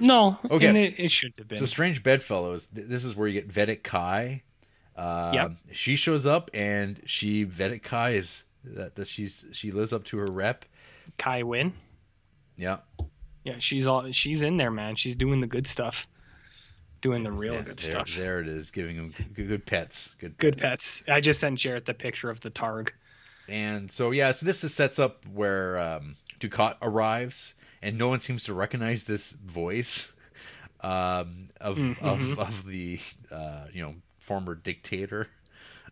No, Okay. and it, it should have been. So strange bedfellows. This is where you get Vedek Kai. Uh, Yep. She shows up and she Vedek Kai is that, that she's she lives up to her rep. Kai Winn. Yeah. Yeah, she's all she's in there, man. She's doing the good stuff. Doing the real Yeah, good there, stuff. There it is, giving them good, good pets. Good, Good pets. I just sent Jarrett the picture of the Targ. And so yeah, so this is sets up where um, Dukat arrives, and no one seems to recognize this voice um, of Mm-hmm. of of the uh, you know former dictator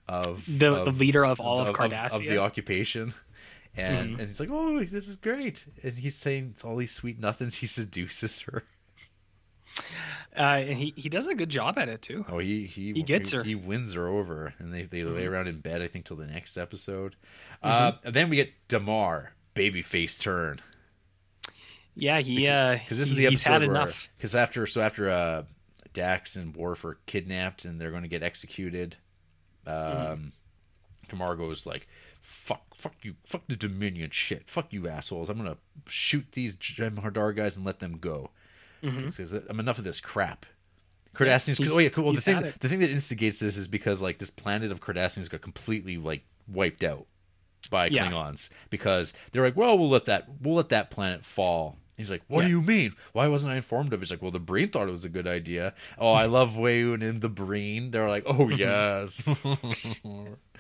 of The of, the leader of all of, of, Cardassia. of the occupation. And Mhm. and he's like, oh, this is great, and he's saying all these sweet nothings. He seduces her. Uh, and he, he does a good job at it too. Oh, he he He gets he, her. He wins her over, and they they lay Mhm. around in bed. I think till the next episode. Mm-hmm. Uh, then we get Damar, babyface turn. Yeah, he uh because this is the episode where enough. because after so after uh Dax and Worf are kidnapped and they're going to get executed, um, Mm-hmm. Damar goes like, "Fuck, fuck you, fuck the Dominion shit, fuck you assholes! I'm gonna shoot these Jem'Hadar guys and let them go. Mhm. Says, I'm enough of this crap." Cardassians, he's- oh yeah, cool. Well, the thing, the thing that instigates this is because like this planet of Cardassians got completely like wiped out by Yeah. Klingons because they're like, well, we'll let that we'll let that planet fall. He's like, what Yeah. do you mean? Why wasn't I informed of it? He's like, well, the Breen thought it was a good idea. Oh, I love Weyoun and the Breen. They're like, oh yes.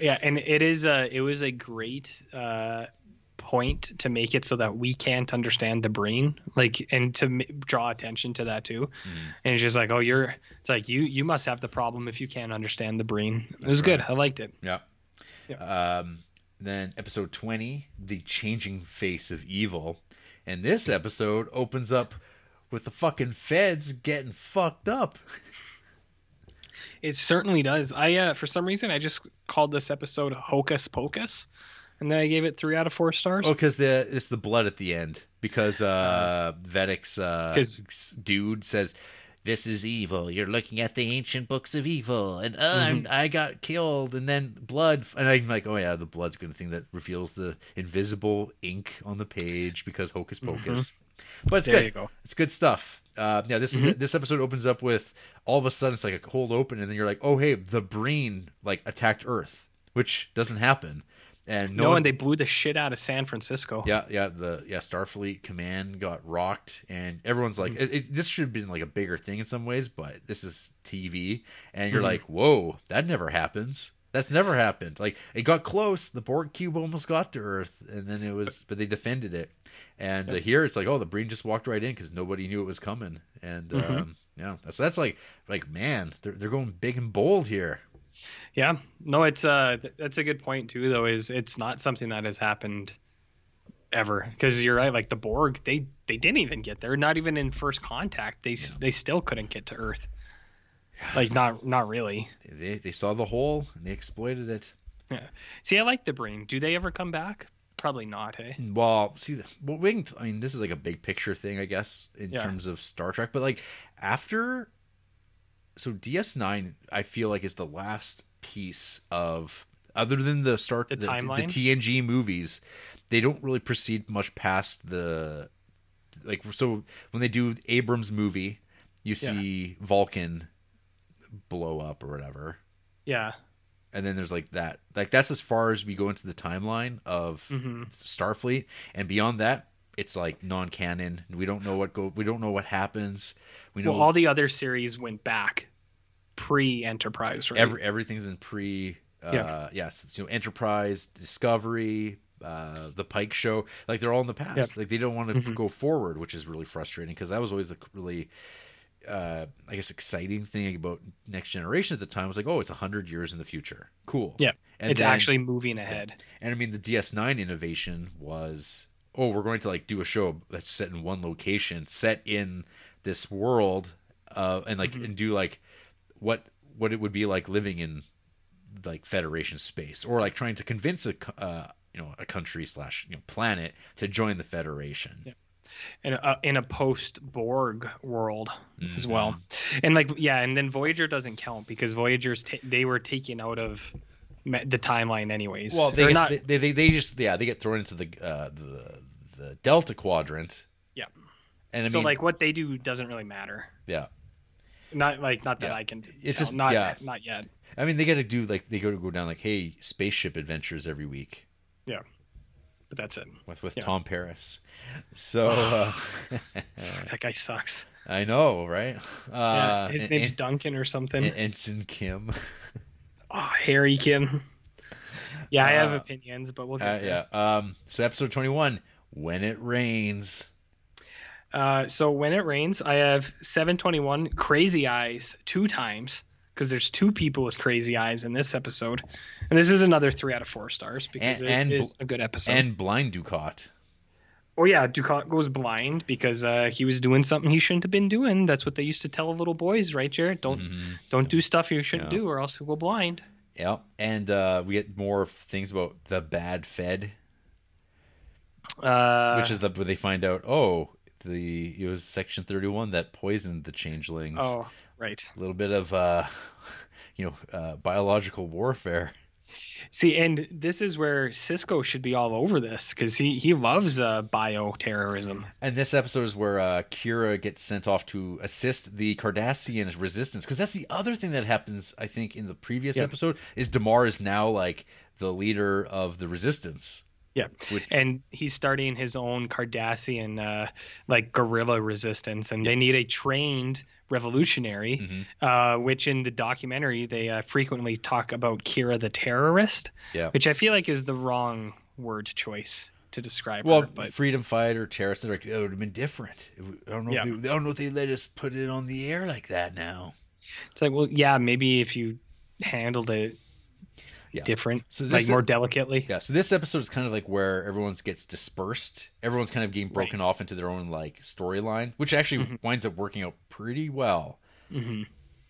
Yeah, and it is a it was a great uh point to make it so that we can't understand the Breen like and to m- draw attention to that too. Mm. and it's just like oh you're it's like you you must have the problem if you can't understand the Breen. It was good. i liked it. Yeah. Um, then episode twenty, the changing face of evil, and this episode opens up with the fucking feds getting fucked up. it certainly does. I uh for some reason i just called this episode hocus pocus and then i gave it three out of four stars Oh, because the it's the blood at the end because uh, Vedek's uh, dude says, "This is evil. You're looking at the ancient books of evil, and uh, Mm-hmm. I got killed, and then blood." And I'm like, "Oh yeah, the blood's going to thing that reveals the invisible ink on the page because hocus pocus." But it's Mm-hmm. There good. you go. It's good stuff. Uh, yeah, this is this episode opens up with all of a sudden it's like a cold open, and then you're like, "Oh hey, the Breen like attacked Earth," which doesn't happen. And no, no, one, and they blew the shit out of san francisco yeah, yeah, the yeah Starfleet command got rocked, and everyone's like, Mm-hmm. it, it, this should have been like a bigger thing in some ways, but this is TV, and you're Mhm. like, whoa, that never happens. That's never happened. Like it got close. The Borg cube almost got to Earth, and then it was, but they defended it. And uh, here it's like, oh, the Breen just walked right in because nobody knew it was coming. And Mhm. um, yeah, so that's like, like man, they're they're going big and bold here. Yeah, no, it's uh, th- that's a good point too. Though is it's not something that has happened ever because you're right. Like the Borg, they they didn't even get there. Not even in first contact, they s they still couldn't get to Earth. Like not not really. They they saw the hole and they exploited it. Yeah. See, I like the Breen. Do they ever come back? Probably not. Hey. Well, see, well, we can, I mean, this is like a big picture thing, I guess, in Yeah. terms of Star Trek. But like after, so DS9, I feel like is the last piece of other than the start The the, the? TNG movies. They don't really proceed much past the like. So when they do Abrams movie, you see Vulcan blow up or whatever Yeah. and then there's like that like that's as far as we go into the timeline of Mhm. starfleet and beyond that it's like non-canon we don't know what go we don't know what happens we know Well, all the other series went back pre Enterprise, right? every, everything's been pre uh Yeah. yes it's, you know enterprise discovery uh the pike show like they're all in the past Yep. like they don't want to Mhm. go forward which is really frustrating because that was always the really uh i guess exciting thing about next generation at the time was like oh it's 100 years in the future cool Yeah. and it's then- actually moving ahead. And I mean, the DS9 innovation was, oh, we're going to like do a show that's set in one location, set in this world, uh, and like Mhm. and do like what what it would be like living in like Federation space, or like trying to convince a uh, you know a country slash you know planet to join the Federation. Yeah. in a, in a post Borg world as Mhm. well. And like yeah, and then Voyager doesn't count because Voyager's ta- they were taken out of me- the timeline anyways. Well, they, Or not. they, they they just yeah they get thrown into the uh, the the Delta Quadrant. Yeah. And I so mean, like what they do doesn't really matter. yeah. Not like not that Yeah. I can. It's just- not yeah. not yet. I mean, they got to do like they got to go down like, hey, spaceship adventures every week Yeah, But that's it. with with Yeah. Tom Paris. So uh, That guy sucks. I know, right? Yeah, Uh, his name's Duncan or something. En- Ensign Kim. oh, Harry Kim. Yeah, I have Uh, opinions, but we'll get Uh, there. yeah. Um. So episode twenty one, when it rains. Uh, so when it rains, I have 721 crazy eyes two times because there's two people with crazy eyes in this episode, and this is another three out of four stars because And- it and is a good episode. and blind Dukat. oh yeah, Dukat goes blind because uh, he was doing something he shouldn't have been doing. That's what they used to tell little boys, right, Jared? Don't Mhm. don't do stuff you shouldn't Yeah. do, or else you'll go blind. Yeah, and uh, we get more things about the bad Fed, Uh, which is the where they find out. Oh, the it was Section thirty one that poisoned the changelings. oh right. a little bit of uh, you know uh, biological warfare. See, and this is where Sisko should be all over this because he he loves uh, bioterrorism. And this episode is where uh, Kira gets sent off to assist the Cardassian resistance because that's the other thing that happens. I think in the previous Yeah. episode is Damar is now like the leader of the resistance. Yeah, Which- and he's starting his own Cardassian uh, like guerrilla resistance, and they need a trained revolutionary. Mhm. Uh, which in the documentary they uh, frequently talk about Kira the terrorist, Yeah. which I feel like is the wrong word choice to describe Well, her. But freedom fighter, terrorist, like, it would have been different. I don't know. Yeah. They, I don't know if they let us put it on the air like that now. it's like, well, yeah, maybe if you handled it Yeah. different, So this like is- more delicately. Yeah, so this episode is kind of like where everyone's gets dispersed. Everyone's kind of getting broken off into their own like storyline, which actually Mhm. winds up working out pretty well. hmm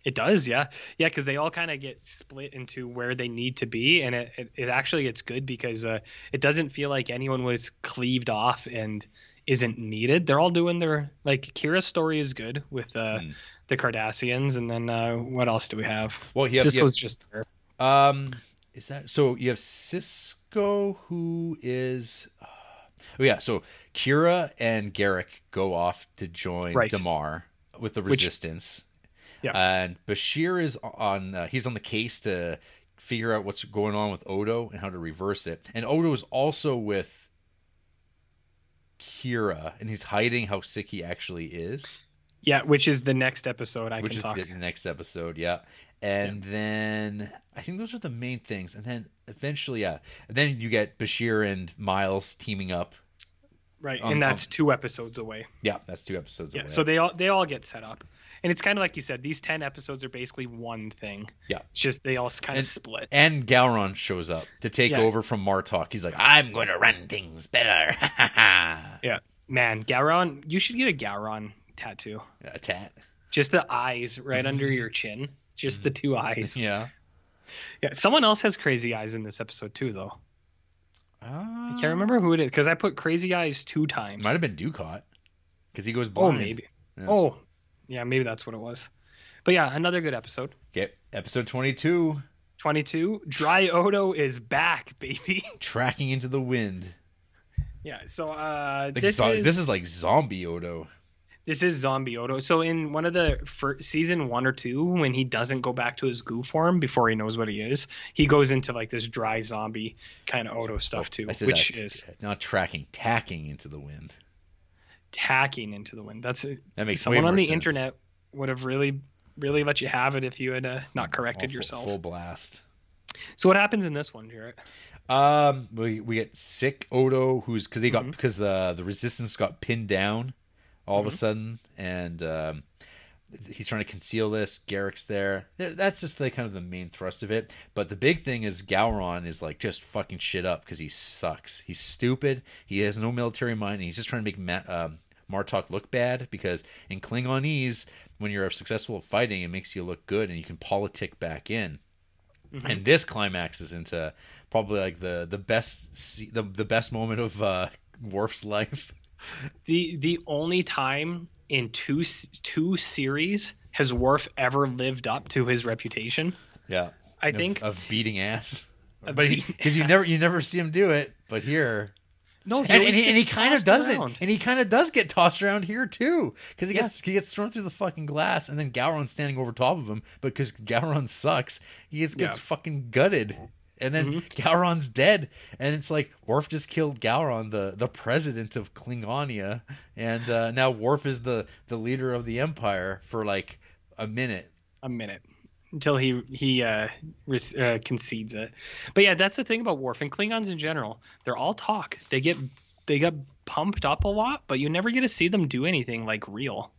It does, yeah, yeah, because they all kind of get split into where they need to be, and it, it, it actually it's good because uh, it doesn't feel like anyone was cleaved off and isn't needed. They're all doing their like Kira's story is good with uh, Mm. the Cardassians, and then uh, what else do we have? Well, you have, you Sisko's just there. um, is that so? You have Sisko, who is, oh yeah, so Kira and Garak go off to join Right. Damar with the Which- Resistance. Yeah. and Bashir is on. Uh, he's on the case to figure out what's going on with Odo and how to reverse it. And Odo is also with Kira, and he's hiding how sick he actually is, Yeah, which is the next episode I which can is talk. the next episode. Yeah, and then I think those are the main things. And then eventually, yeah, and then you get Bashir and Miles teaming up. Right, Um, and that's two episodes away. Yeah, that's two episodes. Yeah, away. so they all they all get set up, and it's kind of like you said. These ten episodes are basically one thing. Yeah. it's just they all kind And- of split. and Gowron shows up to take Yeah. over from Martok. He's like, I'm going to run things better. Yeah, man, Gowron, you should get a Gowron tattoo. A tat. Just the eyes right under your chin. Just the two eyes. Mm-hmm. Yeah. Yeah, someone else has crazy eyes in this episode too, though. Uh, I can't remember who it is because I put crazy eyes two times. Might have been Dukat because he goes blind. oh, maybe. Yeah. Oh, yeah, maybe that's what it was. But yeah, another good episode. Okay, episode 22, 22. Dry Odo is back, baby. tracking into the wind. yeah. So uh, Like this zo- is this is like zombie Odo. This is zombie Odo. So in one of the first season one or two, when he doesn't go back to his goo form before he knows what he is, he goes into like this dry zombie kind of Odo stuff too, Oh, I which that. is not tracking, tacking into the wind. tacking into the wind. That's That makes someone on the sense. internet would have really really let you have it if you had uh, not corrected full- yourself. Full blast. So what happens in this one, Jarrett? Um, we we get sick Odo, who's because they got because uh, the resistance got pinned down all of a Mhm. sudden, and um, he's trying to conceal this. Garak's there. That's just like kind of the main thrust of it. But the big thing is Gowron is like just fucking shit up because he sucks. He's stupid. He has no military mind, and he's just trying to make Ma- um, Martok look bad because in Klingonese, when you're successful at fighting, it makes you look good, and you can politic back in Mm-hmm. and this climaxes into probably like the the best the the best moment of uh Worf's life. The the only time in two two series has Worf ever lived up to his reputation. Yeah, I of, think of beating ass, Of but because you never you never see him do it, but here. no, And, and he, and he kind of does around. it, and he kind of does get tossed around here too, because he gets he gets thrown through the fucking glass, and then Gowron's standing over top of him, but because Gowron sucks, he gets, gets fucking gutted, and then Mhm. Gowron's dead, and it's like Worf just killed Gowron, the the president of Klingonia, and uh, now Worf is the the leader of the Empire for like a minute. a minute until he he uh, res- uh, concedes it. But yeah, that's the thing about Worf and Klingons in general. They're all talk. They get they get pumped up a lot, but you never get to see them do anything like real.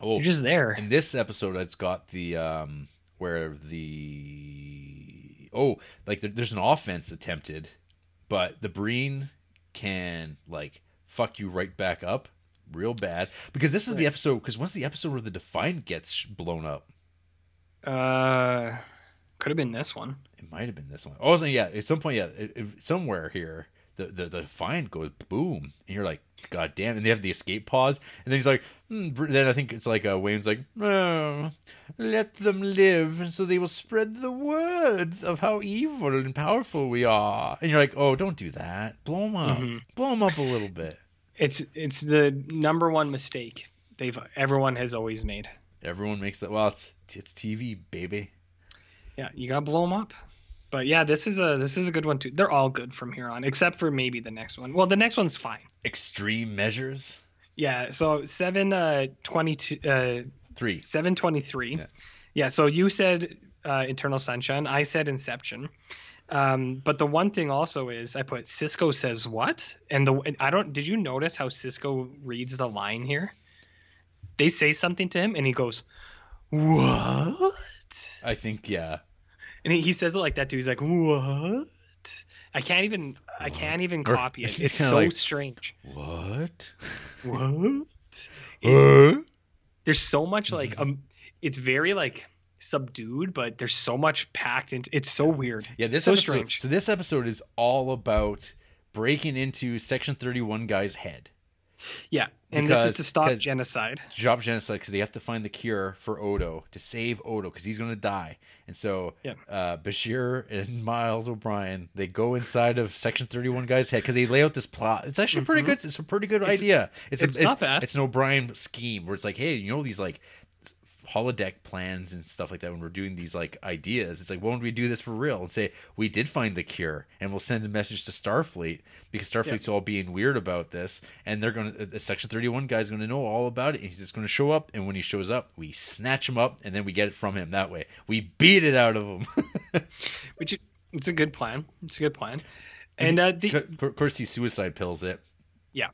Oh, They're just there. in this episode it's got the um where the oh like there, there's an offense attempted but the breen can like fuck you right back up real bad. Because this is the episode because once the episode where the defiant gets blown up? Uh, could have been this one. it might have been this one. Oh so yeah at some point yeah it, it- somewhere here the, the the defiant goes boom and you're like god damn and they have the escape pods and then he's like then i think it's like uh, Weyoun's like oh, let them live so they will spread the word of how evil and powerful we are and you're like oh don't do that blow them up Mhm. blow them up a little bit It's it's the number one mistake they've everyone has always made. everyone makes that well it's it's tv baby Yeah, you gotta blow them up. But yeah, this is a this is a good one too. They're all good from here on, except for maybe the next one. Well, the next one's fine. extreme measures Yeah. So seven uh twenty two uh three seven twenty three. Yeah. Yeah. So you said uh, Eternal Sunshine. I said Inception. Um, but the one thing also is I put Sisko says what, and the and I don't. Did you notice how Sisko reads the line here? They say something to him, and he goes, "What?" i think yeah And he, he says it like that too. He's like, "What?" I can't even. I can't even Or- copy it. it's It's so like- strange. what What? Huh? there's so much like um it's very like subdued but there's so much packed into it's so weird Yeah, this So episode. strange. So this episode is all about breaking into Section Thirty One guy's head, yeah and Because- this is to stop genocide Stop genocide, because they have to find the cure for Odo to save Odo because he's going to die. And so, Yeah. uh, Bashir and Miles O'Brien they go inside of Section Thirty One guy's head because they lay out this plot. It's actually pretty Mhm. good. It's a pretty good It's- idea. It's it's a, not it's, bad. It's an O'Brien scheme where it's like, hey, you know these like holodeck plans and stuff like that when we're doing these like ideas. It's like, why don't we do this for real and say we did find the cure, and we'll send a message to Starfleet because Starfleet's all being weird about this, and they're going to the Section Thirty One guy's going to know all about it, and he's just going to show up, and when he shows up, we snatch him up, and then we get it from him that way. We beat it out of him. Which it's a good plan. It's a good plan. And uh, the, of course, he suicide pills it. Yeah,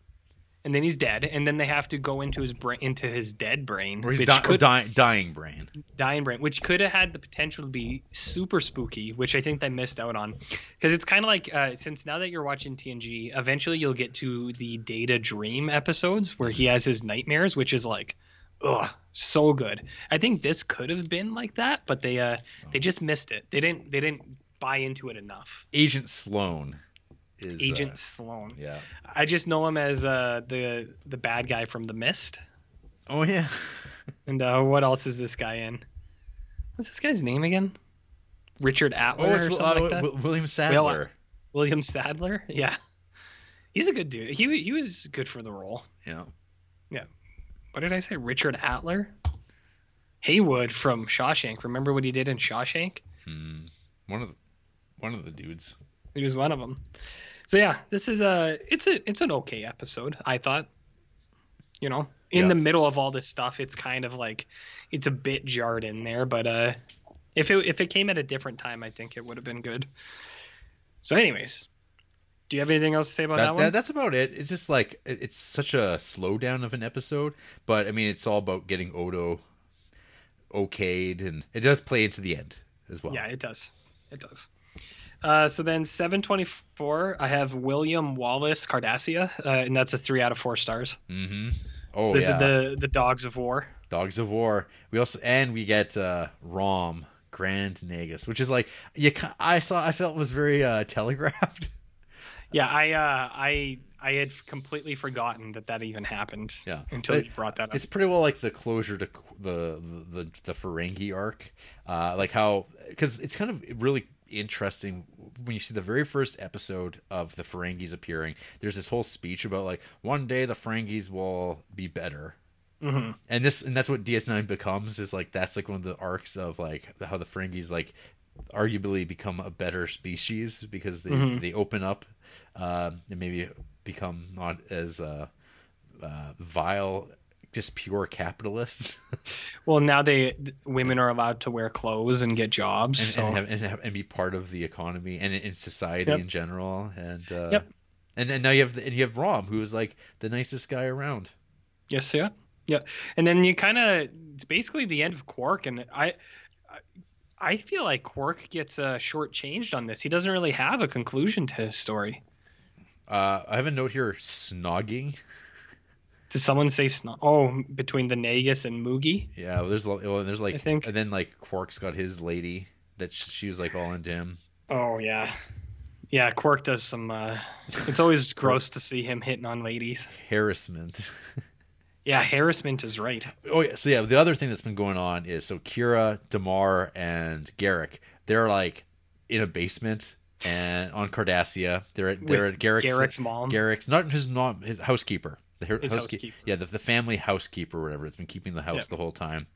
and then he's dead, and then they have to go into his brain, into his dead brain, or which di- could, dying, dying brain, dying brain, which could have had the potential to be super spooky, which I think they missed out on, because it's kind of like uh, since now that you're watching TNG, eventually you'll get to the Data Dream episodes where he has his nightmares, which is like, ugh, so good. I think this could have been like that, but they uh they just missed it. They didn't they didn't buy into it enough. Agent Sloan is Agent uh, Sloan. yeah. I just know him as uh, the the bad guy from The Mist. Oh yeah. And uh, what else is this guy in? What's this guy's name again? Richard Atler oh, or it's something uh, like that. William Sadler. William Sadler. Yeah, he's a good dude. He he was good for the role. yeah. Yeah. What did I say? Richard Atler. Haywood from Shawshank. Remember what he did in Shawshank? Hmm. One of the, one of the dudes. He was one of them. So yeah, this is a it's a it's an okay episode. I thought. You know, in Yeah. the middle of all this stuff, it's kind of like it's a bit jarred in there, but uh, if it if it came at a different time, I think it would have been good. So, anyways, do you have anything else to say about that, That, one? that, that's about it. It's just like it's such a slowdown of an episode, but I mean, it's all about getting Odo okayed, and it does play into the end as well. Yeah, it does. It does. Uh, so then 724, I have William Wallace Cardassia, uh, and that's a three out of four stars. Mm-hmm. So Oh this yeah. is the the Dogs of War. Dogs of War. We also and we get uh, Rom Grand Nagus, which is like you. I saw. I felt was very uh, telegraphed. Yeah, I uh, I I had completely forgotten that that even happened. Yeah. Until you brought that up. It's pretty well like the closure to the the the, the Ferengi arc, uh, like how because it's kind of really interesting when you see the very first episode of the Ferengis appearing. There's this whole speech about like one day the Ferengis will be better, hmm and this and that's what DS9 becomes is like that's like one of the arcs of like how the Ferengis like arguably become a better species because they Mhm. they open up um, and maybe become not as uh, uh, vile, just pure capitalists Well, now they women are allowed to wear clothes and get jobs. and, so and, have, and, have, and be part of the economy and in society Yep. in general. And uh, Yep. and and now you have the, and you have Rom who is like the nicest guy around. yes, yeah, yeah. And then you kind of it's basically the end of Quark, and I. I- I feel like Quark gets uh, shortchanged on this. He doesn't really have a conclusion to his story. Uh, I have a note here: snogging. Did someone say sno- oh between the Nagus and Moogie? Yeah, well, there's well, there's like I think- and then like Quark's got his lady that she was like all into him. Oh yeah, yeah. Quark does some. Uh, it's always gross to see him hitting on ladies. Harassment. Yeah, harassment is right. oh yeah, so yeah, the other thing that's been going on is so Kira, Damar, and Garak, they're like in a basement and on Cardassia. They're at they're With at Garak's Garak's mom. Garak's not his mom, his housekeeper. The her- housekeeper. Yeah, the, the family housekeeper, or whatever. It's been keeping the house Yeah. the whole time.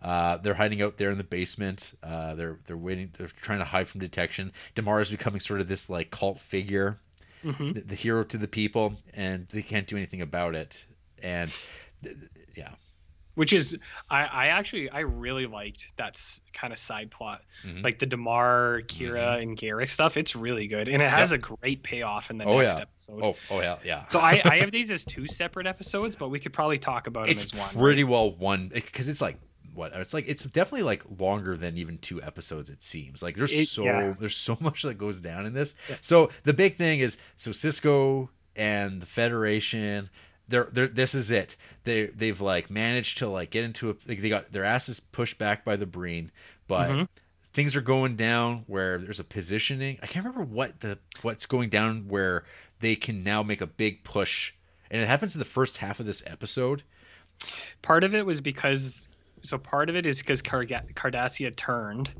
Uh, they're hiding out there in the basement. Uh, they're they're waiting. They're trying to hide from detection. Damar is becoming sort of this like cult figure, hmm the, the hero to the people, and they can't do anything about it. And yeah, Which is, I, I actually, I really liked that kind of side plot, Mhm. like the Damar, Kira, and Garak stuff. It's really good, and it has a great payoff in the Oh, next yeah. episode. oh oh yeah yeah. So I, I have these as two separate episodes, but we could probably talk about it's them as one. pretty well one because it's like what it's like it's definitely like longer than even two episodes it seems like there's It- so yeah. there's so much that goes down in this so the big thing is so sisko and the federation they're, they're this is it they they've like managed to like get into a like they got their asses pushed back by the breen but Mhm. things are going down where there's a positioning i can't remember what the what's going down where they can now make a big push and it happens in the first half of this episode Part of it was because, so part of it is because Card- Cardassia turned,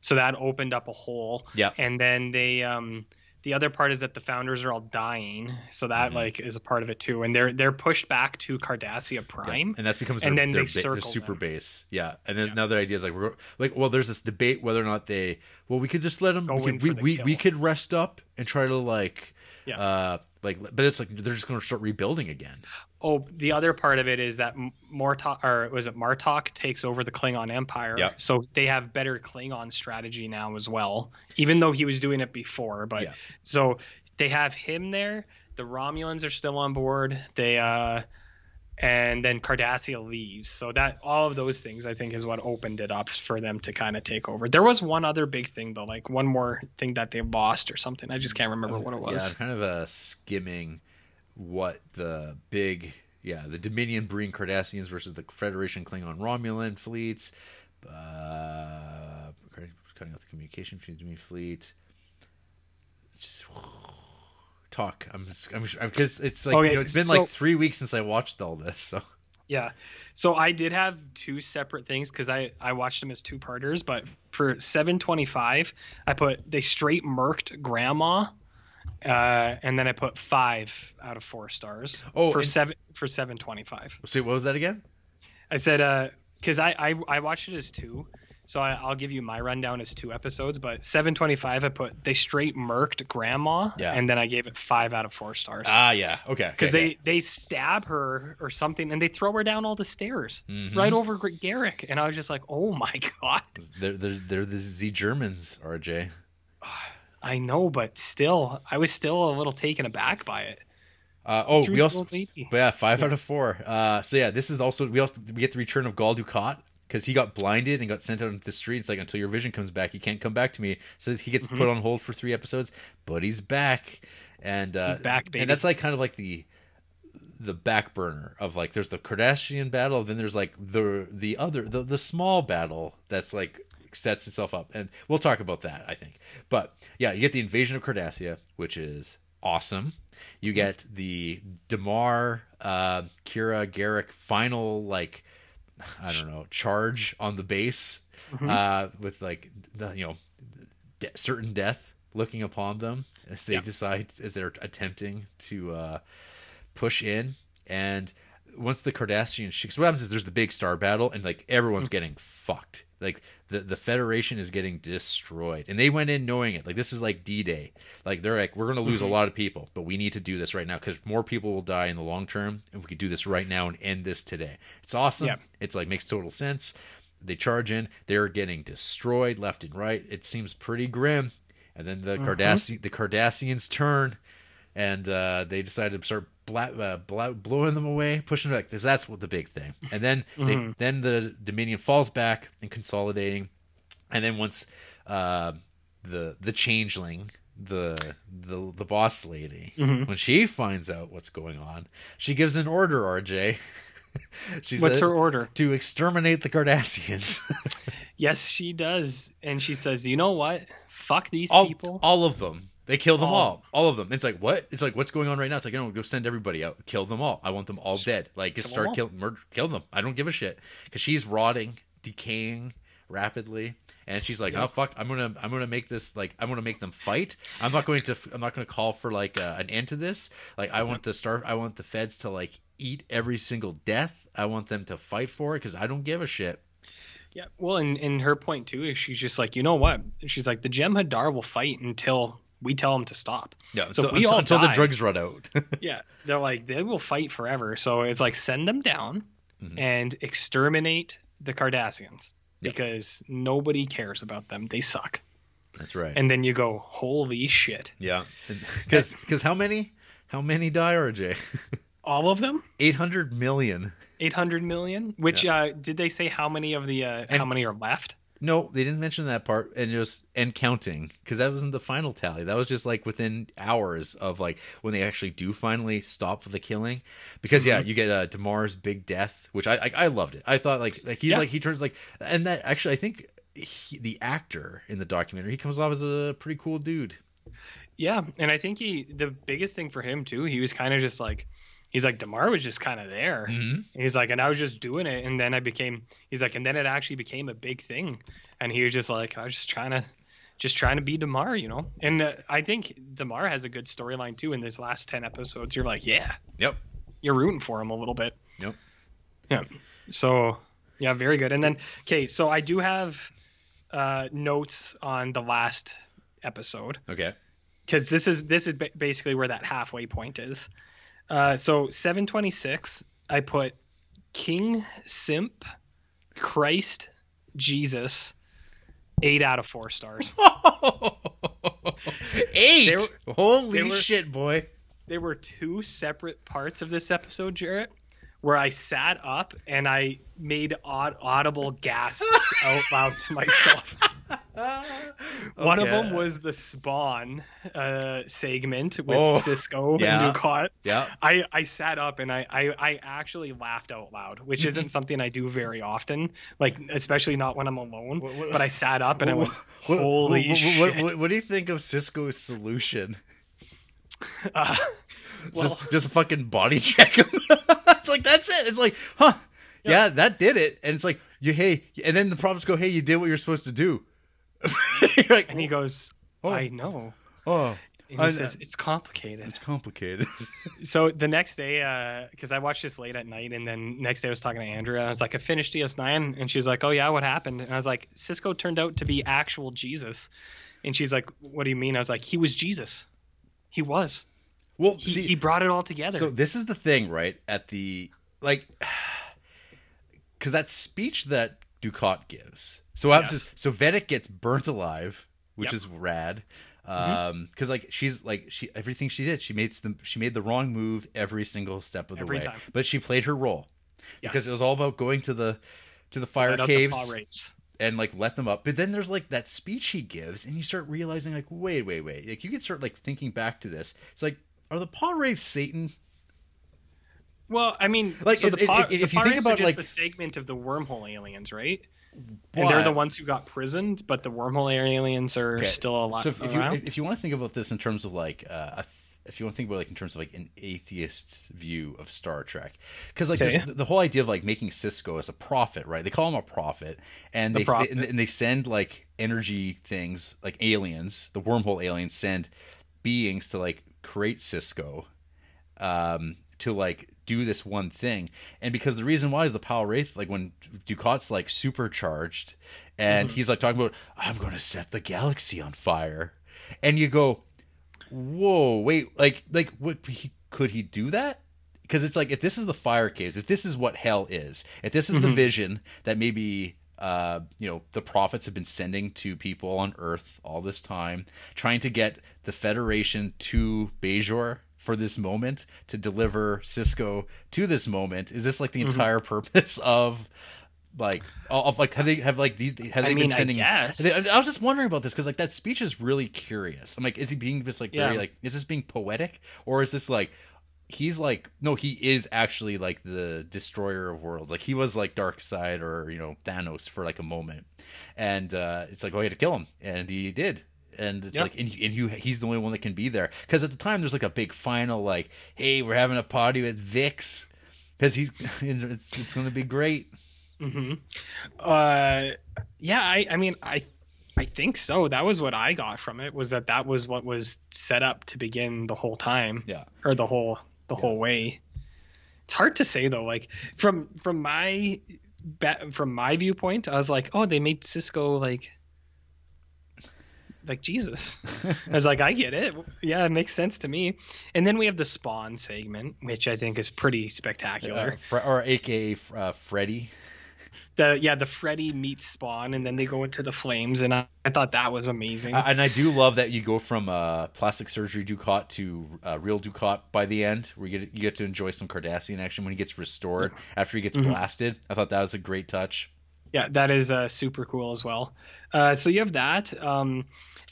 so that opened up a hole. Yeah. And then they, um, the other part is that the founders are all dying, so that Mhm. like is a part of it too. And they're they're pushed back to Cardassia Yeah, Prime. and that's becomes and their, then their, they ba- their super them. base. Yeah, and then Yeah. another idea is like we're like well, there's this debate whether or not they well we could just let them Go we could, we, the we, we could rest up and try to like Yeah. uh like but it's like they're just going to start rebuilding again. Oh, the other part of it is that Mortok or was it Martok takes over the Klingon Empire. Yeah. So they have better Klingon strategy now as well, even though he was doing it before. But Yeah. so they have him there. The Romulans are still on board. They uh, and then Cardassia leaves. So that all of those things I think is what opened it up for them to kind of take over. There was one other big thing though, like one more thing that they lost or something. I just can't remember what it was. I'm kind of uh, skimming what the big yeah the Dominion Breen Cardassians versus the Federation Klingon Romulan fleets. Uh, cutting off the communication between fleet. Just- talk. I'm I'm because it's like Okay, you know, it's been so- like three weeks since I watched all this. So Yeah. So I did have two separate things because I, I watched them as two parters, but for 725, I put they straight murked grandma. Uh, and then I put five out of four stars Oh, for seven for 725. see what was that again? I said, uh, because I, I I watched it as two, so I, I'll give you my rundown as two episodes. But 725, I put they straight murked grandma, Yeah. and then I gave it five out of four stars Ah, yeah, okay. because they they stab her or something and they throw her down all the stairs Mhm. right over Garak and I was just like oh my god they're they're, they're the Z Germans, RJ. I know but still I was still a little taken aback by it Uh, oh, Threw we also. But yeah, five Yeah. out of four. Uh, so yeah, this is also we also we get the return of Gul Dukat because he got blinded and got sent out into the streets. Like until your vision comes back, you can't come back to me. So he gets Mm-hmm. put on hold for three episodes, but he's back, and uh, He's back, baby. And that's like kind of like the the back burner of like there's the Cardassian battle, then there's like the the other the the small battle that's like sets itself up, and we'll talk about that I think. But yeah, you get the invasion of Cardassia, which is awesome. You get the Damar, uh, Kira, Garak final like I don't know charge on the base uh, with like the, you know de- certain death looking upon them as they Yeah. decide as they're attempting to uh, push in. And once the Cardassians because what happens is there's the big star battle and like everyone's getting fucked like the the Federation is getting destroyed. And they went in knowing it. Like this is like D-Day. Like they're like we're gonna lose a lot of people but we need to do this right now because more people will die in the long term if we could do this right now and end this today. It's awesome. Yeah. it's like makes total sense. They charge in. They're getting destroyed left and right. It seems pretty grim. And then the Cardassi- the Cardassians turn and uh, they decide to start bla- uh, bla- blowing them away, pushing back. Because that's what the big thing. And then they, then the Dominion falls back and consolidating. And then once uh, the the changeling, the the the boss lady, when she finds out what's going on, she gives an order. RJ. she what's her order to exterminate the Cardassians. yes she does and she says you know what fuck these all, people all of them. They kill them All. all. All of them. It's like what? It's like what's going on right now? It's like I don't go send everybody out. Kill them all. I want them all dead. Like just Kill start all. kill murder, kill them. I don't give a shit because she's rotting, decaying rapidly, and she's like, Yeah. oh fuck, I'm gonna I'm gonna make this like I'm gonna make them fight. I'm not going to I'm not gonna call for like uh, an end to this. Like I want the start. I want the feds to like eat every single death. I want them to fight for it because I don't give a shit. yeah well and, and her point too is she's just like you know what she's like the Jem'Hadar will fight until we tell them to stop Yeah, So until, we all until the drugs run out. yeah they're like they will fight forever so it's like send them down Mhm. and exterminate the cardassians Yeah. because nobody cares about them they suck That's right. and then you go holy shit Yeah, because how many how many die RJ? all of them Eight hundred million. 800 million which uh did they say how many of the uh how many are left No, they didn't mention that part, and just and counting because that wasn't the final tally. That was just like within hours of like when they actually do finally stop the killing. Because yeah, you get uh, Damar's big death, which I, I I loved it. I thought like like he's Yeah. like he turns like and that actually I think he, the actor in the documentary he comes off as a pretty cool dude. Yeah, and I think he the biggest thing for him too, he was kind of just like he's like Damar was just kind of there. Mm-hmm. He's like, and I was just doing it, and then I became. He's like, and then it actually became a big thing, and he was just like, I was just trying to, just trying to be Damar, you know. And uh, I think Damar has a good storyline too. In these last ten episodes, you're like, yeah, Yep. you're rooting for him a little bit. Yep. Yeah. So yeah, very good. And then okay, so I do have uh, notes on the last episode Okay. because this is this is basically where that halfway point is. Uh, so 726, I put King Simp, Christ, Jesus, eight out of four stars. Eight. Were- Holy were- shit, boy. there were two separate parts of this episode, Jarrett, where I sat up and I made odd, audible gasps out loud to myself. One of them was the Spawn uh, segment with Oh, Sisko yeah. and Dukat. Yeah. I, I sat up and I, I, I actually laughed out loud, which isn't something I do very often, like especially not when I'm alone. What- what- but I sat up and I went, "Holy what, shit!" What, what, what do you think of Sisko's solution? Uh, well, just, just fucking body check him. it's like that's it. It's like, huh? Yeah. that did it. And it's like, you hey, and then the prophets go, hey, you did what you're supposed to do. like, and he oh. goes, Oh. "I know." oh, And he I- says, "It's complicated." it's complicated. So the next day, uh, because I watched this late at night, and then next day I was talking to Andrea. I was like, I finished DS9, and she's like, Oh yeah, what happened? And I was like, Sisko turned out to be actual Jesus, and she's like, What do you mean? I was like, He was Jesus. He was. well, He, see, he brought it all together. So this is the thing, right? At the like, because that speech that Dukat gives. So Yes. just so Vedek gets burnt alive, which Yep. is rad. Um, because like she's like she everything she did, she made the she made the wrong move every single step of the Every way, time. but she played her role because it was all about going to the to the fire Let out the caves and like let them up. But then there's like that speech he gives, and you start realizing like, wait, wait, wait. Like you can start like thinking back to this. It's like, are the Pah-wraiths Satan? Well, I mean, Like, so if- the paw, if- if the you think about, like- the segment of the wormhole aliens, right? And they're the ones who got prisoned, but the wormhole aliens are Okay, still alive. So if, if you if you want to think about this in terms of like uh, if you want to think about like in terms of like an atheist view of Star Trek, because like Okay. there's the, whole idea of like making Sisko as a prophet, right? They call him a prophet, and The they, prophet. they and, and they send like energy things, like aliens, the wormhole aliens send beings to like create Sisko, um, to like do this one thing. And because the reason why is the Pah-wraith, like when Dukat's like supercharged and Mm-hmm. he's like talking about, I'm going to set the galaxy on fire. And you go, whoa, wait, like, like, what he, could he do that? Because it's like, if this is the fire caves, if this is what hell is, if this is Mm-hmm. the vision that maybe, uh, you know, the prophets have been sending to people on Earth all this time, trying to get the Federation to Bajor for this moment to deliver Sisko to this moment. Is this like Mm-hmm. the entire purpose of like of like have they have like these have they I been mean, I sending? they- I was just wondering about this because like that speech is really curious. I'm like, is he being just like very Yeah. like is this being poetic or is this like he's like no he is actually like the destroyer of worlds like he was like dark side or you know thanos for like a moment and uh it's like oh he had to kill him and he did and it's Yeah. like and, he, and he, he's the only one that can be there because at the time there's like a big final like hey we're having a party with vix because he's it's, it's gonna be great hmm Uh, yeah, I, I mean, I, I think so. That was what I got from it. Was that that was what was set up to begin the whole time, yeah or the whole the whole way. It's hard to say though. Like from from my from my viewpoint, I was like, oh, they made Sisko like like Jesus. I was like, I get it. Yeah, it makes sense to me. And then we have the Spawn segment, which I think is pretty spectacular. Uh, or aka uh, freddy the yeah the Freddy meets Spawn and then they go into the flames and I, I thought that was amazing. Uh, and I do love that you go from uh, plastic surgery Dukat to uh, real Dukat by the end, where you get you get to enjoy some Cardassian action when he gets restored after he gets Mm-hmm. blasted. I thought that was a great touch. yeah, that is uh, super cool as well. Uh, so you have that, um,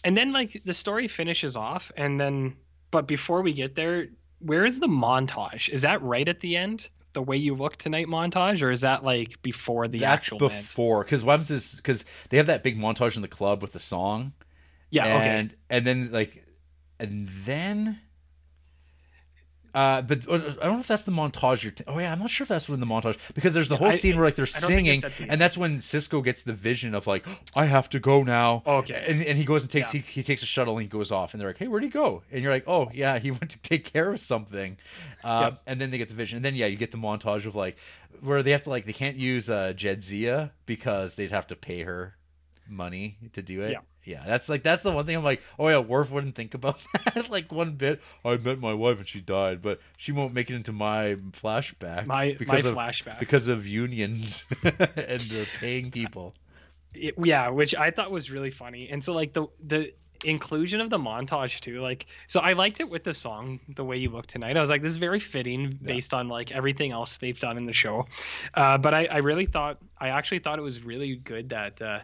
and then like the story finishes off, and then but before we get there, where is the montage? Is that right at the end? The way you look tonight montage, or is that like before the That's actual before because Webbs is because they have that big montage in the club with the song, Yeah, okay. and and then like and then Uh, but uh, I don't know if that's the montage. You're t- oh yeah, I'm not sure if that's when the montage because there's the whole I- scene where like they're I don't think singing, the and that's when Sisko gets the vision of like, I have to go now. Oh, Okay. and, and he goes and takes Yeah. he, he takes a shuttle and he goes off, and they're like, Hey, where'd he go? And you're like, Oh yeah, he went to take care of something. Uh, Yep. And then they get the vision, and then yeah, you get the montage of like where they have to like they can't use uh, Jadzia because they'd have to pay her money to do it. Yeah. Yeah, that's like that's the one thing I'm like, oh yeah, Worf wouldn't think about that like one bit. I met my wife and she died, but she won't make it into my flashback. My because my of, flashback. because of unions and uh, paying people. It- yeah, which I thought was really funny. And so like the the inclusion of the montage too, like so I liked it with the song "The Way You Look Tonight." I was like, this is very fitting based on like everything else they've done in the show. Uh, but I, I really thought I actually thought it was really good that uh,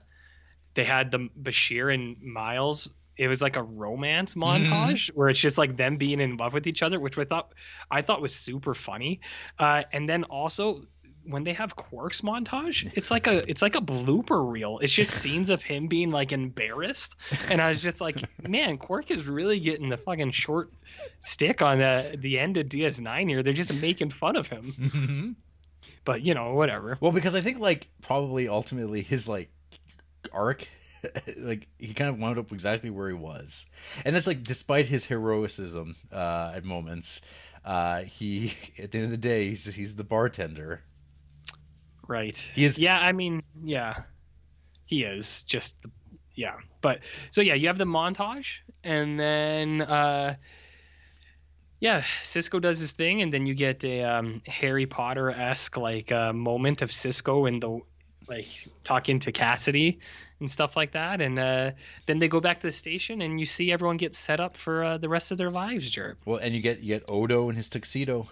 they had the Bashir and Miles. It was like a romance montage where it's just like them being in love with each other, which I thought I thought was super funny. Uh, and then also when they have Quark's montage, it's like a it's like a blooper reel. It's just scenes of him being like embarrassed, and I was just like, man, Quark is really getting the fucking short stick on the the end of DS9 here. They're just making fun of him, but you know whatever. Well, because I think like probably ultimately his like arc, like he kind of wound up exactly where he was, and that's like despite his heroicism uh, at moments, uh, he at the end of the day he's he's the bartender. Right. He is- Yeah, I mean, yeah, he is just, the, yeah. But so yeah, you have the montage, and then uh, yeah, Sisko does his thing, and then you get a um, Harry Potter esque like uh, moment of Sisko in the like talking to Cassidy and stuff like that, and uh, then they go back to the station, and you see everyone get set up for uh, the rest of their lives, Jared. Well, and you get you get Odo in his tuxedo.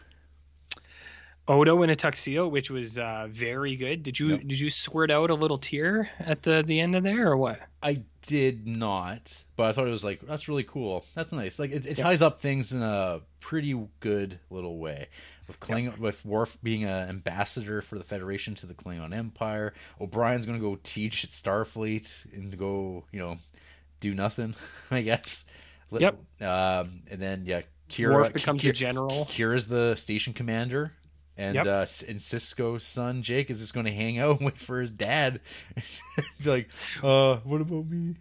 Odo in a tuxedo, which was uh, very good. Did you Yep. did you squirt out a little tear at the the end of there or what? I did not, but I thought it was like that's really cool. That's nice. Like it, it ties up things in a pretty good little way. With Kling, with Worf being an ambassador for the Federation to the Klingon Empire, O'Brien's going to go teach at Starfleet and go, you know, do nothing. I guess. Yep. Um, and then yeah, Kira Worf becomes a Ki- general. Kira's the station commander. And Yep. uh, and Sisko's son Jake is just going to hang out and wait for his dad. Be like, uh, what about me?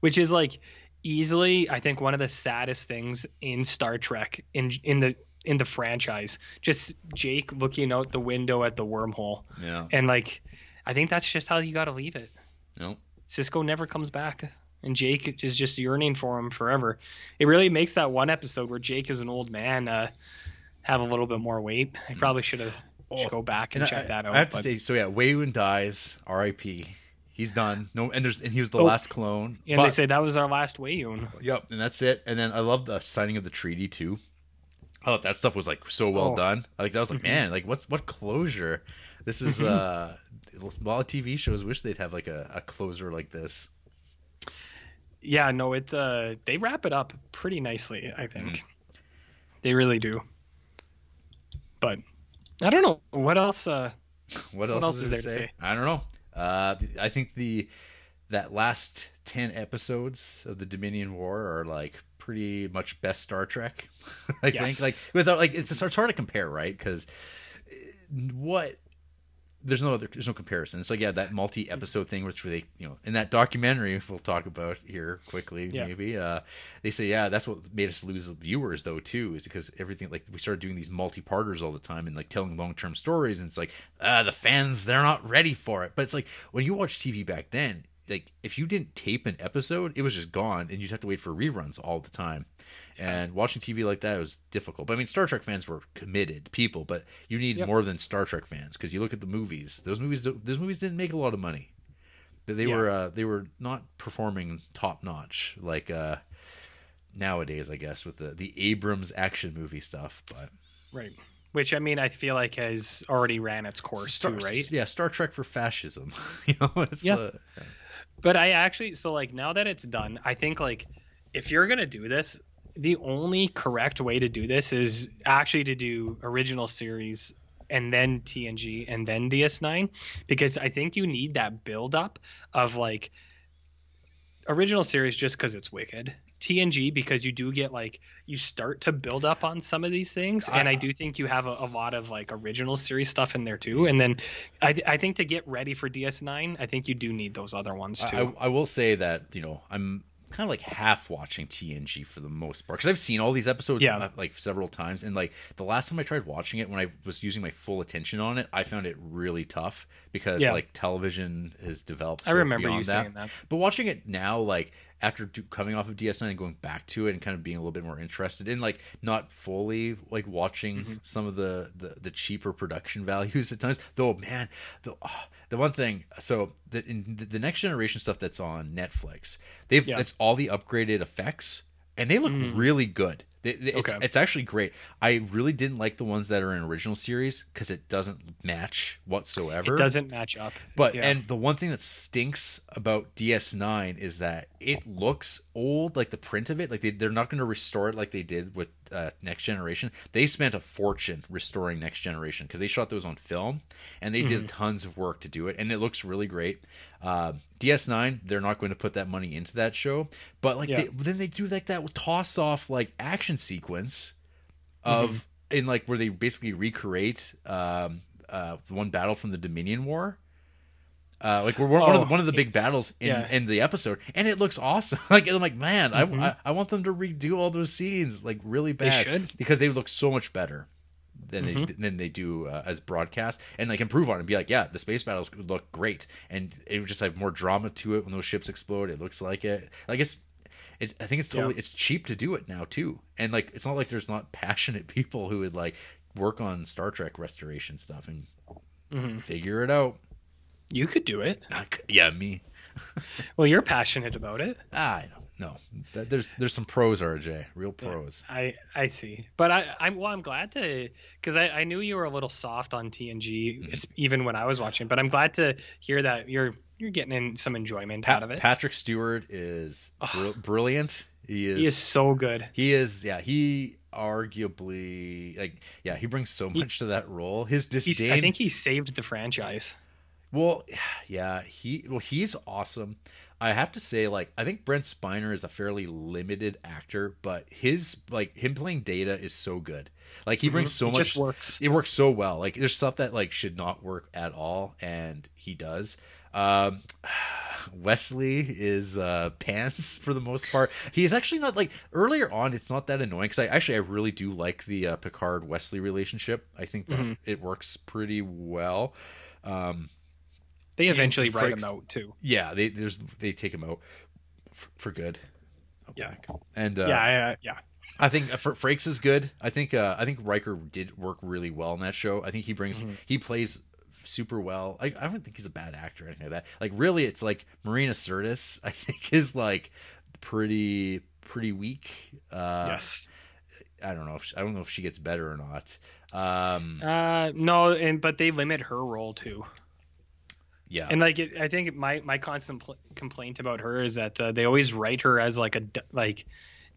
which is like easily I think one of the saddest things in Star Trek in in the in the franchise. Just Jake looking out the window at the wormhole, Yeah. and like I think that's just how you got to leave it. No. Sisko never comes back. And Jake is just yearning for him forever. It really makes that one episode where Jake is an old man uh, have a little bit more weight. I probably should have Oh, go back and, And check I, that out. I have to say, so yeah, Weyoun dies. R.I.P. He's done. No, and there's and he was the Oh. last clone. and but, they say that was our last Weyoun. yep, and that's it. And then I love the signing of the treaty too. I thought that stuff was like so well Oh. done. Like that was like, Mhm. man, like what's what closure? This is uh, a lot of TV shows wish they'd have like a, a closer like this. yeah no it uh they wrap it up pretty nicely i think Mm-hmm. they really do but i don't know what else uh What else, else is, is there to say? I don't know. Uh, I think the that last ten episodes of the Dominion War are like pretty much best Star Trek. I Yes. think like without like it's it's hard to compare, right? Because what there's no other there's no comparison. It's like yeah, that multi episode thing, which they you know in that documentary we'll talk about here quickly Yeah. maybe. Uh, they say yeah, that's what made us lose viewers though too, is because everything like we started doing these multi parters all the time and like telling long term stories, and it's like uh, the fans they're not ready for it. But it's like when you watch TV back then. Like if you didn't tape an episode, it was just gone, and you'd have to wait for reruns all the time. And watching TV like that was difficult. But I mean, Star Trek fans were committed people, but you need Yep. more than Star Trek fans because you look at the movies; those movies, those movies didn't make a lot of money. They they Yeah. were uh, they were not performing top notch like uh, nowadays, I guess, with the the Abrams action movie stuff. But right which i mean i feel like has already ran its course Star, too right Yeah, Star Trek for fascism. you know, it's Yeah. But i actually so like now that it's done i think like if you're gonna do this the only correct way to do this is actually to do original series and then TNG and then DS9 because I think you need that build up of like original series just because it's wicked. TNG because you do get like you start to build up on some of these things, and I, do think you have a, a lot of like original series stuff in there too. And then I, I think to get ready for DS9, I think you do need those other ones too. I, I will say that you know I'm kind of like half watching TNG for the most part because I've seen all these episodes Yeah. uh, like several times, and like the last time I tried watching it when I was using my full attention on it, I found it really tough because Yeah. like television has developed. I remember you beyond saying that. But watching it now, like after do, coming off of DS9 and going back to it and kind of being a little bit more interested in like not fully like watching Mm-hmm. some of the, the the cheaper production values at times. Though man, the ah, the one thing so the in the, the next generation stuff that's on Netflix, they've Yeah. it's all the upgraded effects and they look really good. They, they- it's, Okay. it's actually great. I really didn't like the ones that are in original series because it doesn't match whatsoever. It doesn't match up. But Yeah. and the one thing that stinks about DS9 is that it looks old, like the print of it. Like they they're not going to restore it like they did with uh, Next Generation. They spent a fortune restoring Next Generation because they shot those on film and they Mm-hmm. did tons of work to do it, and it looks really great. Uh, DS9, they're not going to put that money into that show, but like Yeah. they, then they do like that toss off like action sequence of Mm-hmm. in like where they basically recreate um, uh, the one battle from the Dominion War. Uh, like we're one, of Oh, the, one of the big battles in, yeah. in the episode, and it looks awesome. like I'm like, man, Mhm. I, I I want them to redo all those scenes like really They bad should. because they look so much better than they Mhm. than they do uh, as broadcast, and like improve on it and be like, yeah, the space battles would look great, and it would just have more drama to it when those ships explode. It looks like it. Like it's it's, I think it's totally Yeah. it's cheap to do it now too, and like it's not like there's not passionate people who would like work on Star Trek restoration stuff and Mhm. figure it out. You could do it. Yeah, me. Well, you're passionate about it. Ah, I know. Th- There's there's some pros, RJ, real pros. I I see, but I I'm well. I'm glad to because I I knew you were a little soft on TNG Mm-hmm. even when I was watching, but I'm glad to hear that you're you're getting in some enjoyment out of it. Patrick Stewart is br- brilliant. He is. he is so good. He is. Yeah, he arguably like yeah he brings so much to that role. His disdain. I think he saved the franchise. Well, yeah, he well he's awesome. I have to say, like, I think Brent Spiner is a fairly limited actor, but his like him playing Data is so good. Like he brings so Mm-hmm. It much. just works. It works so well. Like there's stuff that like should not work at all, and he does. Um, Wesley is uh, pants for the most part. He's actually not like earlier on. It's not that annoying because I actually I really do like the uh, Picard Wesley relationship. I think that Mhm. it works pretty well. Um, They eventually write him out too. yeah, they there's they take him out for, for good. Oh, Yeah. back. and uh, yeah, I, yeah. I think uh, Fr- Frakes is good. I think uh, I think Riker did work really well in that show. I think he brings Mm-hmm. he plays super well. I, I don't think he's a bad actor or anything like that. Like really, it's like Marina Sirtis. I think is like pretty pretty weak. Uh, yes. I don't know. If she, I don't know if she gets better or not. Um, Uh, no, and but they limit her role too. Yeah, And like, it, I think my my constant pl- complaint about her is that uh, they always write her as like a like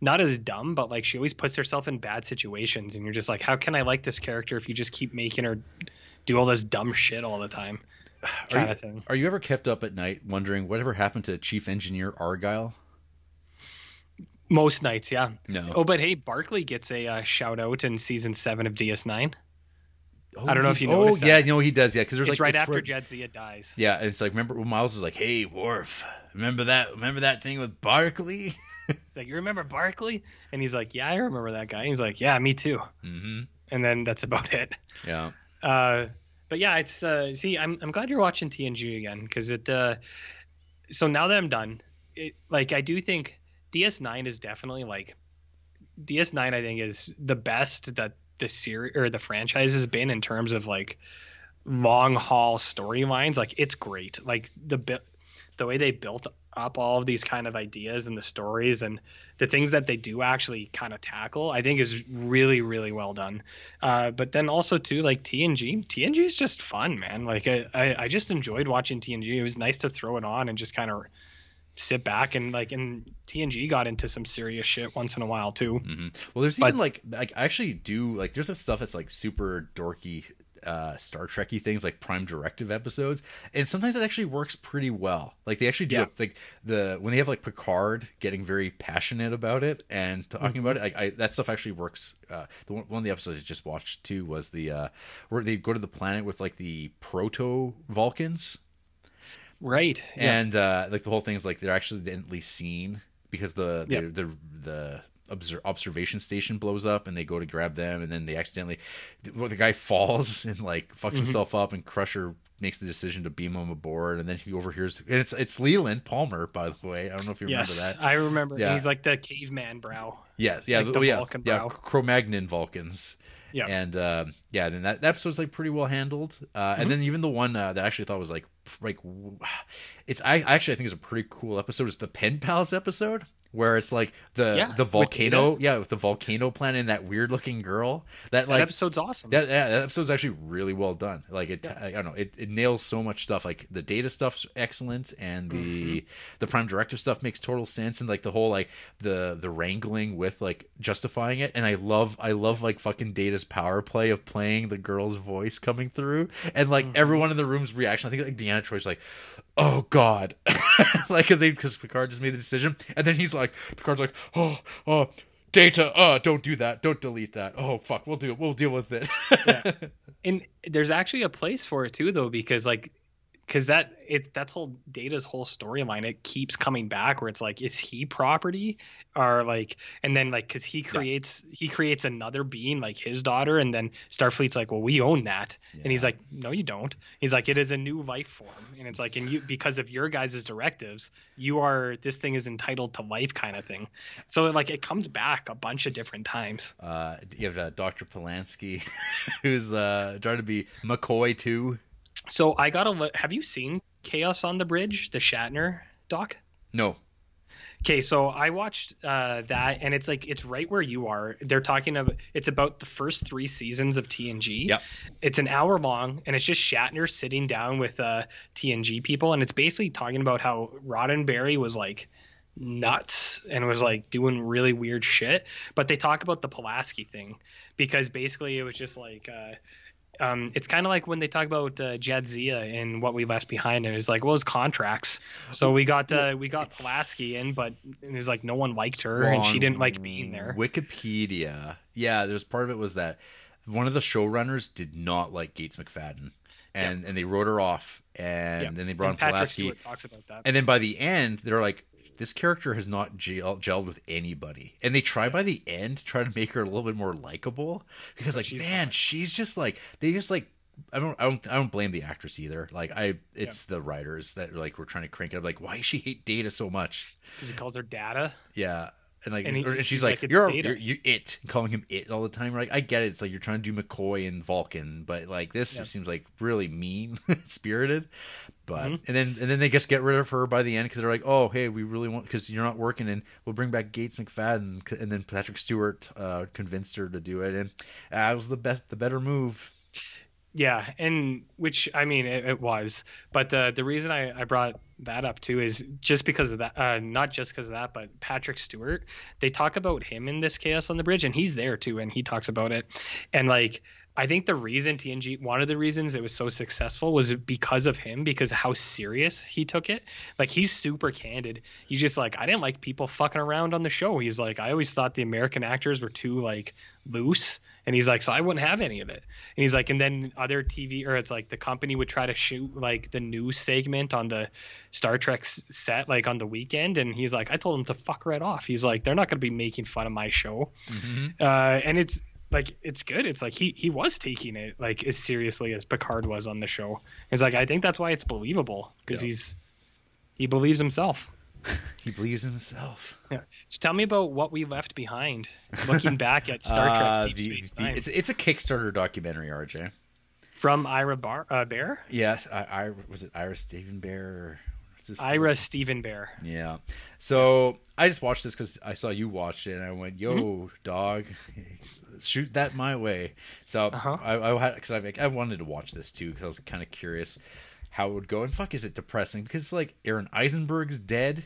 not as dumb, but like she always puts herself in bad situations, and you're just like, how can I like this character if you just keep making her do all this dumb shit all the time, Are kind you- of thing. Are you ever kept up at night wondering whatever happened to Chief Engineer Argyle? Most nights, yeah. No. Oh, but hey, Barkley gets a uh, shout out in season seven of DS9. Oh, I don't know he- if you Oh, noticed yeah, that. no, he does. Yeah, because there's It's like right after right- Jadzia dies. Yeah, and it's like remember when Miles is like, "Hey, Worf, remember that? Remember that thing with Barkley?" Like, you remember Barkley? And he's like, yeah, I remember that guy. And he's like, yeah, me too. mm-hmm. And then that's about it. Yeah. Uh, but yeah, it's uh, see, I'm I'm glad you're watching TNG again because it. Uh, so now that I'm done, it like I do think DS9 is definitely like DS9. I think is the best that the series or the franchise has been in terms of like long haul storylines. Like it's great. Like the the way they built up all of these kind of ideas and the stories and the things that they do actually kind of tackle, I think is really really well done. Uh, but then also too like TNG. TNG is just fun, man. Like I, I, I just enjoyed watching TNG. It was nice to throw it on and just kind of sit back and like and TNG got into some serious shit once in a while too. hmm Well, there's But- even like like I actually do like there's this stuff that's like super dorky uh, Star Trekky things like Prime Directive episodes, and sometimes it actually works pretty well. Like they actually do Yeah. like the when they have like Picard getting very passionate about it and talking about it. Like I, that stuff actually works. Uh, the one, one of the episodes I just watched too was the uh, where they go to the planet with like the proto Vulcans Right. Yeah. and uh like the whole thing is like they're accidentally seen because the the Yep. the, the obser- observation station blows up and they go to grab them and then they accidentally the guy falls and like fucks himself up and crusher makes the decision to beam him aboard and then he overhears and it's it's leland palmer by the way i don't know if you remember that I remember. Yeah. He's like the caveman brow. yes yeah like the yeah, Vulcan yeah brow. cro-magnon vulcans Yeah. and um, yeah, then that, that episode's like pretty well handled. Uh, Mm-hmm. And then even the one uh, that I actually thought was like like it's I actually I think it's a pretty cool episode. Is the Pen Pals episode where it's like the Yeah, the with volcano, yeah, with the volcano planet and that weird looking girl. That that like episode's awesome. that, yeah, that episode's actually really well done. Like it, I, I don't know, it, it nails so much stuff. Like the data stuff's excellent, and the Mm-hmm. the Prime Directive stuff makes total sense, and like the whole like the the wrangling with like justifying it. And I love I love like fucking Data's power play of playing the girl's voice coming through, and like Mm-hmm. everyone in the room's reaction. I think like Deanna Troi's like, "Oh God," like because they because Picard just made the decision, and then he's like, Picard's like, "Oh, oh." Data, uh, don't do that. Don't delete that. Oh fuck, we'll do it. We'll deal with it. and there's actually a place for it too though because like because that it that's whole data's whole storyline it keeps coming back where it's like is he property? Or like and then like because he creates he creates another being like his daughter and then starfleet's like well we own that. And he's like no you don't. He's like it is a new life form. And it's like and you because of your guys' directives you are this thing is entitled to life kind of thing. So like it comes back a bunch of different times. Uh, you have uh, Dr. Polanski, who's uh, trying to be McCoy too. So I gotta look. Have you seen Chaos on the Bridge, the Shatner doc? No, Okay, so I watched uh, that, and it's like it's right where you are. They're talking about it's about the first three seasons of TNG. Yep. It's an hour long, and it's just Shatner sitting down with uh, TNG people, and it's basically talking about how Roddenberry was like nuts and was like doing really weird shit. But they talk about the Pulaski thing because basically it was just like. Uh, um, it's kind of like when they talk about uh, Jadzia and what we left behind, and it's like, well, it's contracts. So we got uh, we got It's- Pulaski in, but it was like no one liked her, and she didn't like being there. Wikipedia, yeah, there's part of it was that one of the showrunners did not like Gates McFadden, and and they wrote her off, and Yeah. then they brought And in Patrick Pulaski, Stewart talks about that. and then by the end they're like. This character has not gel- gelled with anybody, and they try by the end to try to make her a little bit more likable because, like, she's man, she's just like they just like I don't I don't I don't blame the actress either. Like, I it's the writers that like were trying to crank it up. Like, why does she hate Data so much? Because he calls her Data. Yeah. And like, And he- or- and she's, she's like, like, you're, you're you it, calling him it all the time. Like, I get it. It's like you're trying to do McCoy and Vulcan, but like this Yeah. it seems like really mean spirited. But Mhm. and then and then they just get rid of her by the end because they're like, oh hey, we really want because you're not working, and we'll bring back Gates McFadden, and then Patrick Stewart uh, convinced her to do it, and that was the best, the better move. Yeah, and which I mean it, it was, but the the reason I, I brought that up too is just because of that, uh, not just because of that, but Patrick Stewart. They talk about him in this Chaos on the Bridge, and he's there too, and he talks about it, and like I think the reason TNG, one of the reasons it was so successful was because of him, because of how serious he took it. Like he's super candid. He's just like, I didn't like people fucking around on the show. He's like, I always thought the American actors were too like loose, and he's like, so I wouldn't have any of it. And he's like, and then other TV or it's like the company would try to shoot like the news segment on the Star Trek set like on the weekend, and he's like, I told them to fuck right off. He's like, they're not going to be making fun of my show uh, and it's like it's good. It's like he he was taking it like as seriously as Picard was on the show. It's like I think that's why it's believable because Yeah. he's he believes himself. He believes himself. Yeah. So tell me about what we left behind, looking back at Star Trek Uh, Deep the- Space the- Nine it's it's a Kickstarter documentary, RJ. from Ira Bar- uh, Behr, Yes, I, I was it Ira Steven Behr or what's his Ira Steven Behr. Yeah. So I just watched this because I saw you watch it, and I went, "Yo, Mm-hmm. dog, shoot that my way." So Uh-huh. I, I had because I, I wanted to watch this too because I was kind of curious how it would go. And fuck, is it depressing? Because like Aron Eisenberg's dead.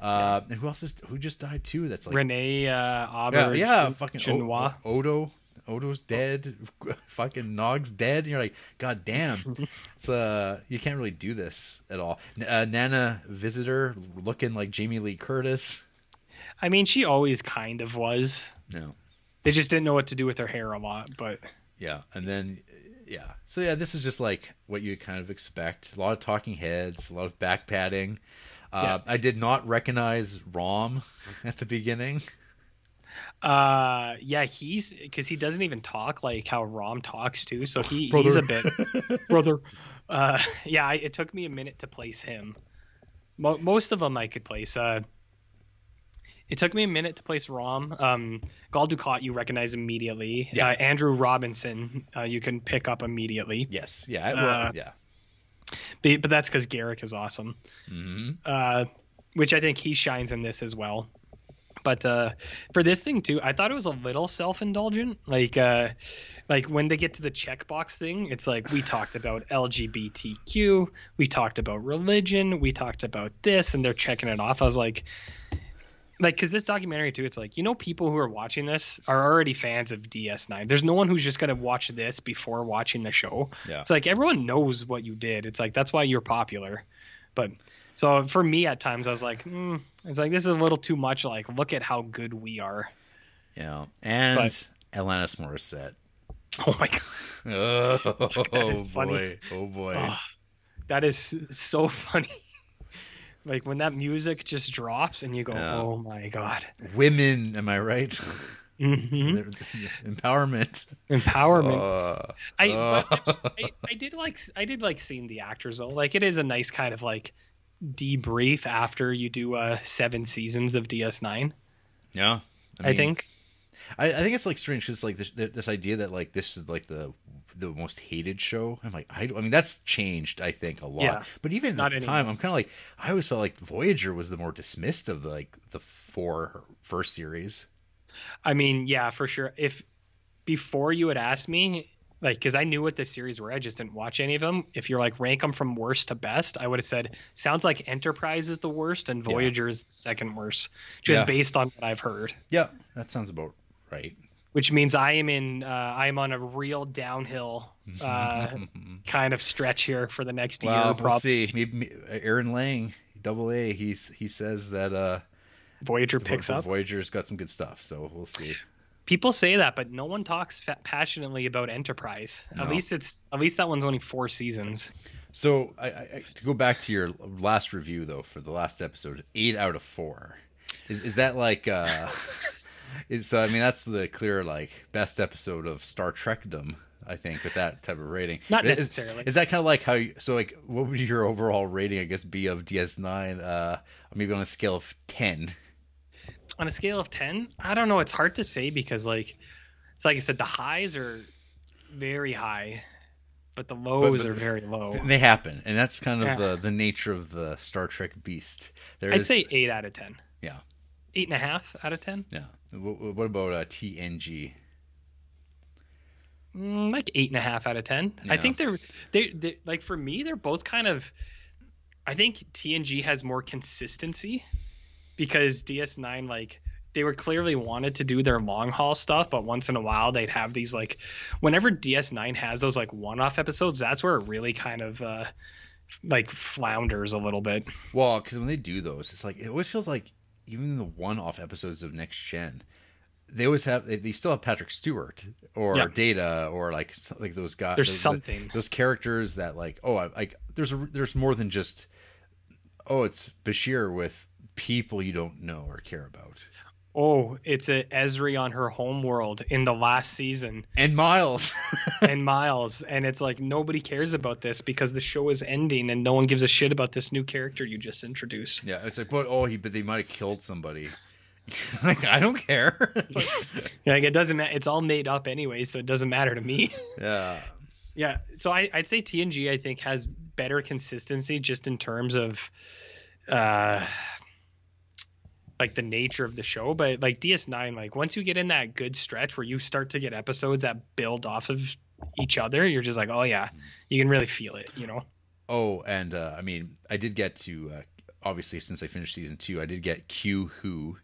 Uh, and who else is who just died too? That's like Renee uh, yeah, yeah, fucking O- Odo. Odo's dead. Fucking Nog's dead. And you're like, God damn. it's uh, you can't really do this at all. N- uh, Nana visitor looking like Jamie Lee Curtis. I mean, she always kind of was. No. They just didn't know what to do with their hair a lot, but Yeah, and then yeah. So yeah, this is just like what you kind of expect. A lot of talking heads, a lot of back padding. Uh, I did not recognize Rom at the beginning. uh, yeah, he's because he doesn't even talk like how Rom talks too. So he, Brother. he's a bit brother. Uh, yeah, I, it took me a minute to place him. Mo- most of them I could place. Uh, it took me a minute to place Rom. Um, Gal you recognize immediately. Yeah. Uh, Andrew Robinson, uh, you can pick up immediately. Yes, yeah, I- well, Uh, yeah. But, but that's because Garak is awesome. hmm uh, which I think he shines in this as well. But uh, for this thing too, I thought it was a little self-indulgent. Like, uh, like when they get to the checkbox thing, it's like we talked about LGBTQ, we talked about religion, we talked about this, and they're checking it off. I was like, like, because this documentary too, it's like you know people who are watching this are already fans of DS9. There's no one who's just gonna watch this before watching the show. Yeah. It's like everyone knows what you did. It's like that's why you're popular. But so for me, at times I was like, mm, it's like this is a little too much. Like, look at how good we are. Yeah, and But- Alanis Morissette. Oh my god, Oh, is funny. boy! Oh boy! Oh, that is so funny. Like when that music just drops and you go, Yeah. oh my god, Women, am I right? hmm Empowerment. empowerment. Uh, I, uh, I, I did like I did like seeing the actors though. Like it is a nice kind of like debrief after you do uh seven seasons of DS9. yeah, I, mean, think. I, I think it's like strange because like this this idea that like this is like the the most hated show. I'm like I, I mean that's changed I think a lot. Yeah. But even at the anymore. time, I'm kind of like I always felt like Voyager was the more dismissed of the, like the four first series. I mean, yeah, for sure. If before you had asked me, like, because I knew what the series were, I just didn't watch any of them. If you're like rank them from worst to best, I would have said sounds like Enterprise is the worst and Yeah. Voyager is the second worst, just Yeah. based on what I've heard. Yeah, that sounds about right. Which means I am in, uh, I am on a real downhill uh, kind of stretch here for the next year. well, we'll Probably see. Maybe Aaron Lang, double A. He's he says that uh Voyager picks up. Voyager's got some good stuff, so we'll see. People say that, but no one talks fa- passionately about Enterprise. No. At least it's at least that one's only four seasons. So I, I, to go back to your last review though for the last episode, eight out of four. Is is that like uh so I mean that's the clear like best episode of Star Trekdom, I think, with that type of rating. Not is- necessarily. Is, that kind of like how you so like what would your overall rating I guess be of DS nine, uh maybe on a scale of ten? on a scale of 10 i don't know it's hard to say because like it's like i said the highs are very high but the lows but- are very low They happen, and that's kind of Yeah. the the nature of the Star Trek beast. There i'd is- say 8 out of 10 Yeah. Eight and a half out of 10 Yeah. What, what about uh, TNG? mm, like eight and a half out of 10 i think they're they they like for me they're both kind of i think tng has more consistency because ds9 like they were clearly wanted to do their long haul stuff but once in a while they'd have these like whenever ds9 has those like one-off episodes that's where it really kind of uh like flounders a little bit Well, because when they do those, it's like it always feels like even the one-off episodes of Next Gen, they always have they, they still have Patrick Stewart or Yeah. Data or like like those guys. There's those, something. those characters that like oh I, like there's a, there's more than just oh it's Bashir with people you don't know or care about oh it's a Ezri on her home world in the last season and Miles. and Miles, and it's like nobody cares about this because the show is ending and no one gives a shit about this new character you just introduced. yeah, it's like but oh he but they might have killed somebody. like I don't care. Like it doesn't matter. It's all made up anyway, so it doesn't matter to me. yeah. yeah, so I, I'd say TNG I think has better consistency just in terms of, uh, like the nature of the show. But like DS9, like once you get in that good stretch where you start to get episodes that build off of each other, you're just like, oh yeah, you can really feel it, you know. Oh, and uh, I mean, I did get to uh, obviously since I finished season two, I did get Q Who,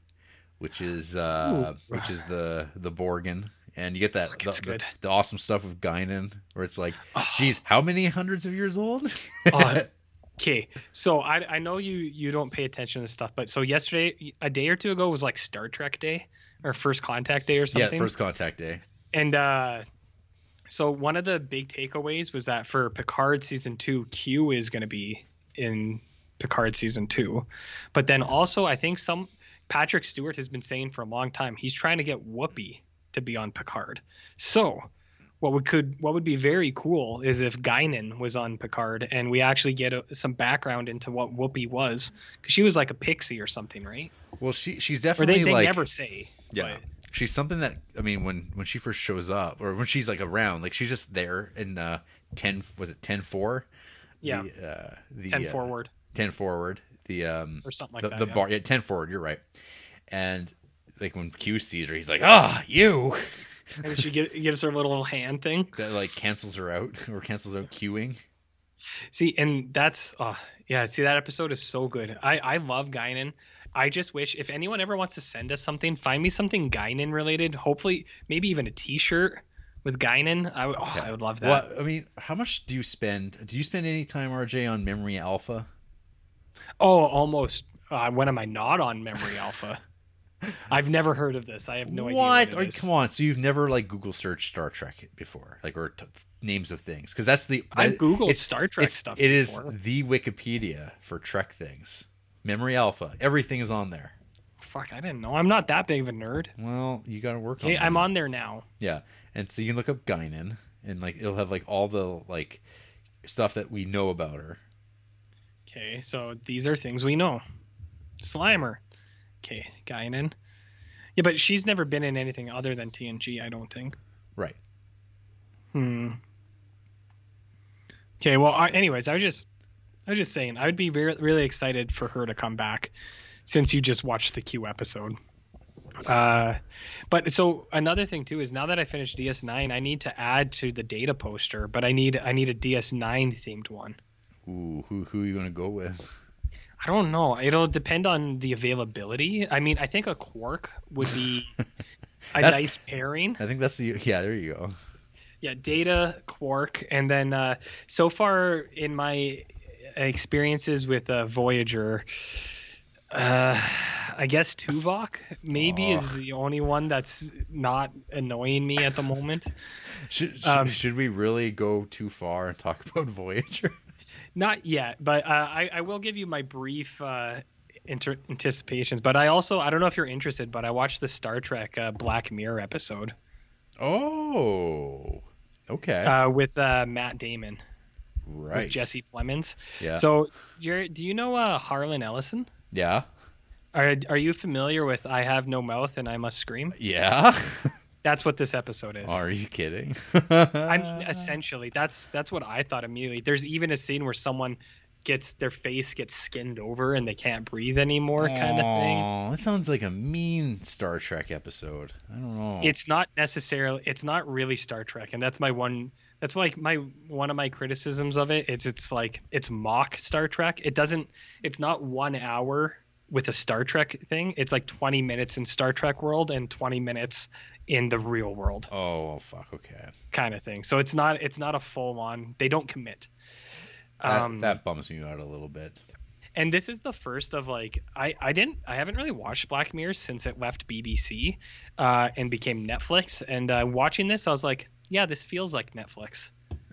which is uh, which is the the Borgin and you get that the, the- the awesome stuff of Guinan, where it's like, Oh. geez, how many hundreds of years old? Oh, Okay, so I I know you you don't pay attention to this stuff, but so yesterday, a day or two ago, was like Star Trek Day or First Contact Day or something. yeah, first contact day. And uh, so one of the big takeaways was that for Picard season two, Q is going to be in Picard season two, but then also I think some Patrick Stewart has been saying for a long time he's trying to get Whoopi to be on Picard. So what would could what would be very cool is if Guinan was on Picard and we actually get a, some background into what Whoopi was because she was like a pixie or something, right? Well, she she's Or definitely they, they like never say. Yeah. but- She's something that I mean when when she first shows up or when she's like around, like she's just there in uh 10 was it 10 4? Yeah. The, uh, the ten uh, forward 10 forward. The um or something like the, that. the yeah. bar yeah, 10 forward, you're right. And like when Q sees her, he's like, "Ah, you." And she give, gives her a little hand thing. That like cancels her out or cancels out queuing. See, and that's oh yeah. See, that episode is so good. I I love Guinan. I just wish if anyone ever wants to send us something, find me something Guinan related. Hopefully, maybe even a T-shirt with Guinan. I would oh, I would love that. What I mean, how much do you spend? Do you spend any time, RJ, on Memory Alpha? Oh, almost. Uh, when am I not on Memory Alpha? I've never heard of this. I have no idea. what? What Or- come on. So you've never like Google searched Star Trek before, like or t- names of things, because that's the I've that- googled it's- Star Trek it's- stuff. It is before. the Wikipedia for Trek things. Memory Alpha, everything is on there. Fuck, I didn't know. I'm not that big of a nerd. Well, you got to work Okay, on. I'm that. on there now. Yeah, and so you can look up Guinan, and like it'll have like all the like stuff that we know about her. Okay, so these are things we know. Slimer. Okay, Guinan. Yeah, but she's never been in anything other than TNG, I don't think. Right. Hmm. Okay, well, I, anyways, I was just, I was just saying, I would be very, really excited for her to come back, since you just watched the Q episode. Uh, but so another thing too is now that I finished DS9, I need to add to the data poster, but I need, I need a DS9 themed one. Ooh, who who are you gonna go with? I don't know. It'll depend on the availability. I mean, I think a Quark would be a nice pairing. I think that's the yeah. There you go. Yeah, Data, Quark, and then uh, so far in my experiences with uh, Voyager, uh, I guess Tuvok maybe is the only one that's not annoying me at the moment. Should should, Um, should we really go too far and talk about Voyager? Not yet, but uh, I, I will give you my brief uh, inter- anticipations. But I also I don't know if you're interested, but I watched the Star Trek uh, Black Mirror episode Oh, okay, uh, with uh, Matt Damon, right. with Jesse Plemons. Yeah, So, Jared, do you know uh, Harlan Ellison? yeah, Are Are you familiar with "I Have No Mouth and I Must Scream"? yeah. That's what this episode is. Are you kidding? I mean, essentially, that's that's what I thought immediately. There's even a scene where someone gets their face gets skinned over and they can't breathe anymore, kind of thing. That sounds like a mean Star Trek episode. I don't know. It's not necessarily. It's not really Star Trek, and that's my one. That's like my one of my criticisms of it. It's it's like it's mock Star Trek. It doesn't. It's not one hour with a Star Trek thing. It's like 20 minutes in Star Trek world and 20 minutes in the real world oh fuck. Okay, kind of thing. So it's not it's not a full on. They don't commit. that, Um, that bums me out a little bit. and this is the first of like I I didn't I haven't really watched Black Mirror since it left BBC uh, and became Netflix. And uh, watching this, I was like, yeah, this feels like Netflix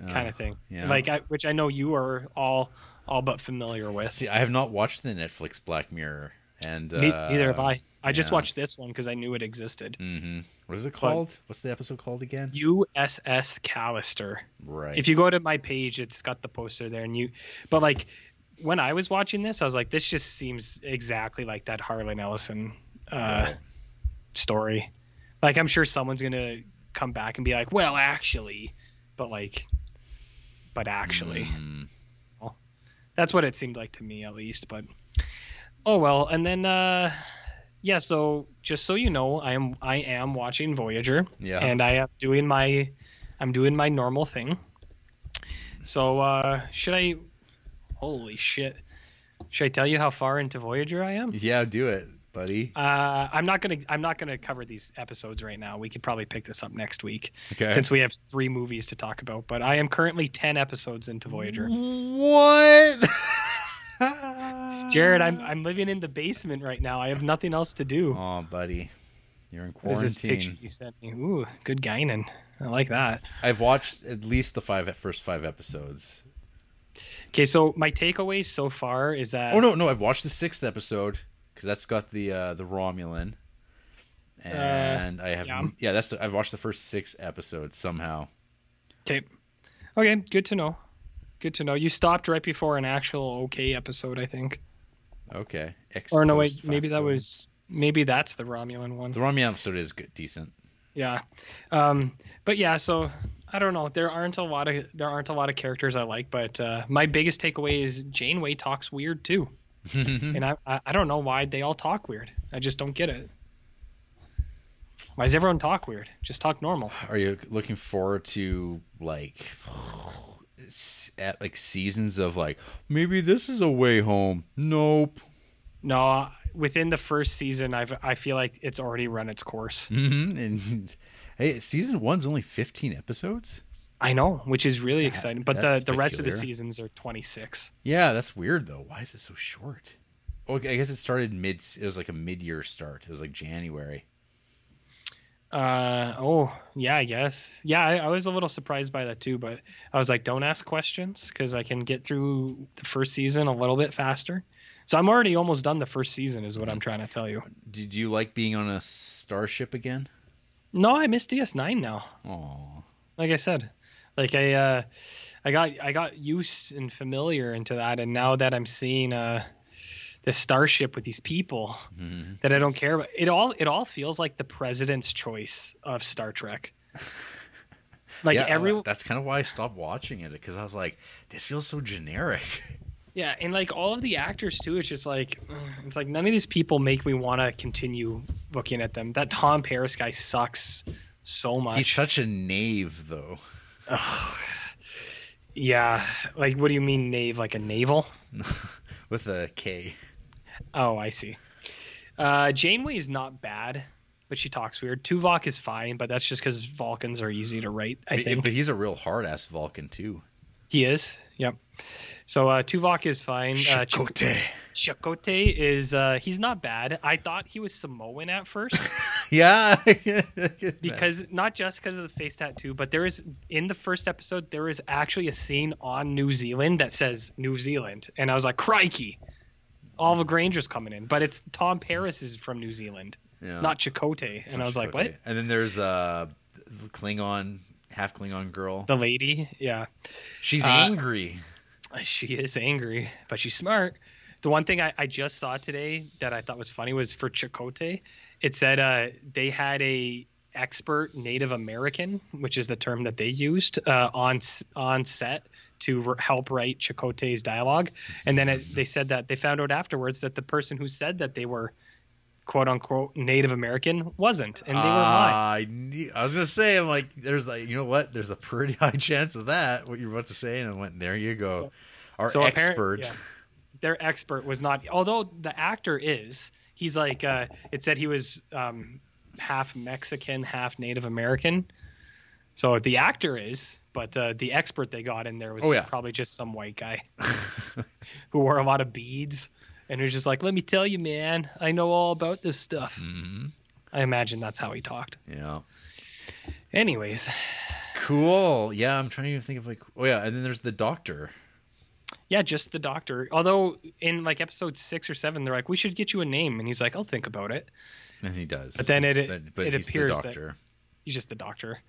kind Uh, of thing. yeah. Like I, which I know you are all all but familiar with. See, I have not watched the Netflix Black Mirror, and uh, neither have I. I just watched this one because I knew it existed. Mm-hmm. What is it called? What's the episode called again? USS Callister. Right. If you go to my page, it's got the poster there, and you. But like, when I was watching this, I was like, this just seems exactly like that Harlan Ellison uh, story. Like, I'm sure someone's gonna come back and be like, well, actually, but like, but actually, Mm. That's what it seemed like to me, at least. But oh well. And then, uh, yeah. So just so you know, I am I am watching Voyager yeah. and I am doing my I'm doing my normal thing. So uh should I holy shit. Should I tell you how far into Voyager I am? yeah, do it. Buddy? Uh, I'm not gonna I'm not gonna cover these episodes right now. We could probably pick this up next week Okay. since we have three movies to talk about. But I am currently ten episodes into Voyager. What? Jared, I'm I'm living in the basement right now. I have nothing else to do. Oh, buddy, you're in What is this picture quarantine. you sent me? Ooh, good Guinan. I like that. I've watched at least the five first five episodes. Okay, so my takeaways so far is that Oh no, no, I've watched the sixth episode because that's got the uh, the Romulan, and I have yeah. yeah. that's the, I've watched the first six episodes somehow. Okay. Okay, good to know. Good to know. You stopped right before an actual okay episode, I think. Okay, Ex Or no, wait, post maybe that was maybe that's the Romulan one. the Romulan episode is good, decent. Yeah. Um, but yeah, so I don't know. There aren't a lot of there aren't a lot of characters I like, but uh, my biggest takeaway is Janeway talks weird too, and I, I don't know why they all talk weird. I just don't get it. Why does everyone talk weird? Just talk normal. Are you looking forward to like at like seasons of like maybe this is a way home? Nope. No, within the first season, I've I feel like it's already run its course. hmm And hey, season one's only fifteen episodes. I know, which is really That- exciting. But the the rest of the seasons are 26. Yeah, that's weird though. Why is it so short? Oh, I guess it started mid. It was like a mid-year start. It was like January. Uh oh yeah I guess yeah I, I was a little surprised by that too but I was like don't ask questions because I can get through the first season a little bit faster so I'm already almost done the first season is what I'm trying to tell you Did you like being on a starship again? no I missed DS9 now Oh, like I said like I uh I got I got used and familiar into that and now that I'm seeing uh this starship with these people hmm that I don't care about it all it all feels like the president's choice of Star Trek like yeah, every That's kind of why I stopped watching it because I was like, this feels so generic. Yeah, and like all of the actors too, it's just like it's like none of these people make me want to continue looking at them. That Tom Paris guy sucks so much. He's such a knave, though. Ugh. yeah, like what do you mean knave? Like a navel? With a K. Oh, I see. Uh, Janeway is not bad, but she talks weird. Tuvok is fine, but that's just because Vulcans are easy to write. I But, think but he's a real hard ass Vulcan too. he is. Yep. So uh, Tuvok is fine. Uh, Ch- Chakotay. Chakotay is uh, he's not bad. I thought he was Samoan at first. yeah. because not just because of the face tattoo, but there is in the first episode there is actually a scene on New Zealand that says New Zealand, and I was like, crikey, Oliver Granger's coming in, but it's Tom Paris is from New Zealand, Yeah. not Chakotay, and I was like, what? And then there's uh, Klingon, half Klingon girl. The lady, yeah, She's uh, angry. she is angry, but she's smart. The one thing I, I just saw today that I thought was funny was for Chakotay. It said uh, they had a expert Native American, which is the term that they used uh, on on set to r- help write Chakotay's dialogue, and then it, they said that they found out afterwards that the person who said that they were quote unquote Native American wasn't, and they were lying. Ah, I, knew, I was gonna say, I'm like, there's like, you know what? There's a pretty high chance of that. What you're about to say, and I went, there you go. Our So expert. yeah. their expert was not although the actor is he's like uh it said he was um half mexican half native american so the actor is but uh the expert they got in there was Oh, yeah. probably just some white guy who wore a lot of beads and was just like let me tell you man i know all about this stuff Mhm. i imagine that's how he talked Yeah. anyways Cool. Yeah, I'm trying to think of like, oh yeah, and then there's the doctor. Yeah just the doctor although in like episode six or seven they're like we should get you a name and he's like i'll think about it And he does. But then it- but, but it he's appears the that- doctor. he's just the doctor,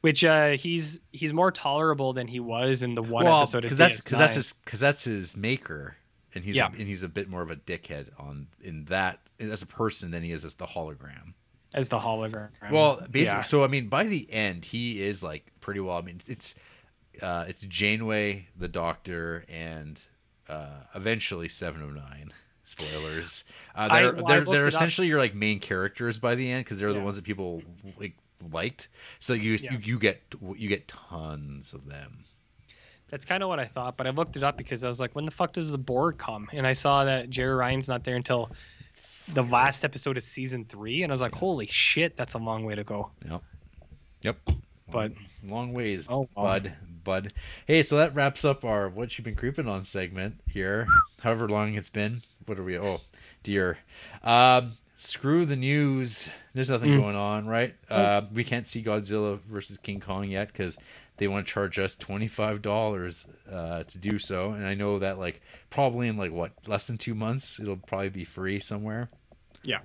which uh, he's he's more tolerable than he was in the one well, episode because that's because that's his because that's his maker, and he's Yeah. a, and he's a bit more of a dickhead on in that as a person than he is as the hologram. as the hologram. Well, basically, yeah. so I mean, by the end, he is like pretty well. I mean, it's uh, it's Janeway, the Doctor, and uh, eventually Seven of Nine. Spoilers. Uh, they're well, I they're, they're it up. essentially your like main characters by the end because they're the ones that people like liked. So you Yeah. you, you get you get tons of them. That's kind of what I thought, but I looked it up because I was like, when the fuck does the Borg come? And I saw that Jeri Ryan's not there until the last episode of season three, and I was like, holy shit, that's a long way to go. Yep. Yep. But Long ways, Oh, bud, bud. Hey, so that wraps up our "What you've Been Creeping On" segment here. However long it's been. What are we? Oh, dear. Um, screw the news. There's nothing Mm. going on, right? Uh, we can't see Godzilla versus King Kong yet because they want to charge us twenty five dollars uh, to do so. And I know that like probably in like what less than two months it'll probably be free somewhere. yeah,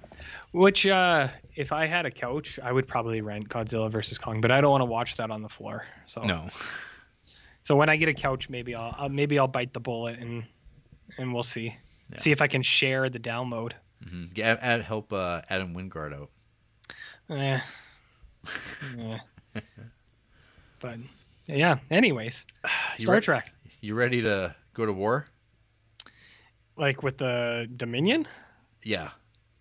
which uh, if I had a couch, I would probably rent Godzilla versus Kong, but I don't want to watch that on the floor. So No. So when I get a couch, maybe I'll, I'll maybe I'll bite the bullet and and we'll see. See if I can share the download. hmm Add, add help uh, Adam Wingard out. Eh. Yeah. but yeah. Anyways, You Star re- Trek, You ready to go to war? like with the Dominion. Yeah,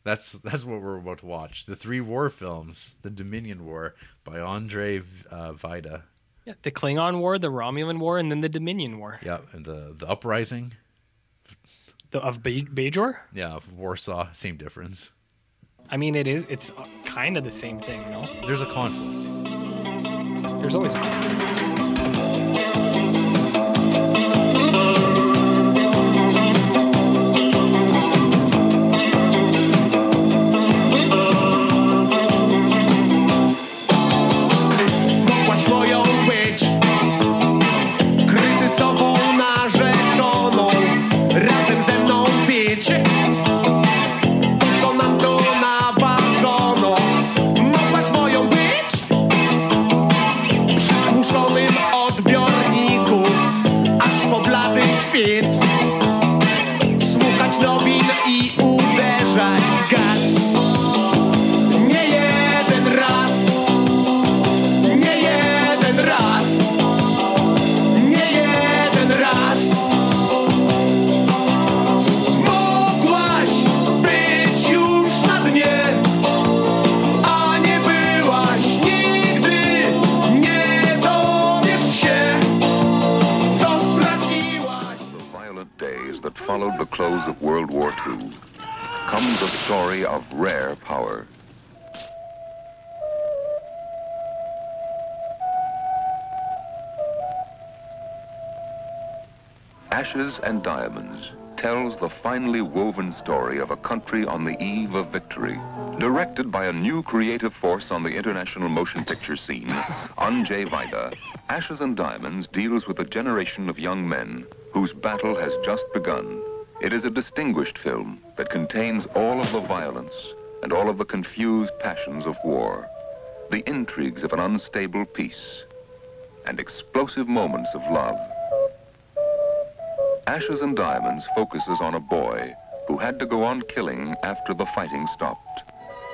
that's that's what we're about to watch. The three war films: the Dominion War by Andre uh, Wajda. Yeah, the Klingon War, the Romulan War, and then the Dominion War Yeah, and the the uprising. the, of Be- Bajor. Yeah, of Warsaw. Same difference. I mean, it is. It's uh, kind of the same thing, you know. There's a conflict. There's always a conflict. Story of rare power. Ashes and Diamonds tells the finely woven story of a country on the eve of victory. Directed by a new creative force on the international motion picture scene, Andrzej Wajda, Ashes and Diamonds deals with a generation of young men whose battle has just begun. It is a distinguished film that contains all of the violence and all of the confused passions of war, the intrigues of an unstable peace, and explosive moments of love. Ashes and Diamonds focuses on a boy who had to go on killing after the fighting stopped,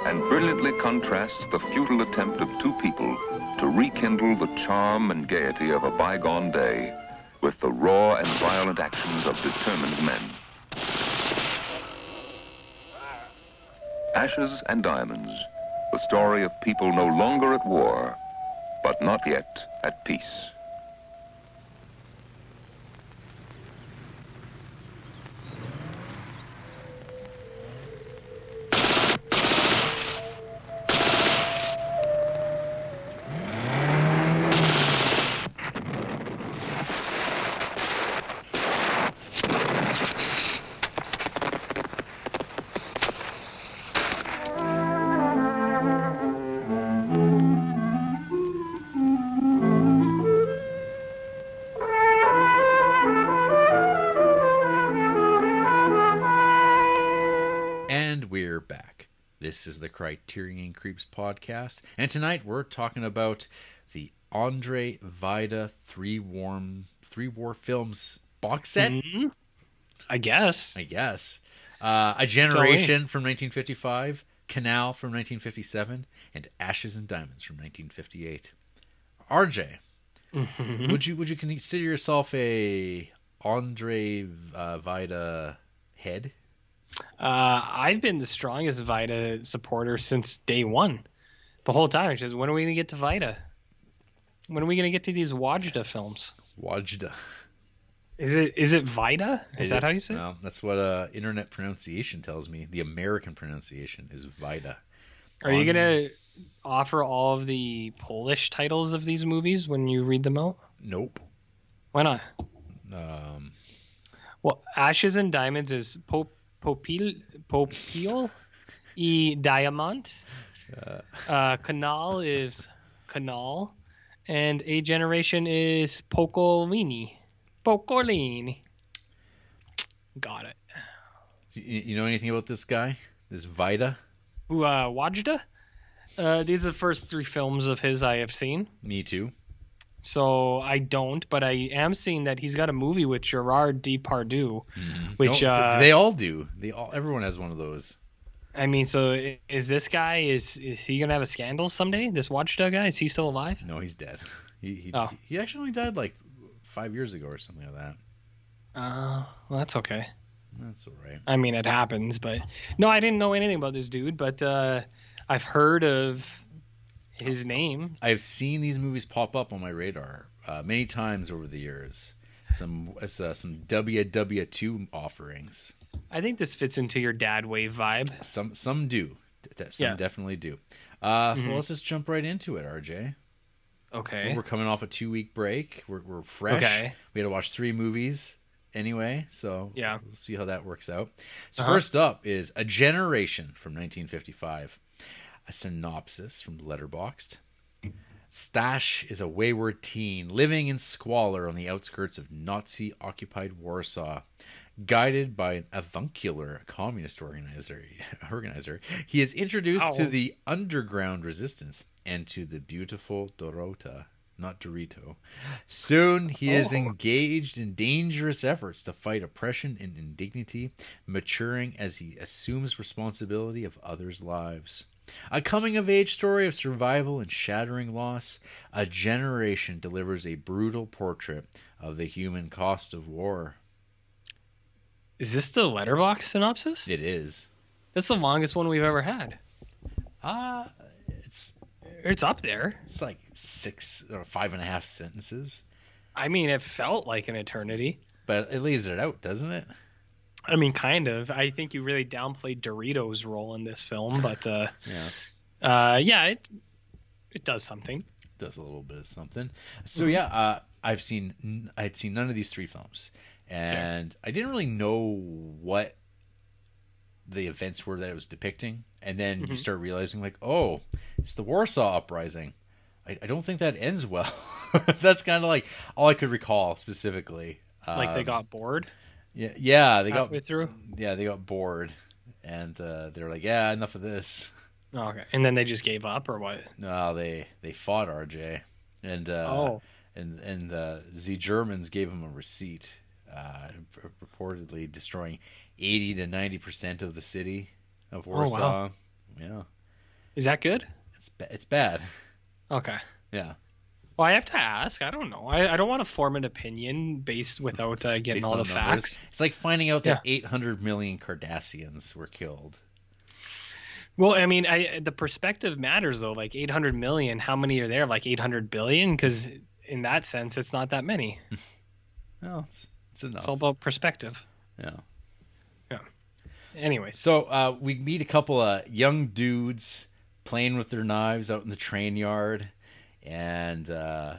and brilliantly contrasts the futile attempt of two people to rekindle the charm and gaiety of a bygone day with the raw and violent actions of determined men. Ashes and Diamonds, the story of people no longer at war, but not yet at peace. The Criterion Creeps podcast, and tonight we're talking about the Andre Wajda three warm three war films box set. Mhm. I guess. I guess. Uh, a Generation from 1955, Canal from 1957, and Ashes and Diamonds from 1958. RJ, Mhm. would you would you consider yourself a Andre uh, Wajda head? Uh, I've been the strongest Vita supporter since day one. The whole time. It's just, when are we going to get to Vita? When are we going to get to these Wajda films? Wajda. Is it is it Vita? Is that how you say? it? Well, that's what uh, internet pronunciation tells me. The American pronunciation is Vita. Are you gonna offer all of the Polish titles of these movies when you read them out? Nope. Why not? Um, Well, Ashes and Diamonds is po- Popil Popil e Diamant. Uh, Canal is Canal, and A Generation is Pocolini. Pocolini. Got it. you, know anything about this guy? This Wajda? Who uh, Wajda? Uh, these are the first three films of his I have seen. Me too. So I don't, but I am seeing that he's got a movie with Gerard Depardieu, which No, th- uh, they all do. They all. Everyone has one of those. I mean, so is this guy is is he gonna have a scandal someday? This Watchdog guy is he still alive? No, he's dead. He he, Oh. he actually only died like five years ago or something like that. Uh, well, that's okay. That's all right. I mean, it happens, but no, I didn't know anything about this dude, but uh, I've heard of his name. I've seen these movies pop up on my radar uh, many times over the years. Some uh, some WW2 offerings. I think this fits into your dad wave vibe. Some some do. Some Yeah. definitely do. Uh, Mhm. Well, let's just jump right into it, RJ. Okay. We're coming off a two week break. We're we're fresh. Okay. We had to watch three movies anyway, so Yeah. we'll see how that works out. So Uh-huh. first up is A Generation from 1955. A synopsis from Letterboxd. Stach is a wayward teen living in squalor on the outskirts of Nazi occupied Warsaw. Guided by an avuncular communist organizer, organizer, he is introduced to the underground resistance and to the beautiful Dorota, not Dorito. Soon he is Oh. engaged in dangerous efforts to fight oppression and indignity, maturing as he assumes responsibility of others' lives. A coming of age story of survival and shattering loss, a generation delivers a brutal portrait of the human cost of war. Is this the Letterboxd synopsis? It is. That's the longest one we've ever had. Ah, it's It's up there. it's like six or five and a half sentences, I mean, it felt like an eternity. but it lays it out, doesn't it? I mean, kind of. I think you really downplayed Dorito's role in this film, but uh, Yeah. uh, yeah, it it does something. does a little bit of something. So yeah, uh, I've seen n- I had seen none of these three films, and I didn't really know what the events were that it was depicting. And then you start realizing, like, oh, it's the Warsaw Uprising. I, I don't think that ends well. That's kind of like all I could recall specifically. Like they Um, got bored yeah, yeah, they got halfway through. yeah, they got bored, and uh, they're like, yeah, enough of this. Oh, okay, and then they just gave up, or what? No, they they fought RJ, and uh, Oh. and and uh, the Germans gave him a receipt, uh, purportedly destroying eighty to ninety percent of the city of Warsaw. Oh, wow. Yeah, Is that good? it's ba- it's bad. Okay. Yeah, Well, I have to ask. I don't know. I, I don't want to form an opinion based without uh, getting based all the numbers. facts. It's like finding out that eight hundred million Cardassians were killed. Well, I mean, I the perspective matters though. Like 800 million, how many are there? Like 800 billion? Because in that sense, it's not that many. Well, it's, it's enough. It's all about perspective. yeah. Yeah. Anyway, So uh, we meet a couple of young dudes playing with their knives out in the train yard, and uh,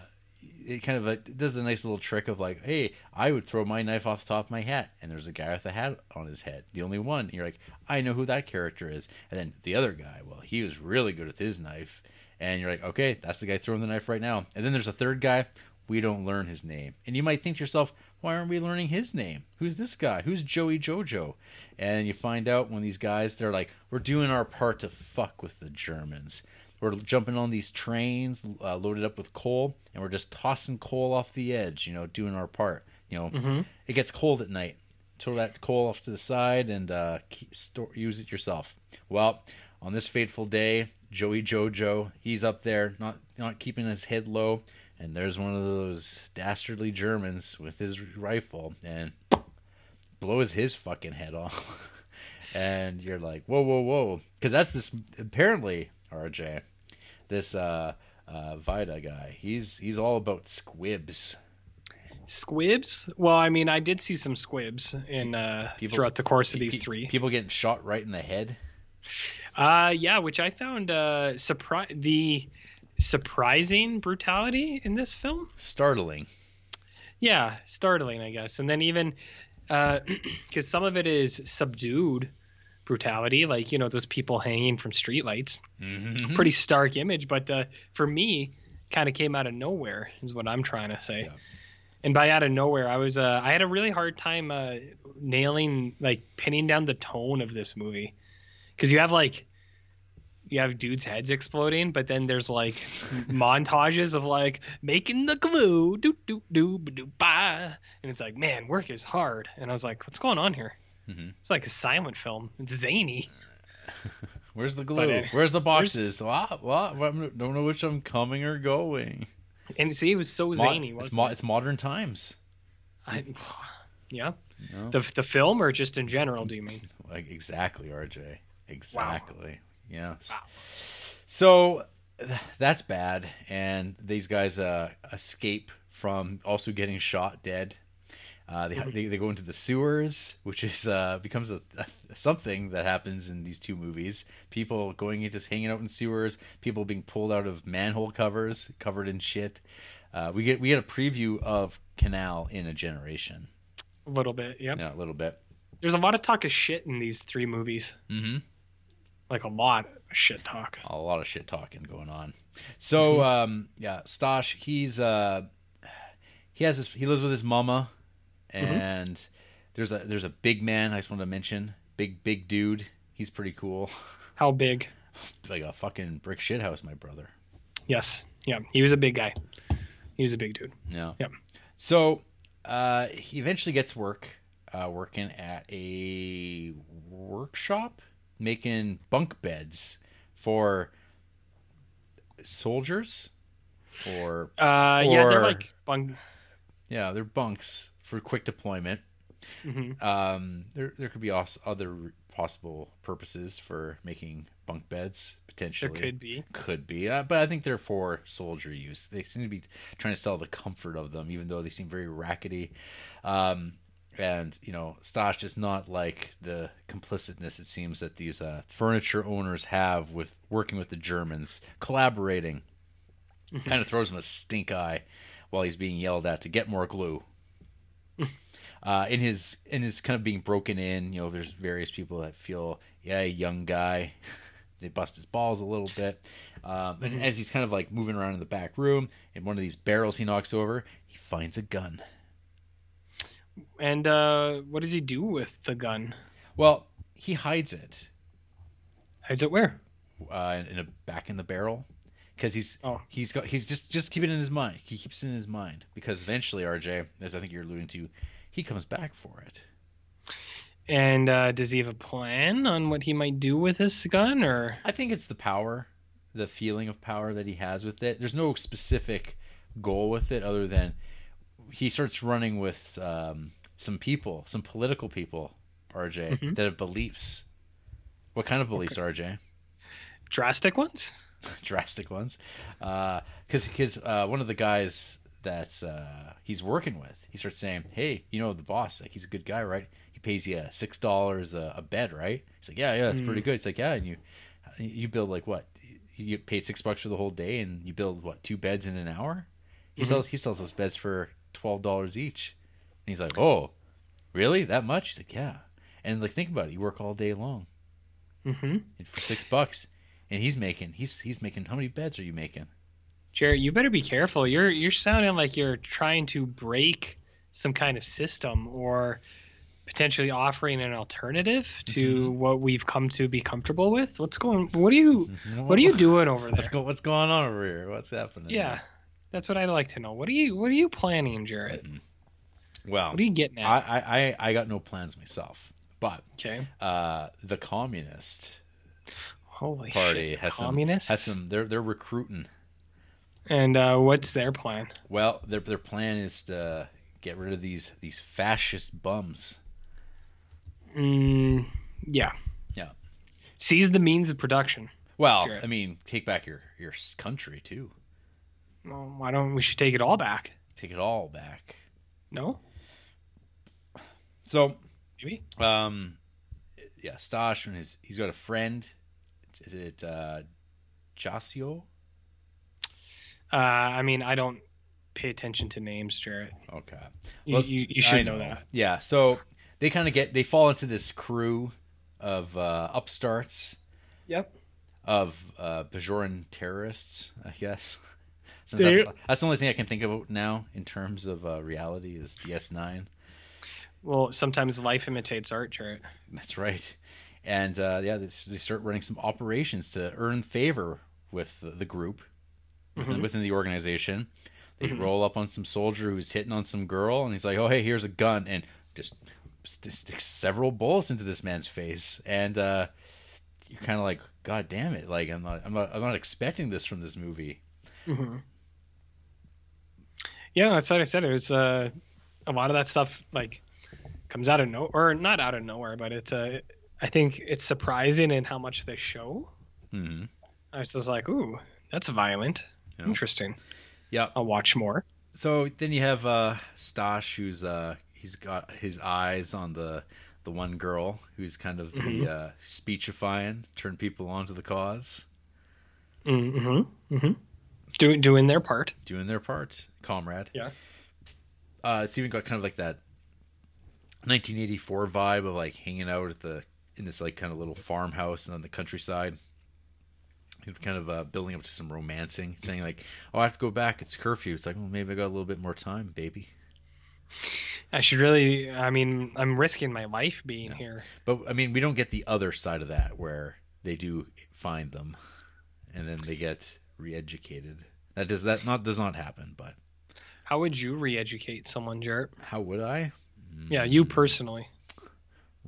it kind of does a nice little trick of like, "Hey, I would throw my knife off the top of my hat," and there's a guy with a hat on his head, the only one. And you're like, "I know who that character is," and then the other guy, well, he was really good with his knife, and you're like, "Okay, that's the guy throwing the knife right now." And then there's a third guy. We don't learn his name, and you might think to yourself, why aren't we learning his name? Who's this guy? Who's Joey Jojo? And you find out when these guys, they're like, we're doing our part to fuck with the Germans. We're jumping on these trains uh, loaded up with coal, and we're just tossing coal off the edge, you know, doing our part. You know, it gets cold at night. Throw that coal off to the side and uh, keep, store, use it yourself. Well, on this fateful day, Joey Jojo, he's up there, not not keeping his head low, and there's one of those dastardly Germans with his rifle, and blows his fucking head off. and you're like, whoa, whoa, whoa, because that's this apparently RJ, this uh, uh, Wajda guy. He's he's all about squibs. Squibs? Well, I mean, I did see some squibs in uh, People- throughout the course of these three. people getting shot right in the head. Uh, yeah, which I found uh, surpri- the surprising brutality in this film. Startling. Yeah, startling, I guess. And then even because some of it is subdued brutality, like you know those people hanging from streetlights. Mm-hmm. Pretty stark image, but uh, for me, kind of came out of nowhere, is what I'm trying to say. Yeah. And by out of nowhere, I was uh, I had a really hard time uh, nailing like pinning down the tone of this movie because you have like you have dudes' heads exploding, but then there's like montages of like making the glue, do do do do ba, and it's like, man, work is hard. And I was like, what's going on here? Mhm. It's like a silent film. It's zany. Where's the glue? uh, Where's the boxes? What? What? I don't know which I'm coming or going. And see, it was so Mo- zany, it's, mo- it? it's modern times. I, yeah. No. The the film or just in general? Do you mean? Like exactly, RJ. Exactly. Yes. So that's bad, and these guys uh, escape from also getting shot dead. Uh, they, they they go into the sewers, which is uh, becomes a, a something that happens in these two movies. People going into hanging out in sewers, people being pulled out of manhole covers, covered in shit. Uh, we get we get a preview of Canal in a generation. A little bit. Yep. Yeah, a little bit. There's a lot of talk of shit in these three movies. Mm-hmm. Like a lot of shit talk. a lot of shit talking going on. So um, yeah, Stosh, he's uh, he has his, he lives with his mama, and there's a there's a big man I just wanted to mention, big big dude. He's pretty cool, How big? like a fucking brick shit house, my brother. Yes. Yeah. He was a big guy. He was a big dude. Yeah. Yep. So uh, he eventually gets work uh, working at a workshop making bunk beds for soldiers or Uh, yeah, they're like bunk. Yeah, they're bunks for quick deployment. Mhm. Um, there there could be also other possible purposes for making bunk beds There potentially. could be. Could be, uh, but I think they're for soldier use. They seem to be trying to sell the comfort of them, even though they seem very rackety. Um, and you know, Stosh is not like the complicitness it seems that these uh, furniture owners have with working with the Germans, collaborating. kind of throws him a stink eye while he's being yelled at to get more glue. Uh, in his in his kind of being broken in, you know, there's various people that feel, yeah, young guy. they bust his balls a little bit, um, and as he's kind of like moving around in the back room, in one of these barrels he knocks over, he finds a gun. And uh, what does he do with the gun? Well, he hides it Hides it where? uh, in a back in the barrel because he's Oh. he's got he's just just keep it in his mind. He keeps it in his mind because eventually, RJ, as I think you're alluding to, he comes back for it. And uh, does he have a plan on what he might do with this gun? Or I think it's the power, the feeling of power that he has with it. There's no specific goal with it other than he starts running with um, some people, some political people, RJ, that have beliefs. What kind of beliefs, RJ? drastic ones? Drastic ones. Because because uh, one of the guys that's uh, he's working with, he starts saying, "Hey, you know the boss? Like he's a good guy, right? He pays you six dollars a bed, right?" He's like, "Yeah, yeah, that's pretty good." It's like, "Yeah, and you you build like what? You get paid six bucks for the whole day, and you build what two beds in an hour?" He sells he sells those beds for twelve dollars each, and he's like, "Oh, really? That much?" He's like, "Yeah." And like, think about it. You work all day long Mm-hmm. and for six bucks, and he's making he's he's making how many beds are you making? Jared, you better be careful. You're you're sounding like you're trying to break some kind of system or potentially offering an alternative to Mm-hmm. what we've come to be comfortable with. What's going? What are you? What are you doing over What's there? go What's going on over here? What's happening? Yeah, that's what I'd like to know. What are you? What are you planning, Jarrett? Well, What are you getting at? I, I I I got no plans myself, but okay. uh, the communist Holy party shit! has Communists. some has some. They're they're recruiting. And uh, what's their plan? Well, their their plan is to get rid of these these fascist bums. Mm, yeah. Yeah. Seize the means of production. Well, Sure. I mean, take back your your country too. Well, why don't we should take it all back? Take it all back. No, So, maybe. um, yeah, Stach and his he's got a friend. Is it uh, Jasio? Uh, I mean, I don't pay attention to names, Jarrett. Okay. You, Well, you, you I should know that. Yeah. So they kind of get they fall into this crew of uh, upstarts Yep. of uh, Bajoran terrorists, I guess. Since that's, that's the only thing I can think about now in terms of uh, reality is DS9. Well, sometimes life imitates art, Jarrett. That's right. And uh, yeah, they, they start running some operations to earn favor with the, the group within, within the organization. They roll up on some soldier who's hitting on some girl, and he's like, "Oh, hey, here's a gun," and just sticks several bullets into this man's face. And uh, you're kind of like, "God damn it!" Like, I'm not, I'm not, I'm not expecting this from this movie. Yeah, that's what I said. It was uh, a lot of that stuff like comes out of no or not out of nowhere, but it's uh, I think it's surprising in how much they show. hmm I was just like, ooh, that's violent. Interesting. Yeah. I'll watch more. So then you have uh, Stach, who's uh, he's got his eyes on the the one girl who's kind of the uh, speechifying, turn people onto the cause, Mm-hmm. Mm-hmm. Doing doing their part. doing their part, comrade. Yeah. Uh, it's even got kind of like that 1984 vibe of like hanging out at the in this like kind of little farmhouse on the countryside. Kind of uh, building up to some romancing, saying like, "Oh, I have to go back. It's curfew." It's like, "Well, maybe I got a little bit more time, baby." I should really. I mean, I'm risking my life being here. But I mean, we don't get the other side of that where they do find them, and then they get re-educated. That does that not does not happen. But How would you re-educate someone, Jarrett? how would I? Yeah, you personally.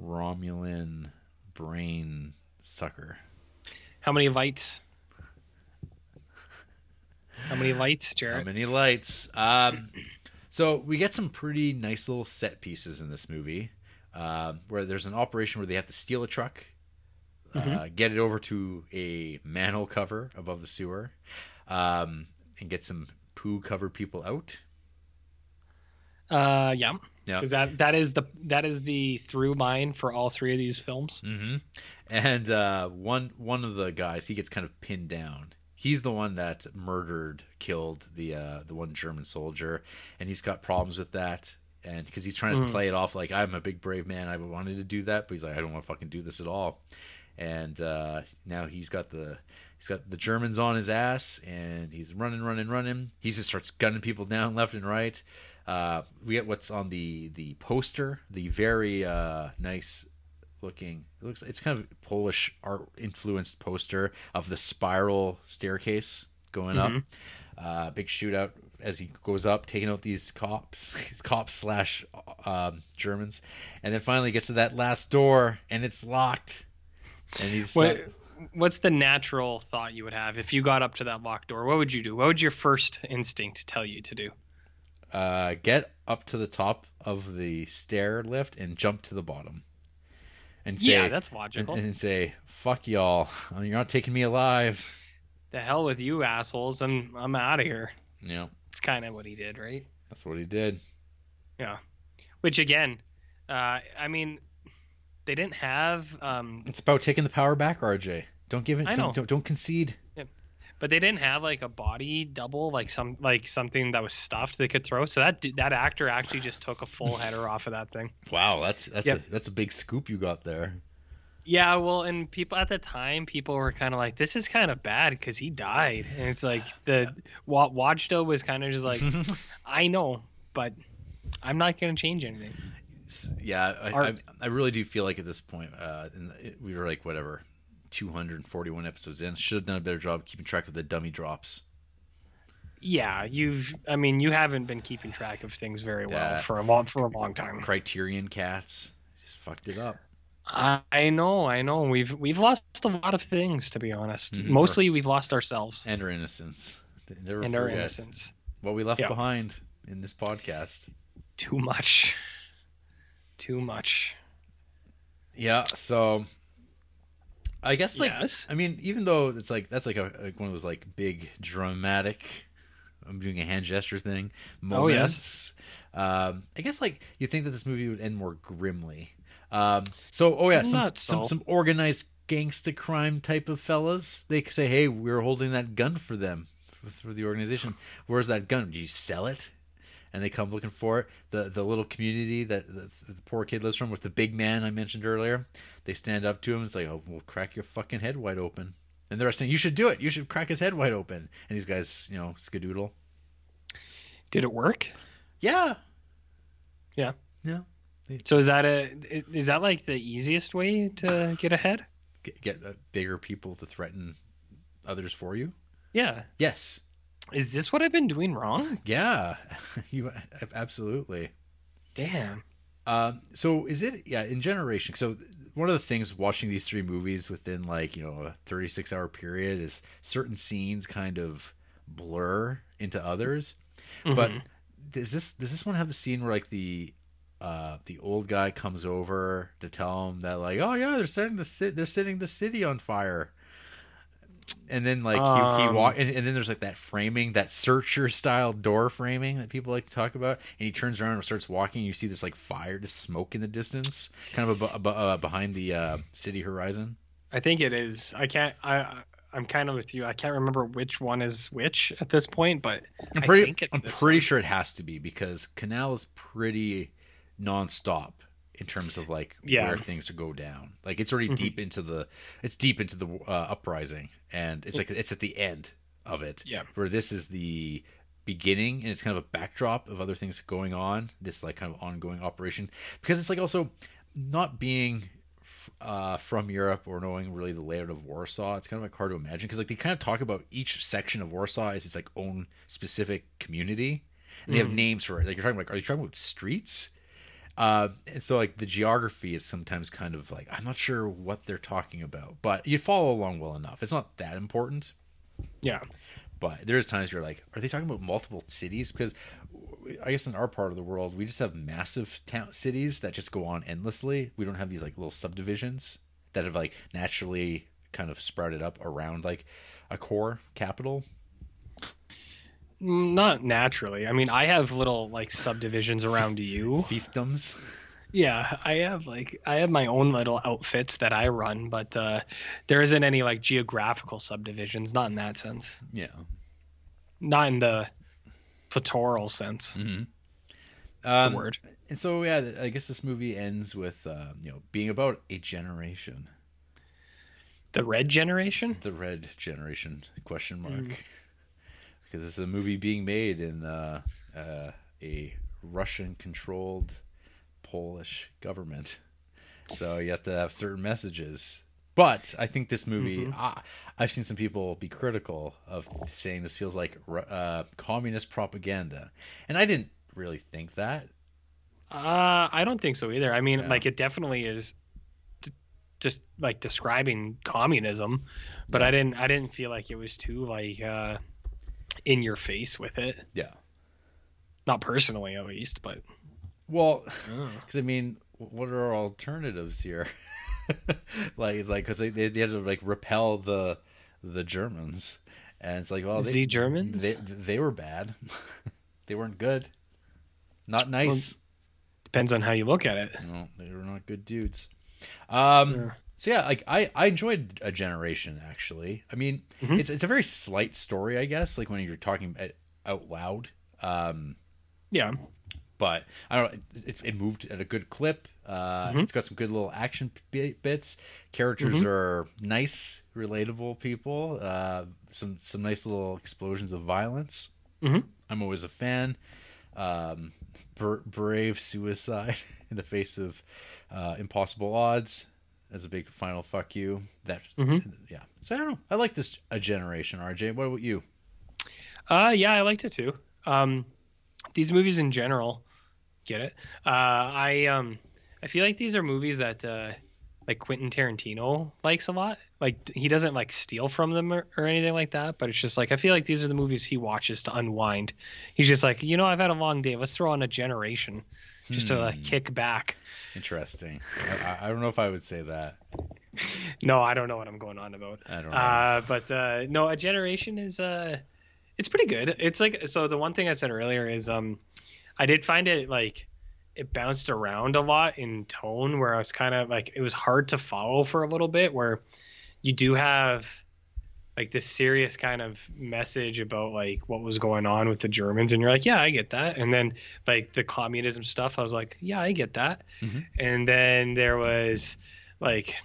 Romulan brain sucker. How many lights? How many lights, Jared? How many lights? Um, so we get some pretty nice little set pieces in this movie, uh, where there's an operation where they have to steal a truck, uh, get it over to a manhole cover above the sewer, um, and get some poo-covered people out. Uh, yeah. Yeah. Because that that is the that is the through line for all three of these films. hmm And uh, one one of the guys he gets kind of pinned down. He's the one that murdered, killed the uh, the one German soldier, and he's got problems with that. And because he's trying to play it off like I'm a big brave man, I wanted to do that, but he's like I don't want to fucking do this at all. And uh, now he's got the he's got the Germans on his ass, and he's running, running, running. He just starts gunning people down left and right. Uh, we get what's on the the poster, the very uh, nice looking. It looks it's kind of Polish art influenced poster of the spiral staircase going up. Uh, big shootout as he goes up, taking out these cops, cops slash um, Germans, and then finally gets to that last door and it's locked. And he's What what's the natural thought you would have if you got up to that locked door? What would you do? What would your first instinct tell you to do? uh, get up to the top of the stair lift and jump to the bottom. And say, yeah, that's logical. and say, "Fuck y'all! You're not taking me alive." the hell with you assholes. I'm I'm out of here. Yeah, It's kind of what he did, right? that's what he did. Yeah. Which again, uh, I mean, they didn't have, um, It's about taking the power back, RJ. Don't give it. I Don't, know. don't don't concede. But they didn't have like a body double, like some like something that was stuffed they could throw. So that that actor actually just took a full header off of that thing. Wow, that's that's Yep. a that's a big scoop you got there. Yeah, well, and people at the time, people were kind of like, "This is kind of bad" because he died, and it's like the Wa- Watchdo was kind of just like, "I know, but I'm not going to change anything." Yeah, I, I, I really do feel like at this point, uh, we were like whatever, 241 episodes in. Should have done a better job keeping track of the dummy drops. Yeah, you've, I mean, you haven't been keeping track of things very well Yeah. for a long for a long time. Criterion cats just fucked it up. I know, I know. We've we've lost a lot of things, to be honest. Mhm. Mostly, we've lost ourselves And our innocence. Never and our innocence. what we left Yeah. behind in this podcast. Too much. Too much. Yeah, so I guess like Yes. I mean, even though it's like that's like a like one of those like big dramatic I'm doing a hand gesture thing. Oh, yes. Um, I guess like you think that this movie would end more grimly. Um, so oh yeah, some some, so. some organized gangsta crime type of fellas. They could say, "Hey, we're holding that gun for them for, for the organization. Where's that gun? Do you sell it?" And they come looking for it. The the little community that the, the poor kid lives from with the big man I mentioned earlier. They stand up to him. It's like, "Oh, we'll crack your fucking head wide open." And they're saying, "You should do it. You should crack his head wide open." And these guys, you know, skadoodle. Did it work? Yeah, Yeah. yeah. So is that a is that like the easiest way to get ahead? Get, get uh, bigger people to threaten others for you. Yeah. Yes. Is this what I've been doing wrong? Yeah. you absolutely. Damn. Um, so is it yeah in generation? So one of the things watching these three movies within like you know a 36 hour period is certain scenes kind of blur into others. But Mhm. does this does this one have the scene where like the uh the old guy comes over to tell him that like oh yeah they're setting the sit they're setting the city on fire and then like he, he Um, walk and, and then there's like that framing that searcher style door framing that people like to talk about and he turns around and starts walking you see this like fire just smoke in the distance kind of ab- uh, behind the uh city horizon I think it is. I can't. I I- I'm kind of with you. I can't remember which one is which at this point, but i'm I pretty i'm this pretty one. sure it has to be because canal is pretty nonstop in terms of like Yeah. where things go down like it's already Mhm. deep into the it's deep into the uh, uprising and it's like it's at the end of it Yeah. where this is the beginning and it's kind of a backdrop of other things going on this like kind of ongoing operation because it's like also not being uh, from Europe or knowing really the layout of Warsaw, it's kind of like hard to imagine because like they kind of talk about each section of Warsaw as its like own specific community, and they have names for it. Like you're talking like, are you talking about streets? Uh, and so like the geography is sometimes kind of like I'm not sure what they're talking about, but you follow along well enough. It's not that important. yeah. But there's times you're like, are they talking about multiple cities? Because I guess in our part of the world, we just have massive town cities that just go on endlessly. We don't have these like little subdivisions that have like naturally kind of sprouted up around like a core capital. Not naturally. I mean, I have little like subdivisions around you. Fiefdoms. Yeah, I have like I have my own little outfits that I run, but uh, there isn't any like geographical subdivisions. Not in that sense. Yeah. Not in the pictorial sense. Mm-hmm. That's Um, a word. And so yeah, I guess this movie ends with uh, you know being about a generation, The red generation. the red generation question mark, Mm. Because it's a movie being made in uh, uh, a Russian-controlled Polish government, so you have to have certain messages. But I think this movie, Mm-hmm. I, I've seen some people be critical of saying this feels like uh, communist propaganda, and I didn't really think that. Uh, I don't think so either. I mean, Yeah. like it definitely is d- just like describing communism, but I didn't I didn't feel like it was too like uh in your face with it. Yeah. Not personally at least, but Well, because I mean, what are our alternatives here? like, it's like because they, they had to like repel the the Germans, and it's like, well, they, the Germans? they they were bad. they weren't good. Not nice. Depends on how you look at it. no, they were not good dudes. Um. Yeah. So yeah, like I I enjoyed a generation actually. I mean, Mhm. it's it's a very slight story, I guess. Like when you're talking out loud. Um. Yeah. but I don't know. It, it moved at a good clip. Uh, Mhm. It's got some good little action bi- bits. Characters Mhm. are nice, relatable people. Uh, some some nice little explosions of violence. Mhm. I'm always a fan. Um, br- brave suicide in the face of uh, impossible odds as a big final fuck you. That Mhm. yeah. So I don't know. I like this a generation. RJ, what about you? Uh, yeah, I liked it too. Um, these movies in general, get it. Uh, I um, I feel like these are movies that uh, like Quentin Tarantino likes a lot. Like he doesn't like steal from them or, or anything like that, but it's just like I feel like these are the movies he watches to unwind. He's just like, you know, I've had a long day. Let's throw on a generation just to like Hmm. kick back. Interesting. I, I- don't know if I would say that. No, I don't know what I'm going on about. I don't know. Uh, but uh, no, a generation is uh, It's pretty good. It's like so. The one thing I said earlier is um, I did find it like it bounced around a lot in tone, where I was kind of like it was hard to follow for a little bit. Where you do have like this serious kind of message about like what was going on with the Germans, and you're like, yeah, I get that. And then like the communism stuff, I was like, yeah, I get that. Mhm. And then there was like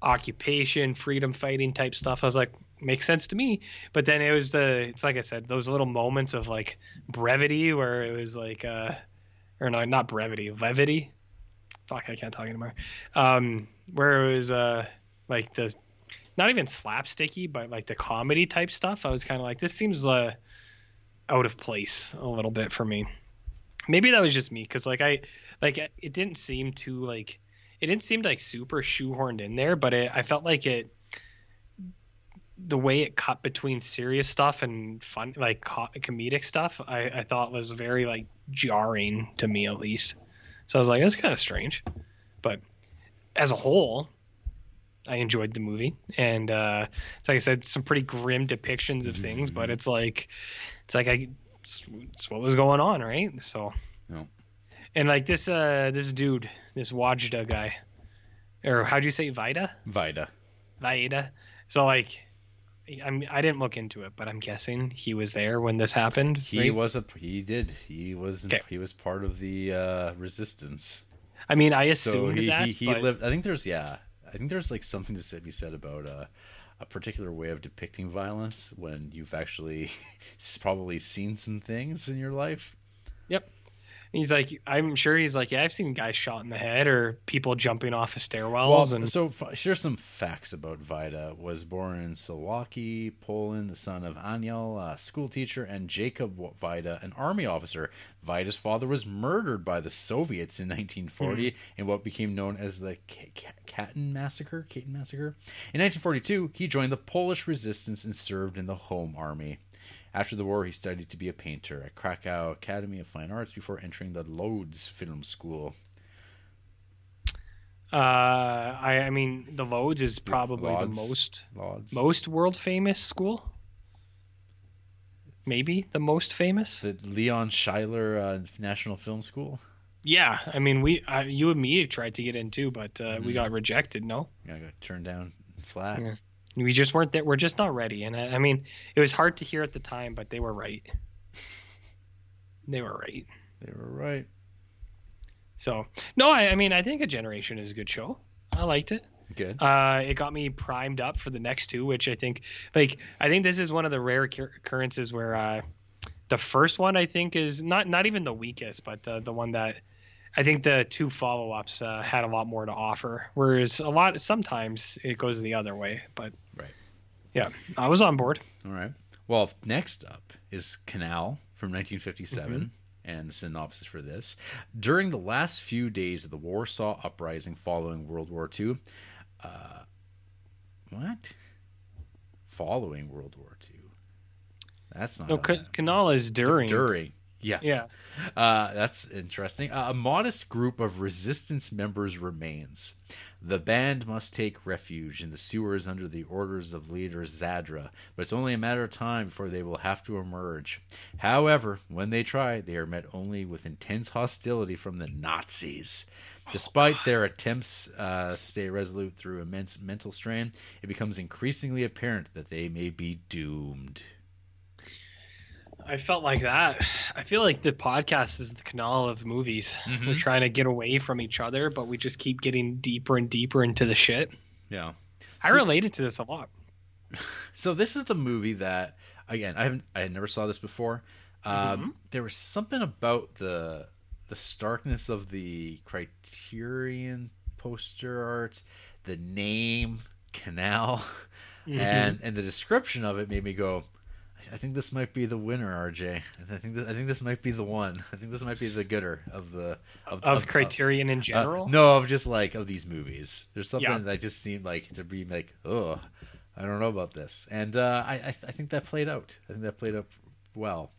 occupation, freedom fighting type stuff. I was like, makes sense to me. But then it was the, it's like I said, those little moments of like brevity where it was like, uh, or no, not brevity, levity. Fuck, I can't talk anymore. Um, where it was uh, like the, not even slapsticky, but like the comedy type stuff. I was kind of like, this seems uh, out of place a little bit for me. Maybe that was just me because like I, like it didn't seem too like it didn't seem like super shoehorned in there, but it, I felt like it the way it cut between serious stuff and fun like comedic stuff I, I thought was very like jarring to me at least so i was like that's kind of strange but as a whole i enjoyed the movie and uh it's like i said some pretty grim depictions of things but it's like it's like i it's, it's what was going on right so No. and like this uh this dude this wajda guy or how'd you say vida Vida. Vaida. So like, I'm I didn't look into it, but I'm guessing he was there when this happened. He right? was a he did he was Okay. he was part of the uh, resistance. I mean, I So assumed he that. he, he but- lived. I think there's yeah. I think there's like something to be said about uh, a particular way of depicting violence when you've actually probably seen some things in your life. Yep. He's like, I'm sure he's like, yeah, I've seen guys shot in the head or people jumping off of stairwells, and so here's some facts about Vida. Was born in Slovakia, Poland, the son of Aniel, a school teacher, and Jacob Vida, an army officer. Vida's father was murdered by the Soviets in 1940 hmm. in what became known as the K- K- Katyn massacre. Katyn massacre. In 1942, he joined the Polish resistance and served in the Home Army. After the war, he studied to be a painter at Krakow Academy of Fine Arts before entering the Lodz Film School. uh, I I mean, the Loads is probably Lodz. the most Lodz. most world famous school. Maybe the most famous. the Leon Schiller uh, National Film School. Yeah, I mean, we uh, you and me tried to get in too, but uh, Mm-hmm. we got rejected. No. I got turned down flat. Yeah. We just weren't there. We're just not ready. And I, I mean, it was hard to hear at the time, but they were right. They were right. They were right. So no, I, I mean, I think a generation is a good show. I liked it. Good. Uh, it got me primed up for the next two, which I think, like, I think this is one of the rare occurrences where uh, the first one I think is not not even the weakest, but uh, the one that I think the two follow ups uh, had a lot more to offer. Whereas a lot sometimes it goes the other way. But Right. yeah, I was on board. All right. Well, next up is Kanal from 1957. Mm-hmm. And the synopsis for this. During the last few days of the Warsaw Uprising following World War II, uh, what? Following World War II. That's not No, how Ca- that- Canal is during. During. Yeah. Yeah. Uh, that's interesting. Uh, a modest group of resistance members remains. The band must take refuge in the sewers under the orders of leader Zadra, but it's only a matter of time before they will have to emerge. However, when they try, they are met only with intense hostility from the Nazis. Despite their attempts uh, stay resolute through immense mental strain, it becomes increasingly apparent that they may be doomed. I felt like that. I feel like the podcast is the canal of movies. Mm-hmm. We're trying to get away from each other, but we just keep getting deeper and deeper into the shit. Yeah. I So- related to this a lot. So this is the movie that again I haven't I never saw this before. Um, mm-hmm. There was something about the the starkness of the Criterion poster art, the name Kanal, mm-hmm. and and the description of it made me go. I think this might be the winner, RJ. I think this, I think this might be the one. I think this might be the gooder of the of, Of Criterion in uh, general. no, of just like of these movies. There's something Yeah. that just seemed like to be like, oh, I don't know about this, and uh, I I, th- I think that played out. I think that played up well.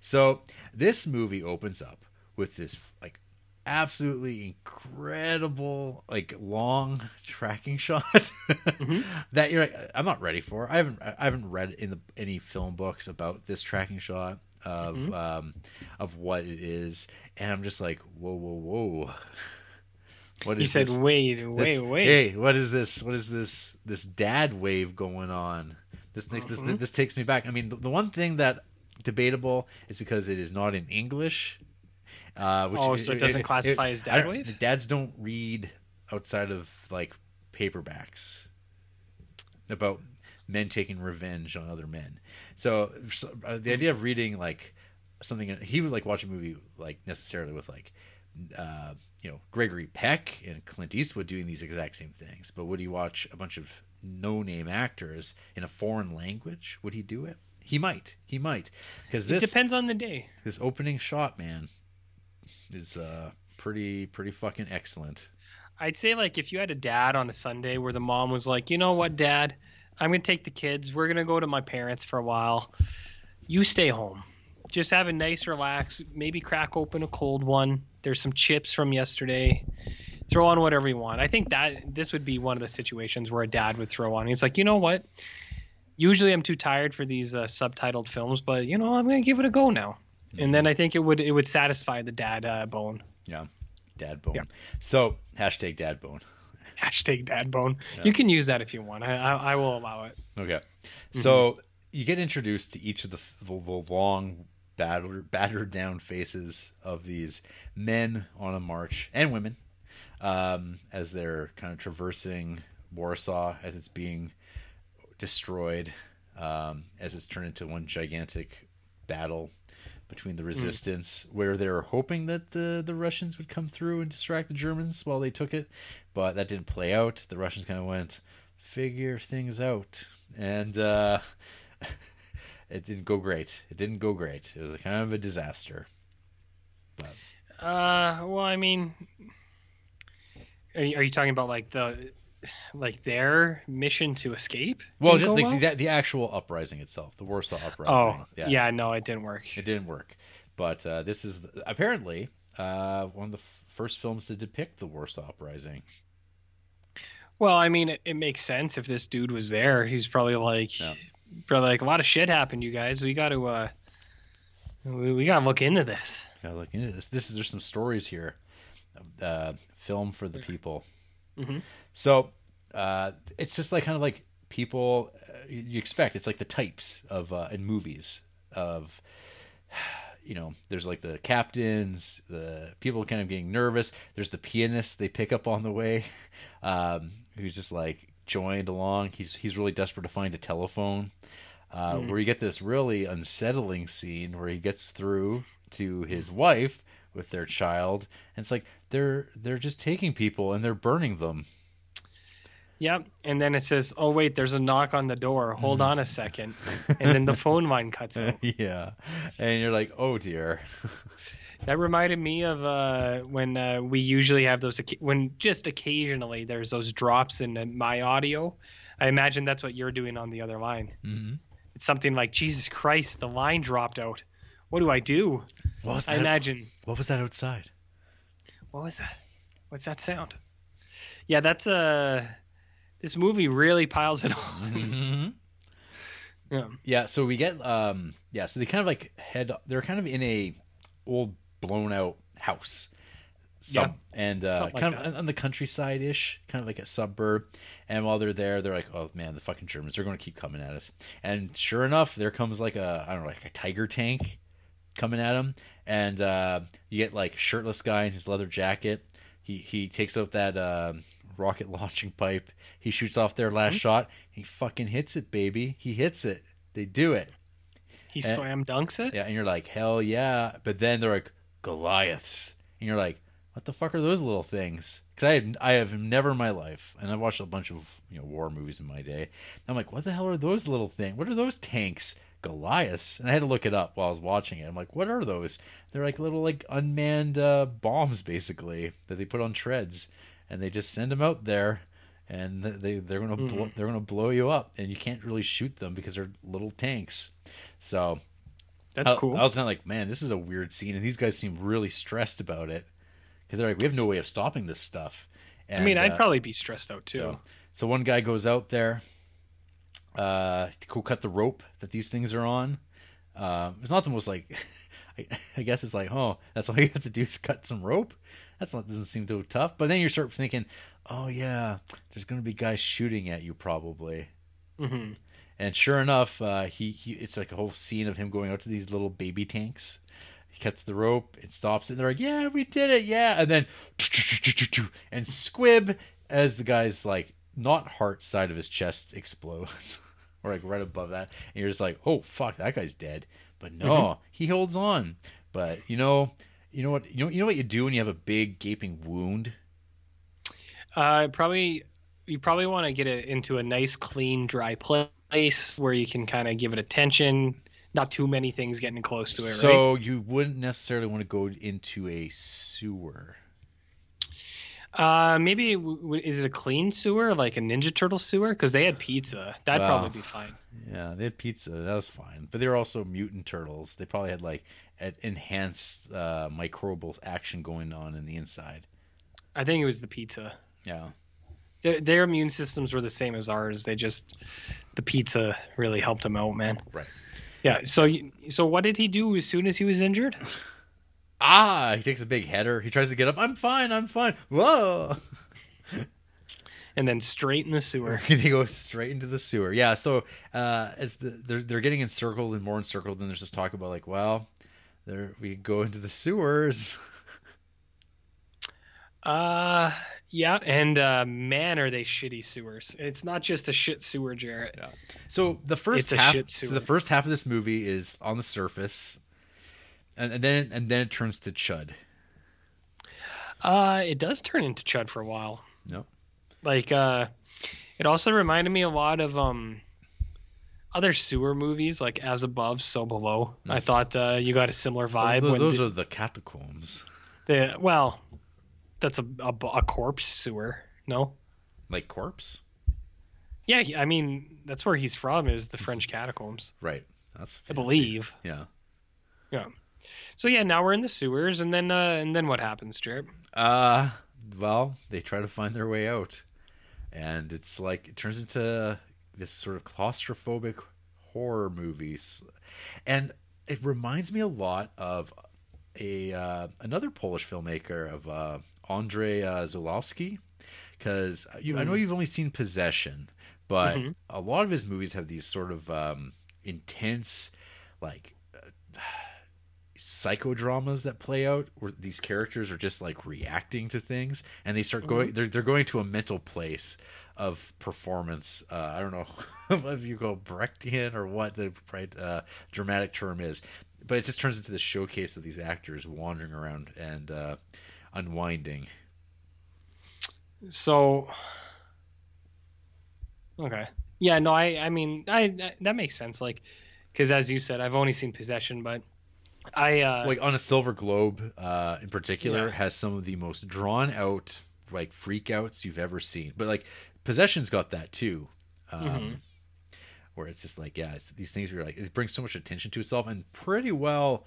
So this movie opens up with this like absolutely incredible, like long tracking shot Mm-hmm. that you're like, I'm not ready for. I haven't I haven't read in the any film books about this tracking shot of Mm-hmm. um of what it is, and I'm just like, whoa, whoa, whoa. What He said, this? "Wait, This- wait, wait." Hey, what is this? What is this? This dad wave going on? This makes Mm-hmm. this this takes me back. I mean, the, the one thing that debatable is because it is not in English. Uh, which Oh, so it doesn't classify as dad wave? Dads don't read outside of like paperbacks about men taking revenge on other men. So, so uh, the idea of reading like something he would like watch a movie like necessarily with like uh, you know Gregory Peck and Clint Eastwood doing these exact same things. But would he watch a bunch of no-name actors in a foreign language? Would he do it? He might. He might. Because It this depends on the day. this opening shot, man, is uh pretty pretty fucking excellent. I'd say like if you had a dad on a Sunday where the mom was like, you know what, dad, I'm gonna take the kids. We're gonna go to my parents for a while. You stay home. Just have a nice relax. Maybe crack open a cold one. There's some chips from yesterday. Throw on whatever you want. I think that this would be one of the situations where a dad would throw on. He's like, you know what? Usually I'm too tired for these uh, subtitled films, but you know I'm gonna give it a go now. And then I think it would it would satisfy the dad uh, bone. Yeah, dad bone. Yeah. So hashtag dad bone. Hashtag dad bone. You can use that if you want. I, I, I will allow it. Okay, so you get introduced to each of the, the, the long battered battered down faces of these men on a march and women um, as they're kind of traversing Warsaw as it's being destroyed um, as it's turned into one gigantic battle between the resistance where they were hoping that the the Russians would come through and distract the Germans while they took it but that didn't play out. The Russians kind of went figure things out. And uh it didn't go great. It didn't go great. It was a kind of a disaster. Uh, well, I mean, are you, are you talking about like the like their mission to escape? well just like well? the, the actual uprising itself the Warsaw uprising. Oh, uprising yeah. no, it didn't work. it didn't work but uh this is apparently uh one of the f- first films to depict the Warsaw uprising Well, I mean, it, it makes sense if this dude was there. He's probably like, Yeah. probably like a lot of shit happened, you guys. We got to, uh, we, we got to look into this. Gotta look into this. This is there's some stories here. Uh, film for the people. Mhm. So uh, it's just like kind of like people uh, you expect. It's like the types of uh, in movies of you know. There's like the captains, the people kind of getting nervous. There's the pianist they pick up on the way, um, who's just like joined along. He's he's really desperate to find a telephone. Uh, Where you get this really unsettling scene where he gets through to his wife with their child, and it's like they're they're just taking people and they're burning them. Yep. And then it says, oh, wait, there's a knock on the door. Hold on a second. And then the phone line cuts out. yeah, and you're like, oh dear. That reminded me of uh, when uh, we usually have those, when just occasionally there's those drops in my audio. I imagine that's what you're doing on the other line. Mhm. It's something like, Jesus Christ, the line dropped out. What do I do? What was that? I imagine, What was that outside? What was that? What's that sound? Yeah, that's Uh, this movie really piles it on. Mm-hmm. yeah. Yeah, so we get um yeah, so they kind of like head they're kind of in a old blown out house. Sub, and uh, like kind that. of on the countryside ish, kind of like a suburb. And while they're there, they're like, "Oh man, the fucking Germans! They're going to keep coming at us." And sure enough, there comes like a I don't know, like a tiger tank coming at him, and uh, you get like shirtless guy in his leather jacket. He he takes out that uh, rocket launching pipe. He shoots off their Mm-hmm. last shot. He fucking hits it, baby. He hits it. They do it. He Eh. slam dunks it. Yeah, and you're like, hell yeah. But then they're like Goliaths, and you're like, what the fuck are those little things? Because I have, I have never in my life, and I've watched a bunch of you know war movies in my day. I'm like, what the hell are those little things? What are those tanks? Goliaths, and I had to look it up while I was watching it. I'm like, what are those? They're like little like unmanned uh, bombs, basically that they put on treads, and they just send them out there, and they they're gonna blo- they're gonna blow you up, and you can't really shoot them because they're little tanks. So That's I, cool. I was kind of like, man, this is a weird scene, and these guys seem really stressed about it because they're like, we have no way of stopping this stuff. I mean, I'd uh, probably be stressed out too. so, so one guy goes out there uh, to go cut the rope that these things are on. Uh, it's not the most like, I, I guess it's like, oh, that's all you have to do is cut some rope. That's not doesn't seem too tough. But then you start thinking, oh yeah, there's going to be guys shooting at you probably. hmm And sure enough, uh, he, he it's like a whole scene of him going out to these little baby tanks. He cuts the rope, it stops, and they're like, "Yeah, we did it, yeah!" And then and squib as the guy's like not heart side of his chest explodes, or like right above that, and you're just like, "Oh fuck, that guy's dead." But no, he holds on. But you know, you know what, you know, you know what you do when you have a big gaping wound. Uh, probably you probably want to get it into a nice, clean, dry place where you can kind of give it attention. Not too many things getting close to it, right? So you wouldn't necessarily want to go into a sewer. Uh, maybe w- w- is it a clean sewer, like a Ninja Turtle sewer? Because they had pizza. That'd Wow. probably be fine. Yeah, they had pizza. That was fine. But they were also mutant turtles. They probably had like an enhanced uh, microbial action going on in the inside. I think it was the pizza. Yeah. Their, their immune systems were the same as ours. They just the pizza really helped them out, man. Right. Yeah. So so what did he do as soon as he was injured? Ah, he takes a big header. He tries to get up. I'm fine. I'm fine. Whoa. And then straight in the sewer. they go straight into the sewer. Yeah. So uh, as the, they're they're getting encircled and more encircled, and there's this talk about like, well, there we go into the sewers. Uh, yeah. And uh, man, are they shitty sewers? It's not just a shit sewer, Jarrett. So the first half, so the first half of this movie is on the surface, and, and then and then it turns to chud. Uh, it does turn into chud for a while. No. Like, uh, it also reminded me a lot of um other sewer movies, like As Above, So Below. I thought uh, you got a similar vibe. those when those the, are the catacombs, the- well, that's a, a a corpse sewer. No. like corpse. Yeah, I mean that's where he's from is the French catacombs, Right. That's I believe. Yeah. Yeah. So yeah, now we're in the sewers, and then uh, and then what happens, Jared? Uh well, they try to find their way out, and it's like it turns into this sort of claustrophobic horror movies, and it reminds me a lot of a uh, another Polish filmmaker of uh, Andrzej uh, Zulawski, because you, I know you've only seen Possession, but Mhm. a lot of his movies have these sort of um, intense, like psychodramas that play out where these characters are just like reacting to things and they start going they're, they're going to a mental place of performance uh, i don't know if you go brechtian or what the right uh, dramatic term is but it just turns into the showcase of these actors wandering around and uh, unwinding So, okay, yeah, no, I, I mean, I that, that makes sense. Like, because as you said, I've only seen Possession, but I, uh, like on a silver globe uh in particular Yeah. has some of the most drawn out like freakouts you've ever seen but like possession's got that too um Mhm. where it's just like yeah it's, these things are like it brings so much attention to itself and pretty well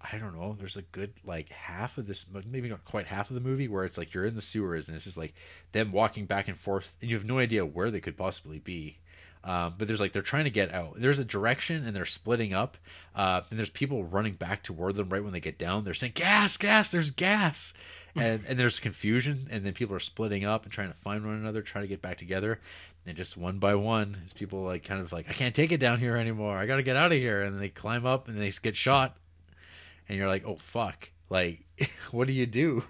i don't know there's a good like half of this maybe not quite half of the movie where it's like you're in the sewers and it's just like them walking back and forth and you have no idea where they could possibly be um, but there's like they're trying to get out. There's a direction and they're splitting up. Uh, and there's people running back toward them right when they get down. They're saying gas, gas. There's gas, and and there's confusion. And then people are splitting up and trying to find one another, trying to get back together. And just one by one, as people like kind of like I can't take it down here anymore. I got to get out of here. And they climb up and they get shot. And you're like, oh fuck! Like, what do you do?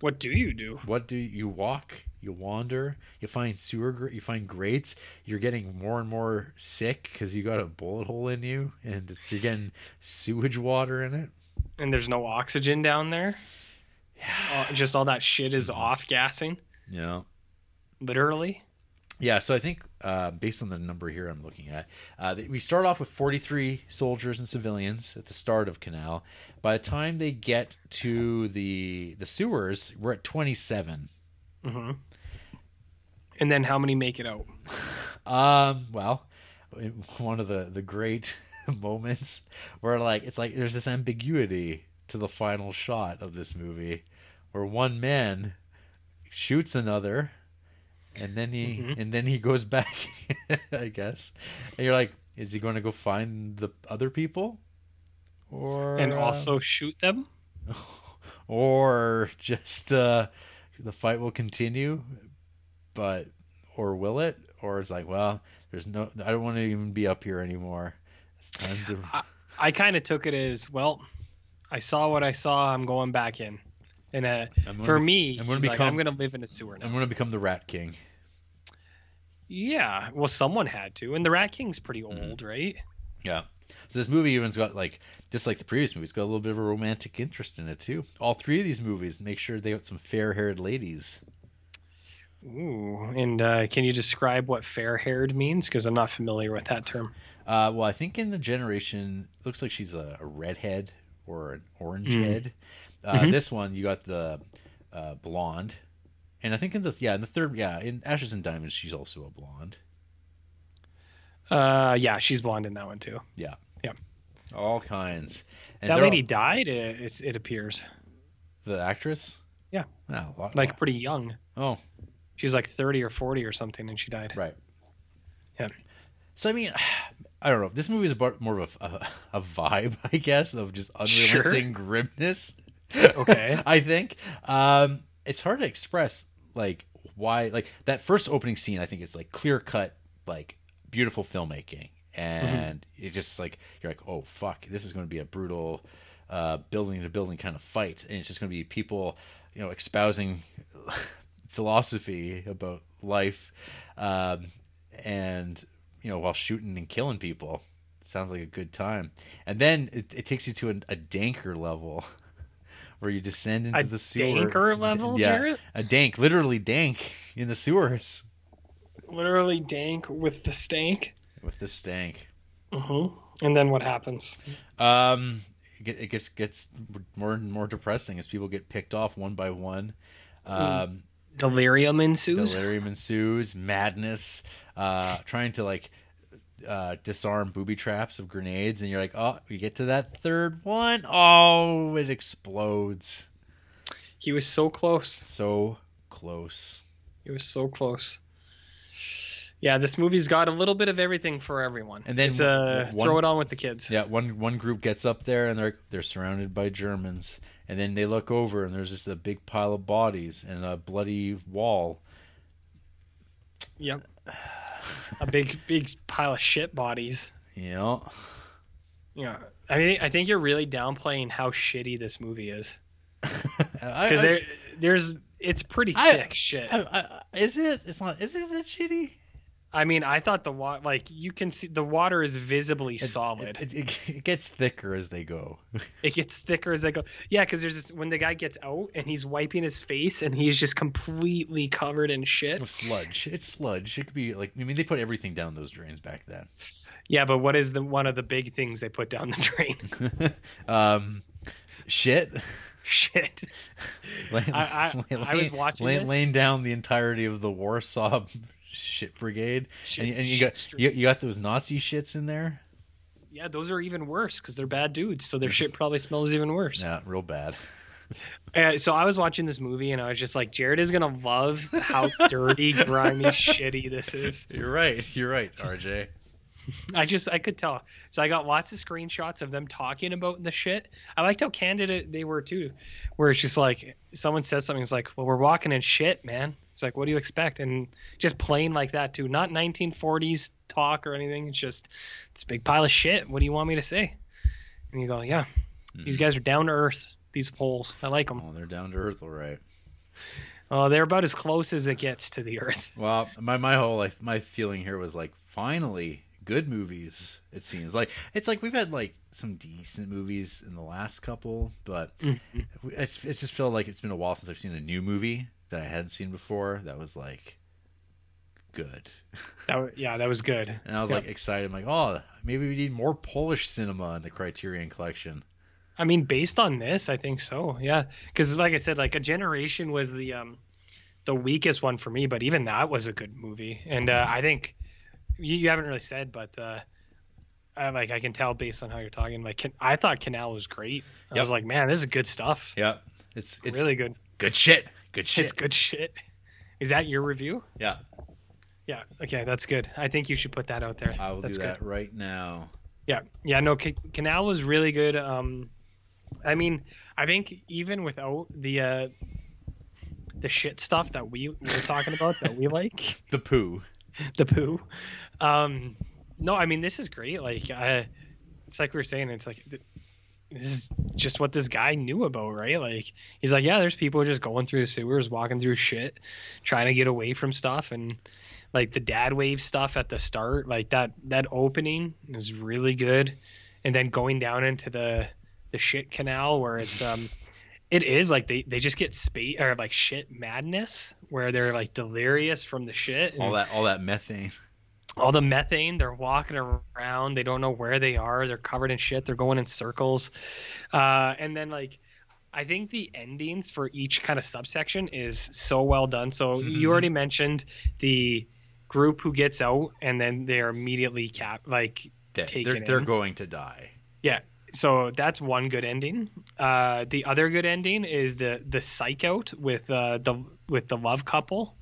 what do you do? what do you walk you wander you find sewer gr- you find grates you're getting more and more sick because you got a bullet hole in you and you're getting sewage water in it And there's no oxygen down there. Uh, just all that shit is off gassing, Yeah. literally. yeah so i think uh, based on the number here i'm looking at uh, we start off with 43 soldiers and civilians at the start of Kanal by the time they get to the the sewers we're at 27 hmm And then how many make it out? Um, well, one of the the great moments where like it's like there's this ambiguity to the final shot of this movie where one man shoots another, and then he Mhm. and then he goes back, I guess. And you're like, is he going to go find the other people, or and uh, also shoot them. or just uh, the fight will continue, but or will it? Or it's like, well, there's no, I don't want to even be up here anymore. It's time to. I kind of took it as well. I saw what I saw. I'm going back in. And uh, for be- me, I'm gonna he's like, I'm going to live in a sewer now. I'm going to become the Rat King. Yeah, well, someone had to, and the Rat King's pretty Mm-hmm. old, right? Yeah. So this movie even's got like just like the previous movies, got a little bit of a romantic interest in it too. All three of these movies make sure they got some fair-haired ladies. Ooh, and uh, can you describe what fair-haired means? Because I'm not familiar with that term. Uh, well, I think in the generation, looks like she's a, a redhead or an orange Mm. head. Uh, Mhm. This one, you got the uh, blonde, and I think in the yeah in the third yeah in Ashes and Diamonds, she's also a blonde. Uh, yeah, she's blonde in that one too. Yeah, Yeah. all kinds. And that lady all- died. It, it's, it appears the actress. Yeah. Oh, a lot- like pretty young. oh, She's like 30 or 40 or something, and she died. Right. Yeah. So I mean, I don't know. This movie is about more of a, a, a vibe, I guess, of just Sure. unrelenting grimness. Okay. I think um, it's hard to express like why like that first opening scene. I think is like clear cut, like beautiful filmmaking, and it just like you're like, oh fuck, this is going to be a brutal uh, building to building kind of fight, and it's just going to be people, you know, espousing philosophy about life, um, and you know, while shooting and killing people. Sounds like a good time, and then it, it takes you to a, a danker level, where you descend into A the sewer. danker level, yeah, Jarrett? a dank, literally dank in the sewers Literally dank with the stank. with the stank. Mm-hmm. And then what happens? Um, it gets gets more and more depressing as people get picked off one by one. Um, Delirium ensues. delirium ensues, madness, uh, trying to like uh, disarm booby traps of grenades, and you're like, oh, you get to that third one, oh, it explodes. He was so close. So close. He was so close. Yeah, this movie's got a little bit of everything for everyone. And then it's, uh, one- throw it on with the kids. Yeah, one one group gets up there and they're they're surrounded by Germans, and then they look over and there's just a big pile of bodies and a bloody wall. Yep. a big, big pile of shit bodies. Know, Yeah. I mean, I think you're really downplaying how shitty this movie is because there, there's, it's pretty I- thick shit. I- I- is it? It's not. Is it that shitty? I mean, I thought the water, like you can see, the water is visibly solid. It, it, it gets thicker as they go. it gets thicker as they go. Yeah, because there's this when the guy gets out and he's wiping his face and he's just completely covered in shit. Of sludge. It's sludge. It could be like. I mean, they put everything down those drains back then. Yeah, but what is the one of the big things they put down the drain? um, shit. shit. Laying- I- I- I was watching laying down the entirety of the Warsaw shit brigade, Shit- and, and you got you, you got those Nazi shits in there. Yeah, those are even worse because they're bad dudes, so their shit probably smells even worse. Yeah, real bad. Uh, so I was watching this movie and I was just like, Jared is gonna love how dirty, grimy, shitty this is. You're right. You're right, RJ. I just I could tell. So I got lots of screenshots of them talking about the shit. I liked how candid they were too, where it's just like someone says something, it's like, well, we're walking in shit, man. It's like, what do you expect? And just plain like that too, not 1940s talk or anything. It's just it's a big pile of shit. What do you want me to say? And you go, yeah, these hmm. guys are down to earth. These poles, I like them. Oh, they're down to earth, all right. Oh, they're about as close as it gets to the earth. Well, my my whole life, my feeling here was like, finally, good movies. It seems like it's like we've had like some decent movies in the last couple, but it's it's just felt like it's been a while since I've seen a new movie that I hadn't seen before. That was like good, That wa- yeah, that was good. and I was Yeah. like excited. I'm like, oh, maybe we need more Polish cinema in the Criterion Collection. I mean, based on this, I think so. Yeah, because like I said, like a generation was the um the weakest one for me, but even that was a good movie. And uh, I think you, you haven't really said, but uh, I, like I can tell based on how you're talking. Like Can- I thought Kanal was great. I Yep. was like, man, this is good stuff. Yeah, it's it's really good. Good shit. Good shit. It's good shit. Is that your review? Yeah, Yeah. Okay, that's good. I think you should put that out there. I will that's do good. that right now. Yeah, yeah, no, C- Kanal was really good. Um, I mean, I think even without the uh, the shit stuff that we were talking about that we like, The poo. the poo. Um, no, I mean this is great. Like, I, it's like we were saying, it's like this is just what this guy knew about, right? Like, he's like, yeah, there's people just going through the sewers, walking through shit, trying to get away from stuff, and like the dad wave stuff at the start, like that that opening is really good, and then going down into the the shit canal where it's um. It is like they, they just get space or like shit madness where they're like delirious from the shit. and- All that all that methane. All the methane they're walking around they don't know where they are they're covered in shit they're going in circles. Uh, and then like i think the endings for each kind of subsection is so well done. So you already mentioned the group who gets out and then they're immediately cap like Dead. Taken They're, they're going to die. yeah. So that's one good ending. Uh, the other good ending is the the psych out with uh, the with the love couple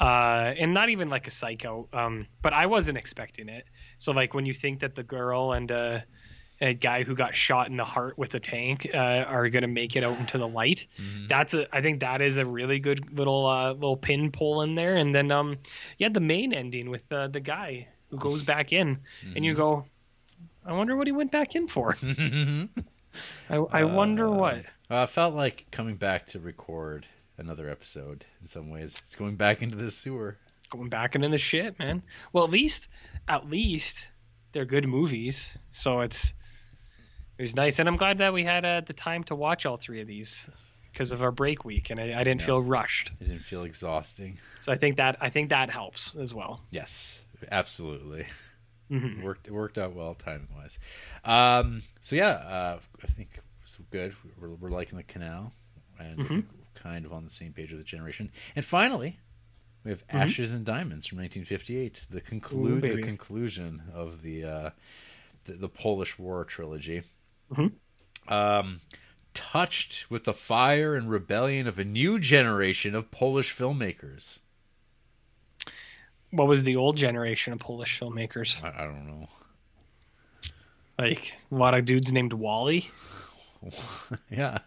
uh, and not even like a psycho um, but i wasn't expecting it. So like when you think that the girl and uh, a guy who got shot in the heart with a tank uh, are going to make it out into the light that's a i think that is a really good little uh, little pin pull in there. And then um yeah the main ending with uh, the guy who goes back in and you go i wonder what he went back in for. I, I wonder what. Uh, I felt like coming back to record another episode in some ways. It's going back into the sewer. Going back into the shit, man. Well, at least, at least they're good movies. So it's it was nice, and I'm glad that we had uh, the time to watch all three of these because of our break week, and I, I didn't Yeah. feel rushed. It didn't feel exhausting. So I think that I think that helps as well. Yes, absolutely. Mhm. Worked it worked out well timing wise. Um, so yeah, uh, I think it's good. We're, we're liking the canal, and Mm-hmm. Kind of on the same page with the generation. And finally, we have Ashes and Diamonds from 1958, the conclude the conclusion of the uh, the, the Polish War trilogy. Mhm. Um, touched with the fire and rebellion of a new generation of Polish filmmakers. What was the old generation of Polish filmmakers? I, I don't know. Like a lot of dudes named Wally. yeah.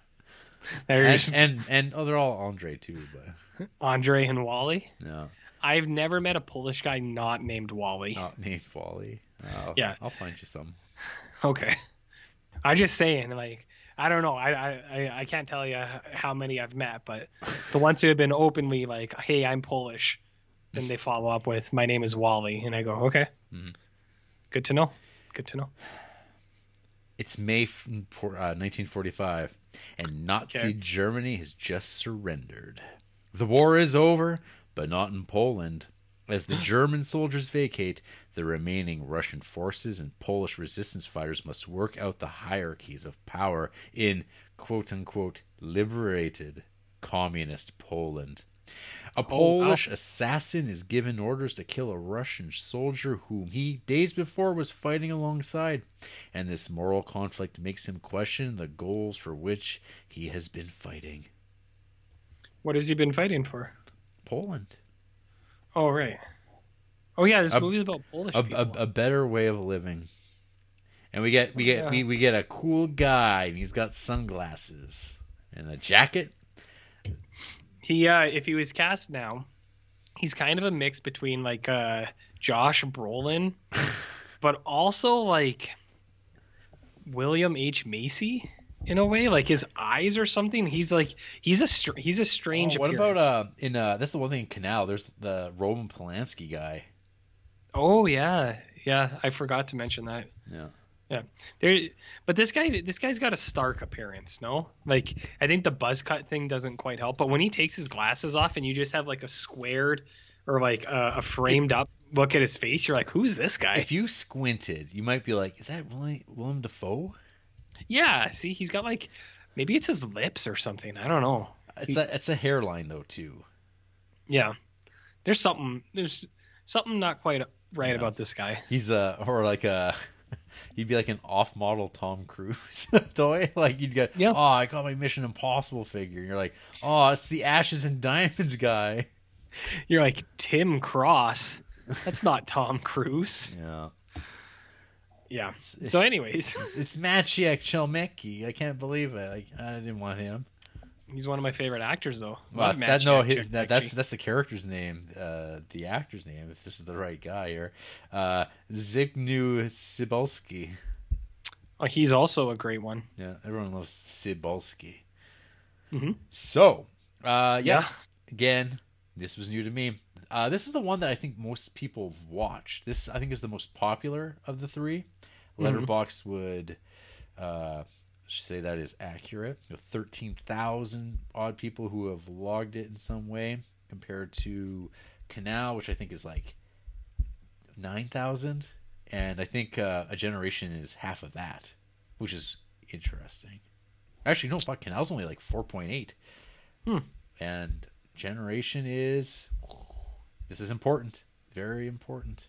There's and, and and oh, they're all Andre too, but Andre and Wally. no, I've never met a Polish guy not named Wally. not named Wally. Oh, Yeah. I'll find you some. Okay. I'm just saying, like, I don't know. I, I, I- can't tell you how many I've met, but the ones who have been openly like, hey, I'm Polish, then they follow up with, my name is Wally. And I go, okay. Mhm. Good to know. Good to know. It's May f- for, uh, 1945, and Nazi Okay. Germany has just surrendered. The war is over, but not in Poland. As the German soldiers vacate, the remaining Russian forces and Polish resistance fighters must work out the hierarchies of power in quote unquote liberated communist Poland. A wow. Polish assassin is given orders to kill a Russian soldier whom he days before was fighting alongside, and this moral conflict makes him question the goals for which he has been fighting. What has he been fighting for? Poland. Oh, right. Oh, yeah, this A- movie's about Polish A, people. a, a better way of living. And we get we get Yeah. we, we get a cool guy and he's got sunglasses and a jacket. He, uh, if he was cast now, he's kind of a mix between like uh, Josh Brolin, but also like William H Macy in a way. Like his eyes or something. He's like he's a str- he's a strange. Oh, what appearance. about uh in uh that's the one thing in Kanal, there's the Roman Polanski guy. Oh yeah, yeah. I forgot to mention that. Yeah. Yeah, there. But this guy, this guy's got a stark appearance. No, like I think the buzz cut thing doesn't quite help. But when he takes his glasses off and you just have like a squared or like a, a framed up look at his face, you're like, who's this guy? If you squinted, you might be like, is that William, Willem Dafoe? yeah, see, he's got like maybe it's his lips or something. I don't know. It's a it's a hairline though too. Yeah, there's something. There's something not quite right Yeah. about this guy. He's a or like uh He'd be like an off-model Tom Cruise toy. Like you'd get, Yeah. oh, I got my Mission Impossible figure. And you're like, oh, it's the Ashes and Diamonds guy. You're like Tim Cross. That's not Tom Cruise. Yeah, Yeah. it's- So, anyways, it's Maciek Chelmicki. I can't believe it. Like, I didn't want him. He's one of my favorite actors, though. Well, that, no, his, that, that's that's the character's name, uh, the actor's name. If this is the right guy here, uh, Zygmunt Cybulski. Oh, he's also a great one. Yeah, everyone loves Cybulski. Mhm. So, uh, yeah, Yeah. again, this was new to me. Uh, this is the one that I think most people have watched. This I think is the most popular of the three. Letterboxd would uh, say that is accurate. With thirteen thousand odd people who have logged it in some way, compared to Kanal, which I think is like nine thousand, and I think uh, a generation is half of that, which is interesting. Actually, no, fuck, Kanal's only like four point eight, Hmm. and generation is this is important, very important.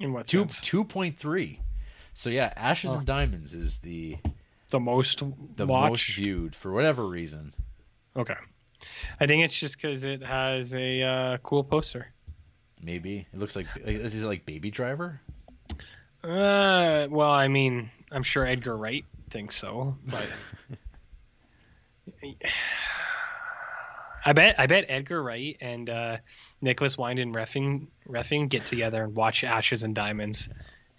In what Two sense? two point three. So yeah, Ashes and Diamonds is the The most the watched. most viewed for whatever reason. Okay. I think it's just because it has a uh, cool poster. Maybe it looks like is it like Baby Driver? Uh, well, I mean, I'm sure Edgar Wright thinks so, but I bet I bet Edgar Wright and uh, Nicholas Winding Refn Refn get together and watch Ashes and Diamonds,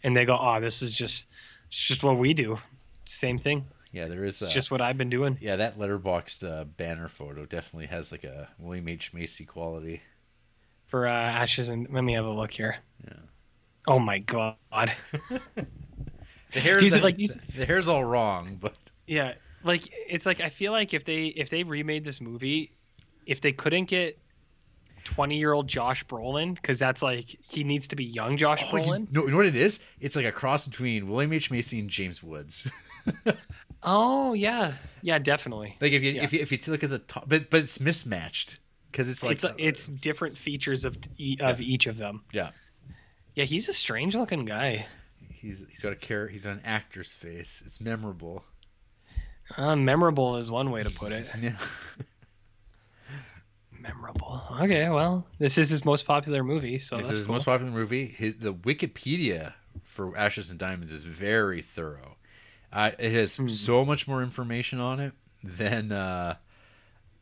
and they go, "Oh, this is just it's just what we do. Same thing. Yeah, there is. It's uh, just what I've been doing." yeah, that Letterboxd uh, banner photo definitely has like a William H Macy quality. For uh, Ashes and let me have a look here. Yeah. Oh my god. The are the, like these- the hair's all wrong, but Yeah, like it's like I feel like if they if they remade this movie, if they couldn't get twenty year old Josh Brolin, because that's like he needs to be young Josh oh, you, Brolin. know, you know what it is? It's like a cross between William H Macy and James Woods. Oh yeah, yeah, definitely. like if you Yeah. if you if you look at the top, but but it's mismatched because it's like it's it's different features of e- of each of them. yeah. Yeah, he's a strange looking guy. He's he's got a care. He's got an actor's face. It's memorable. Uh, memorable is one way to put it. Yeah. Memorable. Okay, well, this is his most popular movie, so this is his cool. most popular movie. His, the Wikipedia for Ashes and Diamonds is very thorough. Uh, it has Hmm. so much more information on it than uh,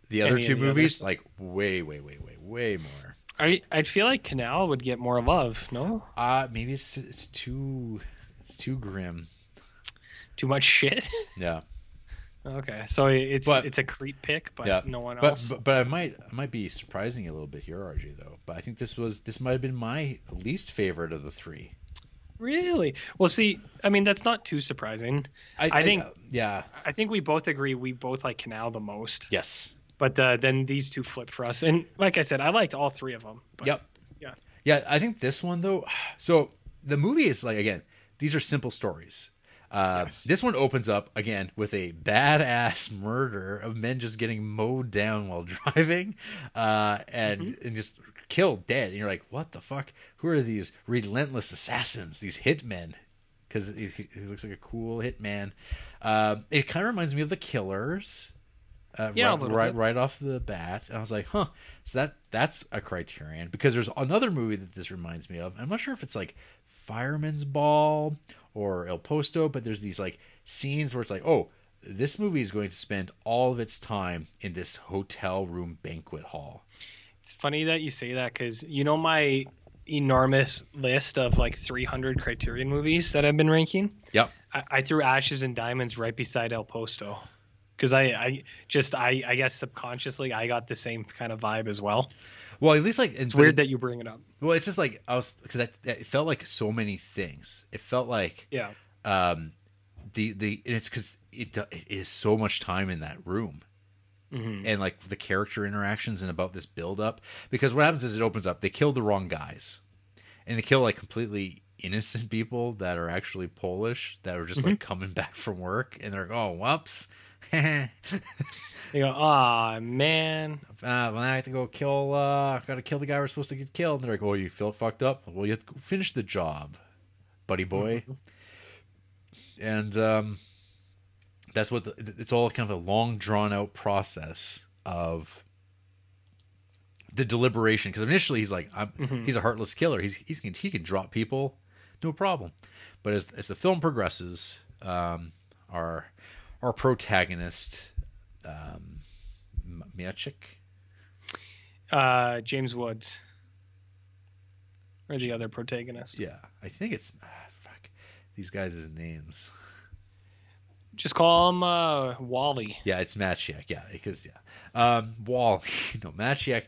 the other Any two the movies. others? Like way, way, way, way, way more. I I feel like Kanal would get more love. No, Uh maybe it's it's too it's too grim. too much shit. Yeah, Okay, so it's But- it's a creep pick, but yeah. no one but, else. But but I might I might be surprising you a little bit here, RJ. Though, but I think this was this might have been my least favorite of the three. really? Well, see, I mean that's not too surprising. I think- yeah. I think we both agree we both like Kanal the most, Yes. but uh, then these two flip for us. And like I said, I liked all three of them. But Yep. yeah. Yeah, I think this one though. So the movie is like again, these are simple stories. Uh, Yes. This one opens up again with a badass murder of men just getting mowed down while driving, uh, and Mm-hmm. and just killed dead. And you're like, what the fuck? Who are these relentless assassins? These hitmen? Because he, he looks like a cool hitman. Uh, it kind of reminds me of the Killers. Uh, Yeah, right, right, right off the bat. And I was like, huh. So that that's a criterion because there's another movie that this reminds me of. I'm not sure if it's like Fireman's Ball or El Posto, but there's these like scenes where it's like, oh, this movie is going to spend all of its time in this hotel room banquet hall. It's funny that you say that because you know my enormous list of like 300 Criterion movies that I've been ranking. Yep. I, I threw Ashes and Diamonds right beside El Posto because I, I just I, I guess subconsciously I got the same kind of vibe as well. Well, at least like It's weird that you bring it up. Well, it's just like I was because that, that it felt like so many things. It felt like Yeah. um the the and it's because it it is so much time in that room Mhm. and like the character interactions and about this build up because what happens is it opens up they kill the wrong guys and they kill like completely innocent people that are actually polish that are just like coming back from work and they're like oh whoops They go, ah man. well, I have to go kill. Uh, got to kill the guy we're supposed to get killed. And they're like, "Oh, you feel fucked up? Well, you have to go finish the job." buddy boy, and um, that's what the, it's all kind of a long drawn out process of the deliberation. Because initially he's like, I'm, he's a heartless killer. He's, he's he can drop people, no problem. But as as the film progresses, um, our our protagonist, um, Maciek, Uh, James Woods, or the other protagonist. yeah, I think it's ah, fuck these guys' names. Just call him uh, Wally. Yeah, it's Maciek. Yeah, because yeah, um, Wall, no, Maciek,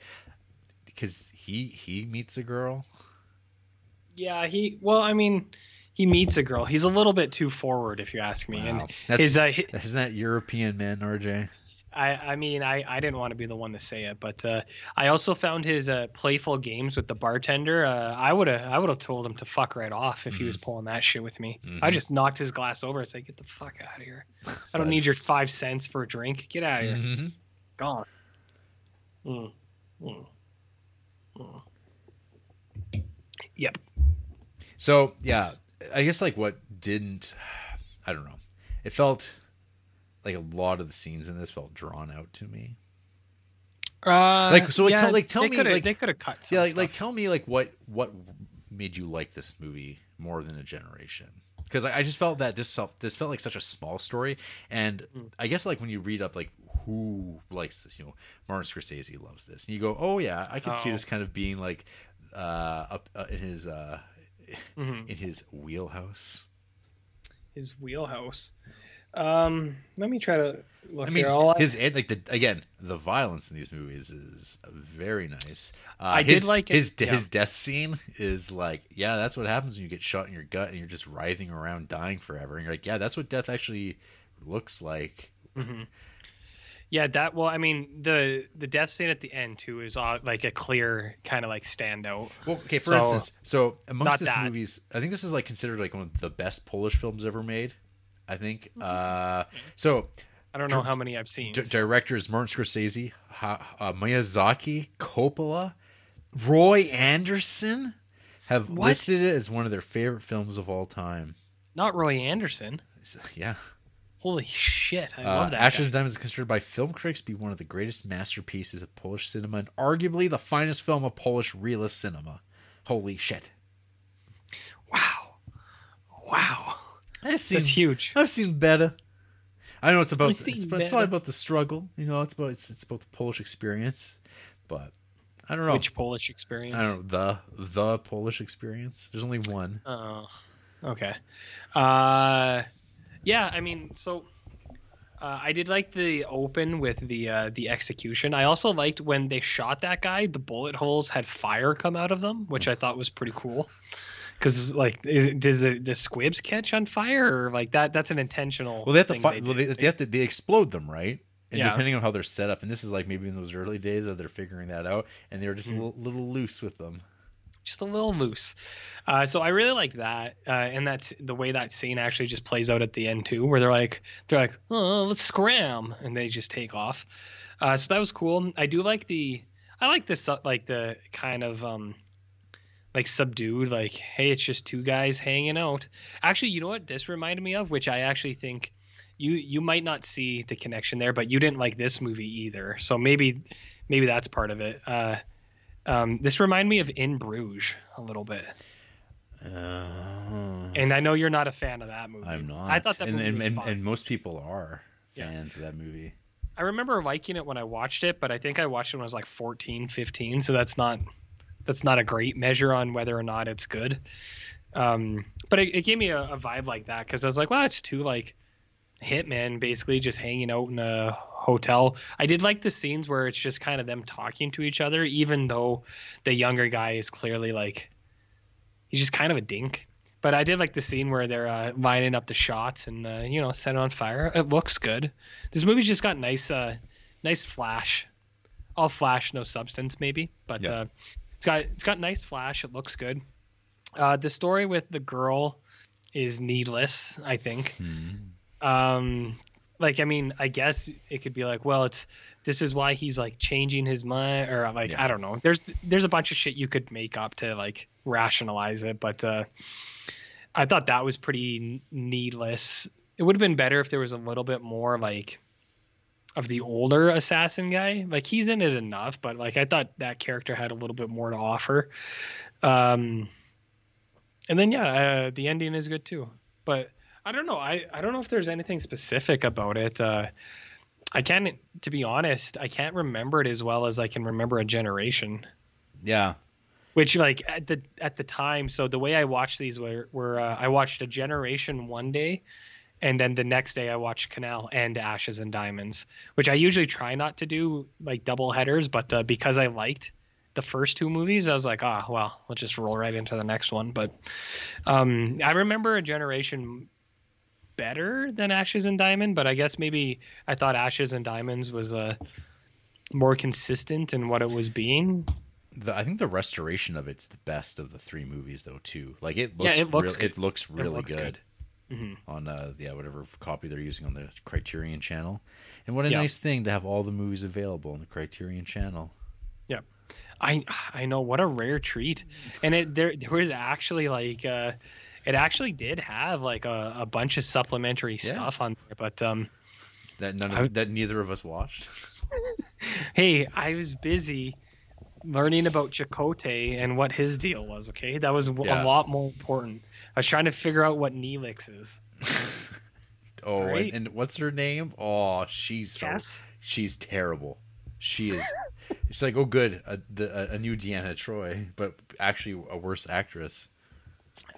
because he he meets a girl. Yeah, he. Well, I mean, he meets a girl. He's a little bit too forward, if you ask me. Wow. And That's- his, uh, hi- Isn't that European men, RJ? I, I mean, I, I didn't want to be the one to say it, but uh, I also found his uh, playful games with the bartender. Uh, I would have I would have told him to fuck right off if he Mm-hmm. was pulling that shit with me. I just knocked his glass over. It's like, get the fuck out of here. I don't need your five cents for a drink. Get out of here. Mm-hmm. Gone. Mm. Mm. Mm. Yep. So yeah, I guess like what didn't, I don't know. It felt like a lot of the scenes in this felt drawn out to me. Uh, Like, so, like, yeah, tell- like, tell me, like- they could have cut. Yeah, like, stuff. like tell me like what what made you like this movie more than a generation? Because I, I just felt that this felt this felt like such a small story, and Hmm. I guess like when you read up like who likes this, you know, Martin Scorsese loves this, and you go, oh yeah, I can see Oh. this kind of being like uh up uh, in his uh Mhm. in his wheelhouse. his wheelhouse. Um, let me try to look I mean, here. All I- his ed- like the again the violence in these movies is very nice. Uh, I did his, like it, his yeah. his death scene is like yeah that's what happens when you get shot in your gut and you're just writhing around dying forever and you're like yeah that's what death actually looks like. Yeah, that well, I mean the the death scene at the end too is uh, like a clear kind of like standout. Well, okay, for So, instance, so amongst that. movies, I think this is like considered like one of the best Polish films ever made. I think. Uh, so I don't know how many I've seen. D- directors Martin Scorsese, ha- uh, Miyazaki, Coppola, Roy Anderson have What? listed it as one of their favorite films of all time. Not Roy Anderson. So, yeah, Holy shit! I uh, love that. Ashes and Diamonds is considered by film critics to be one of the greatest masterpieces of Polish cinema and arguably the finest film of Polish realist cinema. Holy shit! Wow, wow, I've seen that's huge. I've seen better. I know it's about it's, it's probably about the struggle. You know, it's about it's, it's about the Polish experience, but I don't know. Which Polish experience? I don't know the the Polish experience. There's only one. Oh, okay. Uh, yeah, I mean, so uh, I did like the open with the uh, the execution. I also liked when they shot that guy. The bullet holes had fire come out of them, which I thought was pretty cool. Because like, is, does the, the squibs catch on fire or like that? That's an intentional. Well, they have to fight. Well, they, they have to they explode them, right? And Yeah. depending on how they're set up, and this is like maybe in those early days that they're figuring that out, and they were Hmm. just a little, little loose with them. Just a little loose. Uh, so I really like that, uh, and that's the way that scene actually just plays out at the end too, where they're like, they're like, oh, let's scram, and they just take off. Uh, so that was cool. I do like the, I like this, uh, like the kind of, um, like subdued, like, hey, it's just two guys hanging out. Actually, you know what this reminded me of, which I actually think you you might not see the connection there, but you didn't like this movie either, so maybe maybe that's part of it. Um, this reminded me of In Bruges a little bit, Uh, and I know you're not a fan of that movie. I'm not. I thought that and, movie and, was and, fun. and most people are Yeah. fans of that movie. I remember liking it when I watched it, but I think I watched it when I was like 14, 15, so that's not that's not a great measure on whether or not it's good. Um, but it, it gave me a, a vibe like that because I was like, well, it's two like hitmen basically just hanging out in a hotel. I did like the scenes where it's just kind of them talking to each other, even though the younger guy is clearly like he's just kind of a dink. But I did like the scene where they're uh, lining up the shots and uh, you know set it on fire. It looks good. This movie's just got nice, uh, nice flash. All flash, no substance, maybe. But Yeah. uh, it's got it's got nice flash. It looks good. Uh, the story with the girl is needless. I think. Um, like I mean, I guess it could be like, well, it's this is why he's like changing his mind, or like Yeah. I don't know. There's there's a bunch of shit you could make up to like rationalize it, but uh, I thought that was pretty needless. It would have been better if there was a little bit more like of the older assassin guy. Like he's in it enough, but like I thought that character had a little bit more to offer. Um, and then yeah, uh, the ending is good too. But I don't know. I I don't know if there's anything specific about it. Uh, I can't, to be honest, I can't remember it as well as I can remember a generation Yeah. which like at the at the time so the way i watched these were, were uh, i watched a generation one day and then the next day i watched Kanal and ashes and diamonds which i usually try not to do like double headers but uh, because i liked the first two movies i was like ah well let's just roll right into the next one but um i remember a generation better than ashes and diamond but i guess maybe i thought ashes and diamonds was uh more consistent in what it was being The, I think the restoration of it's the best of the three movies, though. Too like it looks, Yeah, it looks good. it looks really looks good, good. Mhm. on uh, yeah whatever copy they're using on the Criterion Channel. And what a Yeah. nice thing to have all the movies available on the Criterion Channel. Yeah, I I know what a rare treat, and it there there was actually like uh, it actually did have like a, a bunch of supplementary Yeah. stuff on there, but um, That none of, I- that neither of us watched. hey, I was busy learning about Chakotay and what his deal was. Okay, that was Yeah. a lot more important. I was trying to figure out what Neelix is. Oh, Right? and, and what's her name? Oh, she's so Yes. she's terrible. She is. It's like oh, good, a, the, a new Deanna Troi, but actually a worse actress.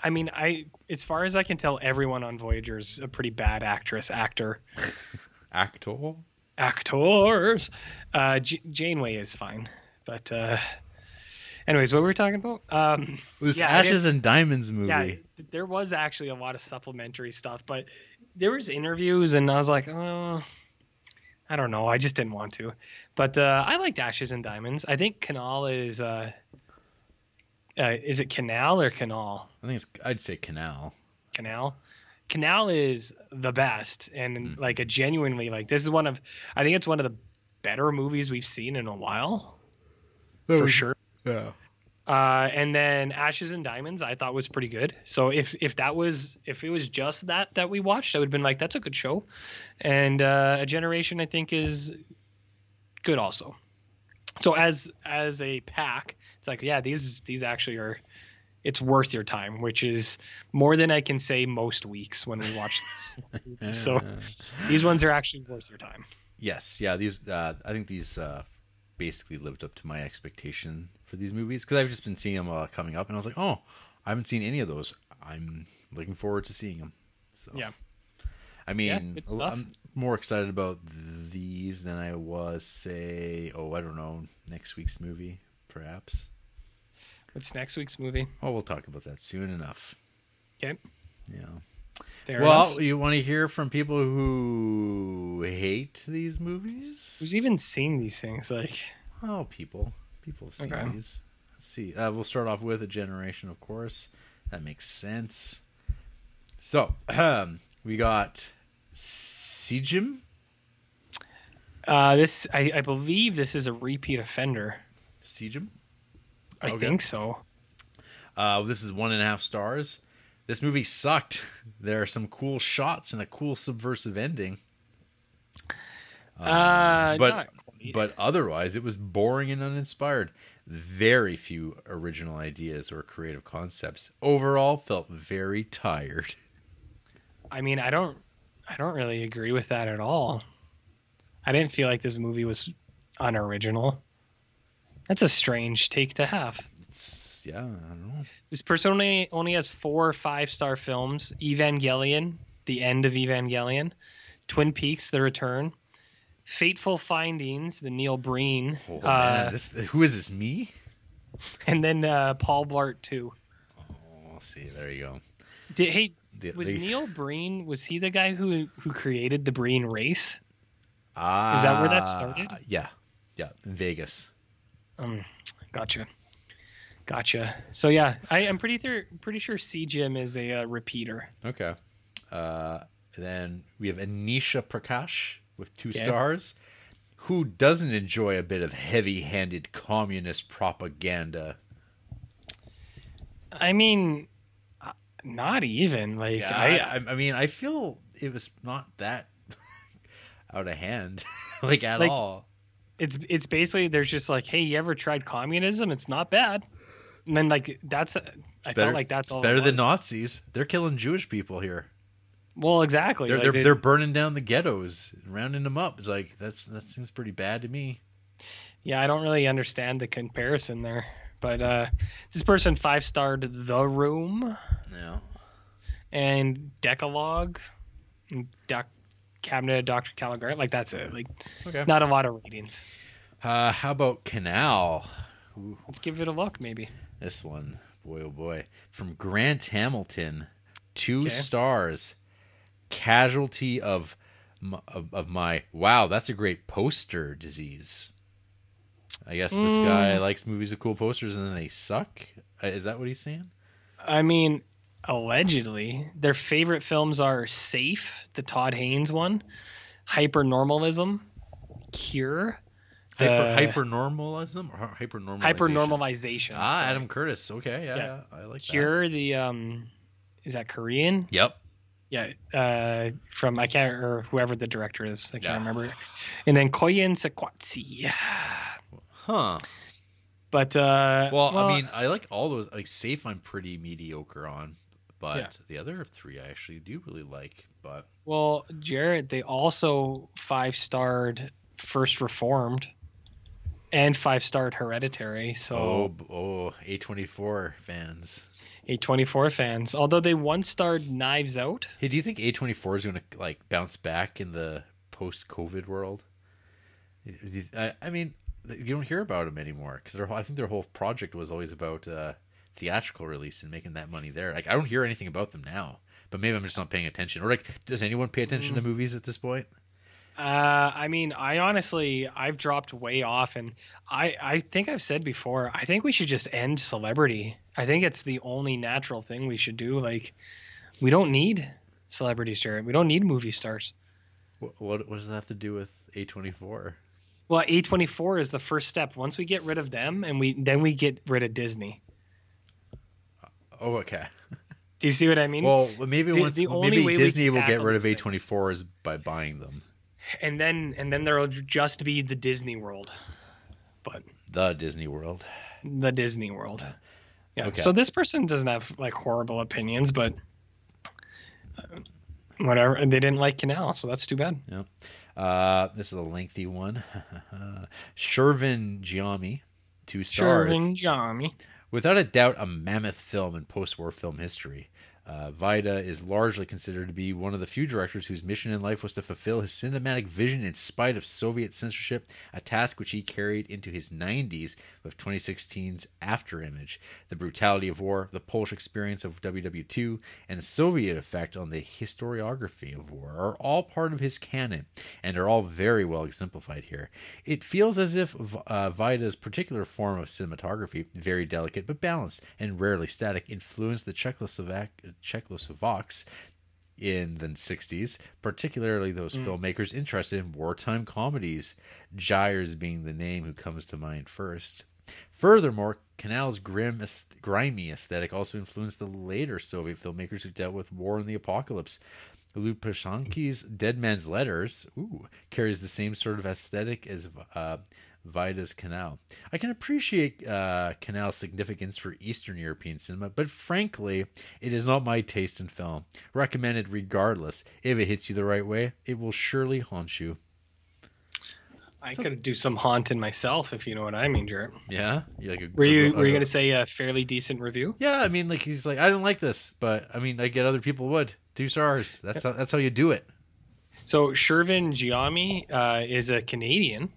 I mean, I as far as I can tell, everyone on Voyager is a pretty bad actress, actor. Actor. actors. Uh, J- Janeway is fine, but uh, anyways, what were we talking about? Um, This Yeah, I Ashes and Diamonds movie. yeah, there was actually a lot of supplementary stuff, but there was interviews, and I was like, oh, I don't know, I just didn't want to. But uh, I liked Ashes and Diamonds. I think Kanal is. Uh, uh, is it Kanal or Kanal? I think it's. I'd say Kanal. Kanal. Kanal is the best and Mm-hmm. like a genuinely like this is one of I think it's one of the better movies we've seen in a while for sure. Yeah. Uh, and then Ashes and Diamonds I thought was pretty good. So if if that was if it was just that that we watched, I would have been like that's a good show. And uh, a generation I think is good also. So as as a pack, it's like yeah these these actually are it's worth your time, which is more than I can say most weeks when we watch this. so these ones are actually worth your time. Yes, yeah. These, uh, I think these uh, basically lived up to my expectation for these movies because I've just been seeing them uh, coming up, and I was like, oh, I haven't seen any of those. I'm looking forward to seeing them. So Yeah. I mean, stuff. I'm more excited about these than I was, say, oh, I don't know, next week's movie, perhaps. What's next week's movie? Oh, we'll talk about that soon enough. Okay. Yeah. Fair well, enough. you want to hear from people who hate these movies? Who's even seen these things? Like, Oh, people. People have seen Okay. these. Let's see. Uh, we'll start off with a generation, of course. That makes sense. So, um, we got Sejim. uh, this I, I believe this is a repeat offender. Sejim. I Okay. think so. Uh, this is one and a half stars. This movie sucked. There are some cool shots and a cool subversive ending. Uh, but but otherwise, it was boring and uninspired. Very few original ideas or creative concepts. Overall, felt very tired. I mean, I don't, I don't really agree with that at all. I didn't feel like this movie was unoriginal. That's a strange take to have. It's yeah, I don't know. This person only only has four five star films: Evangelion, The End of Evangelion, Twin Peaks: The Return, Fateful Findings, the Neil Breen, Oh uh, man, this, who is this? Me? and then uh, Paul Blart too. Oh, see, there you go. Did, hey, The- was the- Neil Breen? Was he the guy who who created the Breen race? Ah, Is that where that started? Yeah, yeah, in Vegas. Um, gotcha, gotcha. So yeah, I, I'm pretty thir- pretty sure C Jim is a uh, repeater. Okay. Uh, then we have Anisha Prakash with two Okay. stars. Who doesn't enjoy a bit of heavy-handed communist propaganda? I mean, uh, not even like Yeah, I, I, I mean, I feel it was not that out of hand, like at Like, all. It's it's basically there's just like, hey, you ever tried communism? It's not bad. And then like that's I Better- felt like that's it's all. better than. Nazis. They're killing Jewish people here. Well, exactly. They're like, they're, they- they're burning down the ghettos, rounding them up. It's like that's that seems pretty bad to me. yeah, I don't really understand the comparison there. But uh this person five starred The Room Yeah. and Decalogue, and Doc Cabinet of Dr. Caligari. Like that's it. Like Okay. not a lot of ratings. Uh, how about Kanal? Ooh, Let's give it a look, maybe. this one, boy oh boy, from Grant Hamilton, two Okay. stars. Casualty of, of of my wow, that's a great poster disease. I guess this Mm. guy likes movies with cool posters and then they suck. Uh, Is that what he's saying? I mean, allegedly, their favorite films are Safe, the Todd Haynes one, Hypernormalism, Cure, Hyper hypernormalism or hypernormalization? Hypernormalization. Ah, sorry. Adam Curtis. Okay, yeah, yeah, Yeah. I like that. Cure, the um, is that Korean? Yep. Yeah, uh, from I can't or whoever the director is, I can't Yeah. remember. And then Koyaanisqatsi. Huh. But uh, Well, I mean, I like all those. Like Safe, I'm pretty mediocre on, but Yeah. the other three I actually do really like. But well, Jared, they also five starred First Reformed, and five starred Hereditary. So oh, oh, A24 fans. A24 fans. Although they one starred Knives Out. Hey, do you think A24 is going to like bounce back in the post-COVID world? I, I mean, you don't hear about them anymore because I think their whole project was always about uh, theatrical release and making that money there. Like, I don't hear anything about them now. But maybe I'm just not paying attention. Or like, does anyone pay attention to movies at this point? Uh, I mean, I honestly, I've dropped way off, and I, I think I've said before, I think we should just end celebrity. I think it's the only natural thing we should do. Like, we don't need celebrities, Jared. We don't need movie stars. What, what, what does that have to do with A24? Well, A24 is the first step. Once we get rid of them, and we then we get rid of Disney. Oh, okay. Do you see what I mean? Well, maybe The- once the maybe Disney will get rid of A24 is by buying them. and then and then there'll just be the Disney World, but The Disney World. the Disney World. Yeah. Okay. So this person doesn't have like horrible opinions, but uh, whatever. And they didn't like Kanal, so that's too bad. Yep. Uh, this is a lengthy one. Shervin Giammi, two stars. Shervin Johnny. Without a doubt, a mammoth film in post-war film history. Uh, Wajda is largely considered to be one of the few directors whose mission in life was to fulfill his cinematic vision in spite of Soviet censorship, a task which he carried into his 90s with 2016's After Image. The brutality of war, the Polish experience of WW2, and the Soviet effect on the historiography of war are all part of his canon and are all very well exemplified here. It feels as if uh, Wajda's particular form of cinematography, very delicate but balanced and rarely static, influenced the Czechoslovak Czechoslovaks in the 60s, particularly those filmmakers interested in wartime comedies, Gyres being the name who comes to mind first. Furthermore, Kanal's grim, grimy aesthetic also influenced the later Soviet filmmakers who dealt with war and the apocalypse. Lopushansky's Dead Man's Letters ooh, carries the same sort of aesthetic as uh, Wajda's Kanal. I can appreciate uh, Kanal's significance for Eastern European cinema, but frankly, it is not my taste in film. Recommended regardless. If it hits you the right way, it will surely haunt you. I could do some haunting myself, if you know what I mean, Jared. Yeah, you like a, Were you a- were you a- gonna say a fairly decent review? Yeah, I mean, like he's like, I don't like this, but I mean, I get other people would two stars. That's how that's how you do it. So Shervin Giammi uh, is a Canadian.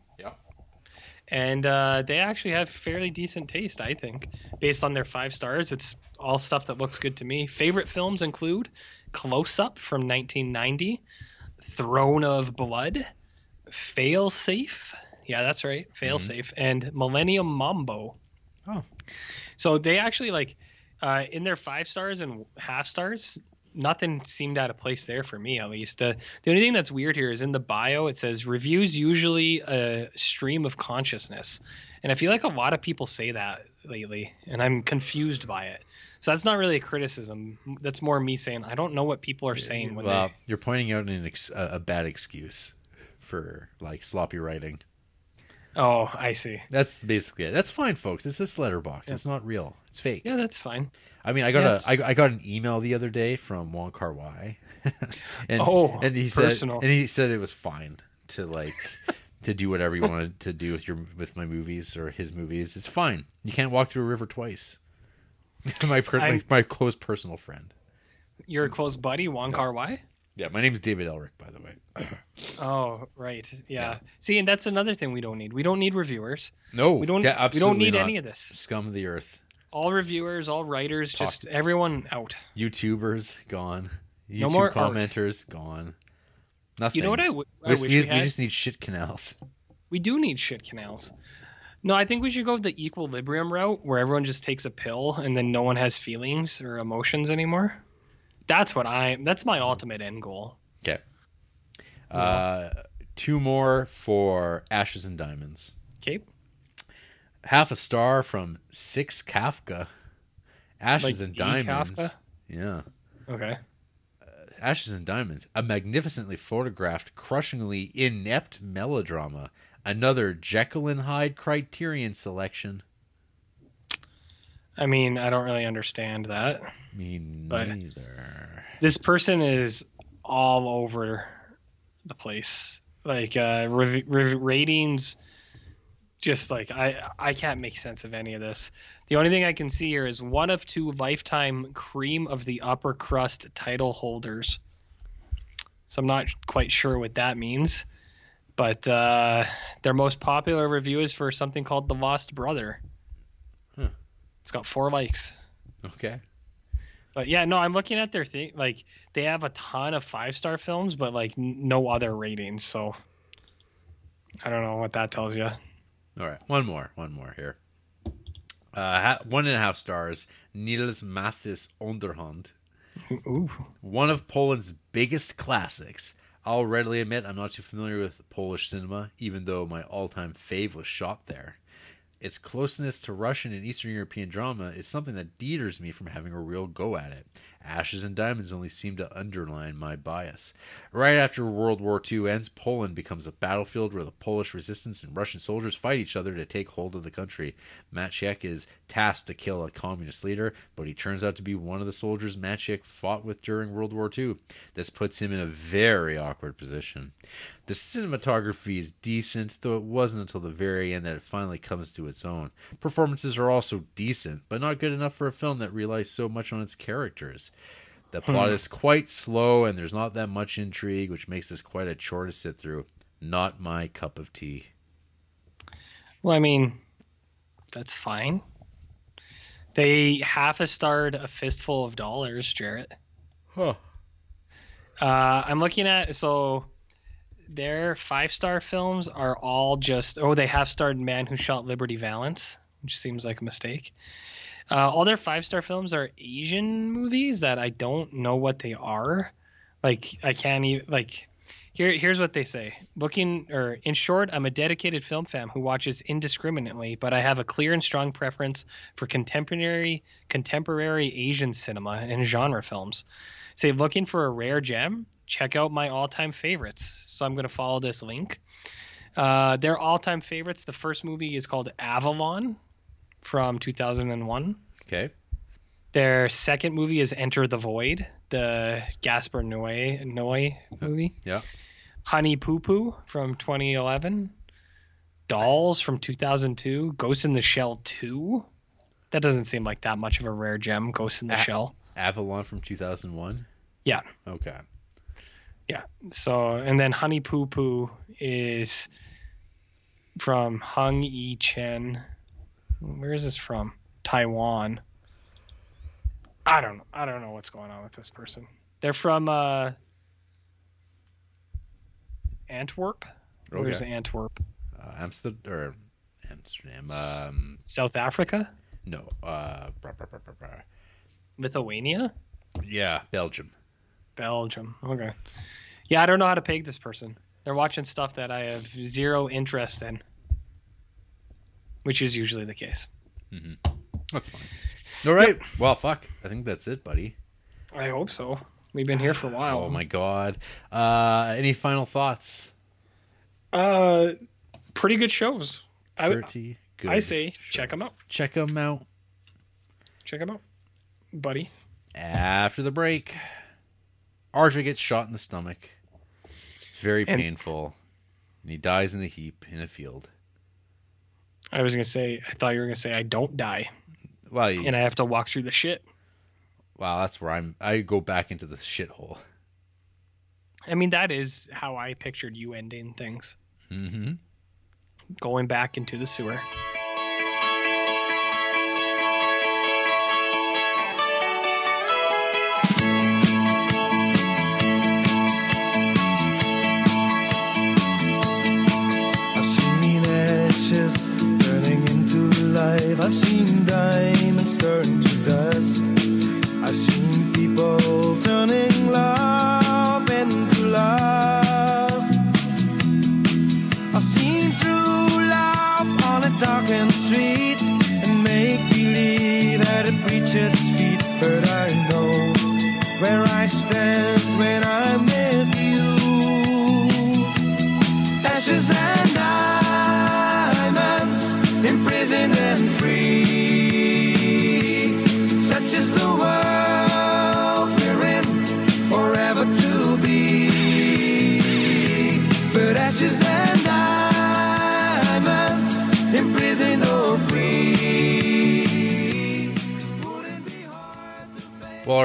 And uh, they actually have fairly decent taste, I think, based on their five stars. It's all stuff that looks good to me. Favorite films include Close Up from 1990, Throne of Blood, Fail Safe. Yeah, that's right, Fail Safe, and Millennium Mambo. Oh. So they actually like uh, in their five stars and half stars. Nothing seemed out of place there for me, at least. Uh, the only thing that's weird here is in the bio, it says reviews usually a stream of consciousness. And I feel like a lot of people say that lately, and I'm confused by it. So that's not really a criticism. That's more me saying I don't know what people are saying when well, they. you're pointing out an ex- a, a bad excuse for like sloppy writing. Oh, I see. That's basically it. That's fine, folks. It's this Letterboxd. It's not real. It's fake. Yeah, that's fine. I mean, I got Yeah, a I, I got an email the other day from Wong Kar Wai, and Oh, and he personal. said and he said it was fine to like to do whatever you wanted to do with your with my movies or his movies. It's fine. You can't walk through a river twice. my, per, my my close personal friend. You're close buddy, Wong Kar Wai. Yeah, my name's David Elric, by the way. Oh, right. Yeah. Yeah. See, and that's another thing we don't need. We don't need reviewers. No, We don't. we don't need not. any of this. Scum of the earth. All reviewers, all writers, Talk- just everyone out. YouTubers gone. YouTube No more art. commenters gone. Nothing. You know what I, w- I we, wish we, we, we just need shit canals. We do need shit canals. No, I think we should go the equilibrium route where everyone just takes a pill and then no one has feelings or emotions anymore. That's what I. That's my ultimate end goal. Okay. Uh, two more for Ashes and Diamonds. Okay. Half a star from Six Kafka. Ashes Like and E. Diamonds. Kafka? Yeah. Okay. Ashes and Diamonds, a magnificently photographed, crushingly inept melodrama. Another Jekyll and Hyde Criterion selection. I mean, I don't really understand that. Me neither. This person is all over the place. Like uh, rev- rev- ratings, just like I I can't make sense of any of this. The only thing I can see here is one of two lifetime cream of the upper crust title holders. So I'm not quite sure what that means, but uh, their most popular review is for something called The Lost Brother. It's got four likes. Okay. But yeah, no, I'm looking at their thing. Like they have a ton of five star films, but like n- no other ratings. So I don't know what that tells you. All right, one more, one more here. Uh, ha- one and a half stars. Niels Mathis Onderhand, Ooh, one of Poland's biggest classics. I'll readily admit I'm not too familiar with Polish cinema, even though my all-time fave was shot there. Its closeness to Russian and Eastern European drama is something that deters me from having a real go at it. Ashes and Diamonds only seem to underline my bias. Right after World War II ends, Poland becomes a battlefield where the Polish resistance and Russian soldiers fight each other to take hold of the country. Maciek is tasked to kill a communist leader, but he turns out to be one of the soldiers Maciek fought with during World War II. This puts him in a very awkward position. The cinematography is decent, though it wasn't until the very end that it finally comes to its own. Performances are also decent, but not good enough for a film that relies so much on its characters. The plot is quite slow, and there's not that much intrigue, which makes this quite a chore to sit through. Not my cup of tea. well, I mean, that's fine. They half a starred a fistful of dollars, Jarrett. Huh. Uh, I'm looking at so their five star films are all just oh they have starred Man Who Shot Liberty Valance, which seems like a mistake. Uh, all their five star films are Asian movies that I don't know what they are. Like I can't even like here here's what they say. Looking or in short, I'm a dedicated film fan who watches indiscriminately, but I have a clear and strong preference for contemporary contemporary Asian cinema and genre films. Say looking for a rare gem, check out my all-time favorites. So I'm going to follow this link. Uh, their all-time favorites. The first movie is called Avalon from 2001. Okay. Their second movie is Enter the Void, the Gaspar Noé Noé movie. Yeah. Honey Pupu from 2011. Dolls from 2002. Ghost in the Shell 2. That doesn't seem like that much of a rare gem. Ghost in the Ah. Shell. Avalon from 2001. Yeah. Okay. Yeah. So, and then Honey Pupu is from Hung Yi Chen. Where is this from? Taiwan. I don't. I don't know what's going on with this person. They're from uh Antwerp. Where's Okay. Antwerp? Uh, Amsterdam or Amsterdam. Um, South Africa? no. Uh, brah, brah, brah. Lithuania? yeah, Belgium. Belgium. Okay. Yeah, I don't know how to peg this person. They're watching stuff that I have zero interest in, which is usually the case. That's fine. All right. Well, fuck. I think that's it, buddy. I hope so. We've been here for a while. Oh my god. Uh, any final thoughts? Uh, pretty good shows. I, Pretty good. I say check them out. Check them out Check them out, buddy. after the break. RJ gets shot in the stomach. It's very And- painful, and he dies in the heap in a field. I was gonna say. I thought you were gonna say I don't die, Well, you, and I have to walk through the shit. wow, that's where I'm. I go back into the shithole. I mean, that is how I pictured you ending things. Mm-hmm. Going back into the sewer.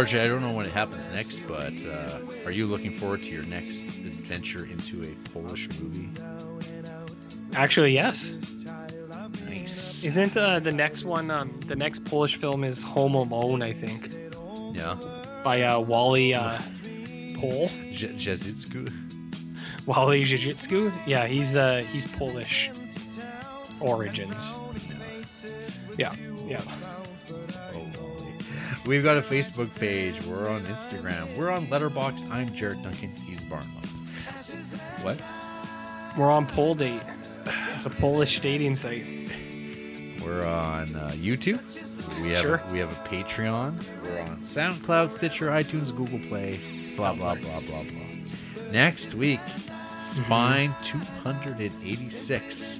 RJ, I don't know when it happens next, but uh, are you looking forward to your next adventure into a Polish movie? Actually, yes. Nice. Isn't uh, the next one? Um, the next Polish film is Home Alone, I think, Yeah. by uh, Wally uh, Pol. Je- Jezicku? Wally. Yeah, he's uh, he's Polish origins. Yeah, yeah. We've got a Facebook page. We're on Instagram. We're on Letterboxd. I'm Jared Duncan. He's Barnlow. What? We're on Pole Date. It's a Polish dating site. We're on uh, YouTube. We have Sure. we have a Patreon. We're on SoundCloud, Stitcher, iTunes, Google Play. Blah blah blah blah blah. Next week, Spine 286.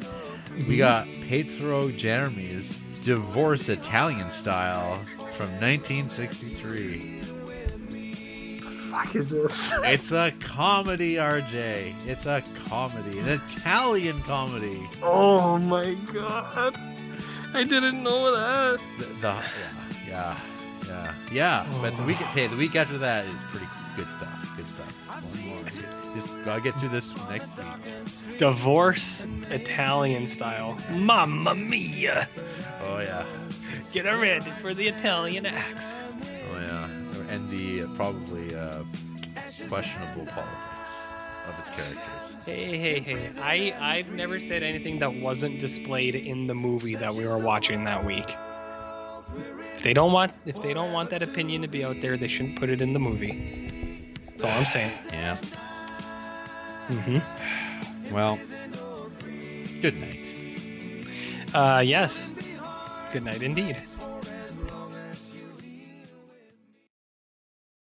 We got Pietro Germi's Divorce Italian Style from 1963. Fuck is this? It's a comedy, RJ. It's a comedy, an Italian comedy. Oh my god! I didn't know that. The, the yeah, yeah, yeah, yeah. But the week, oh. hey, the week after that is pretty good stuff. Good stuff. One more. Just gotta get through this next week. Divorce Italian style. Mamma mia! Oh yeah, Get ready for the Italian accent. oh yeah, and the uh, probably uh, questionable politics of its characters. Hey, hey, hey! I I've never said anything that wasn't displayed in the movie that we were watching that week. If they don't want if they don't want that opinion to be out there, they shouldn't put it in the movie. That's all I'm saying. Yeah. Mm-hmm. Well, good night. Uh, yes. Good night, indeed.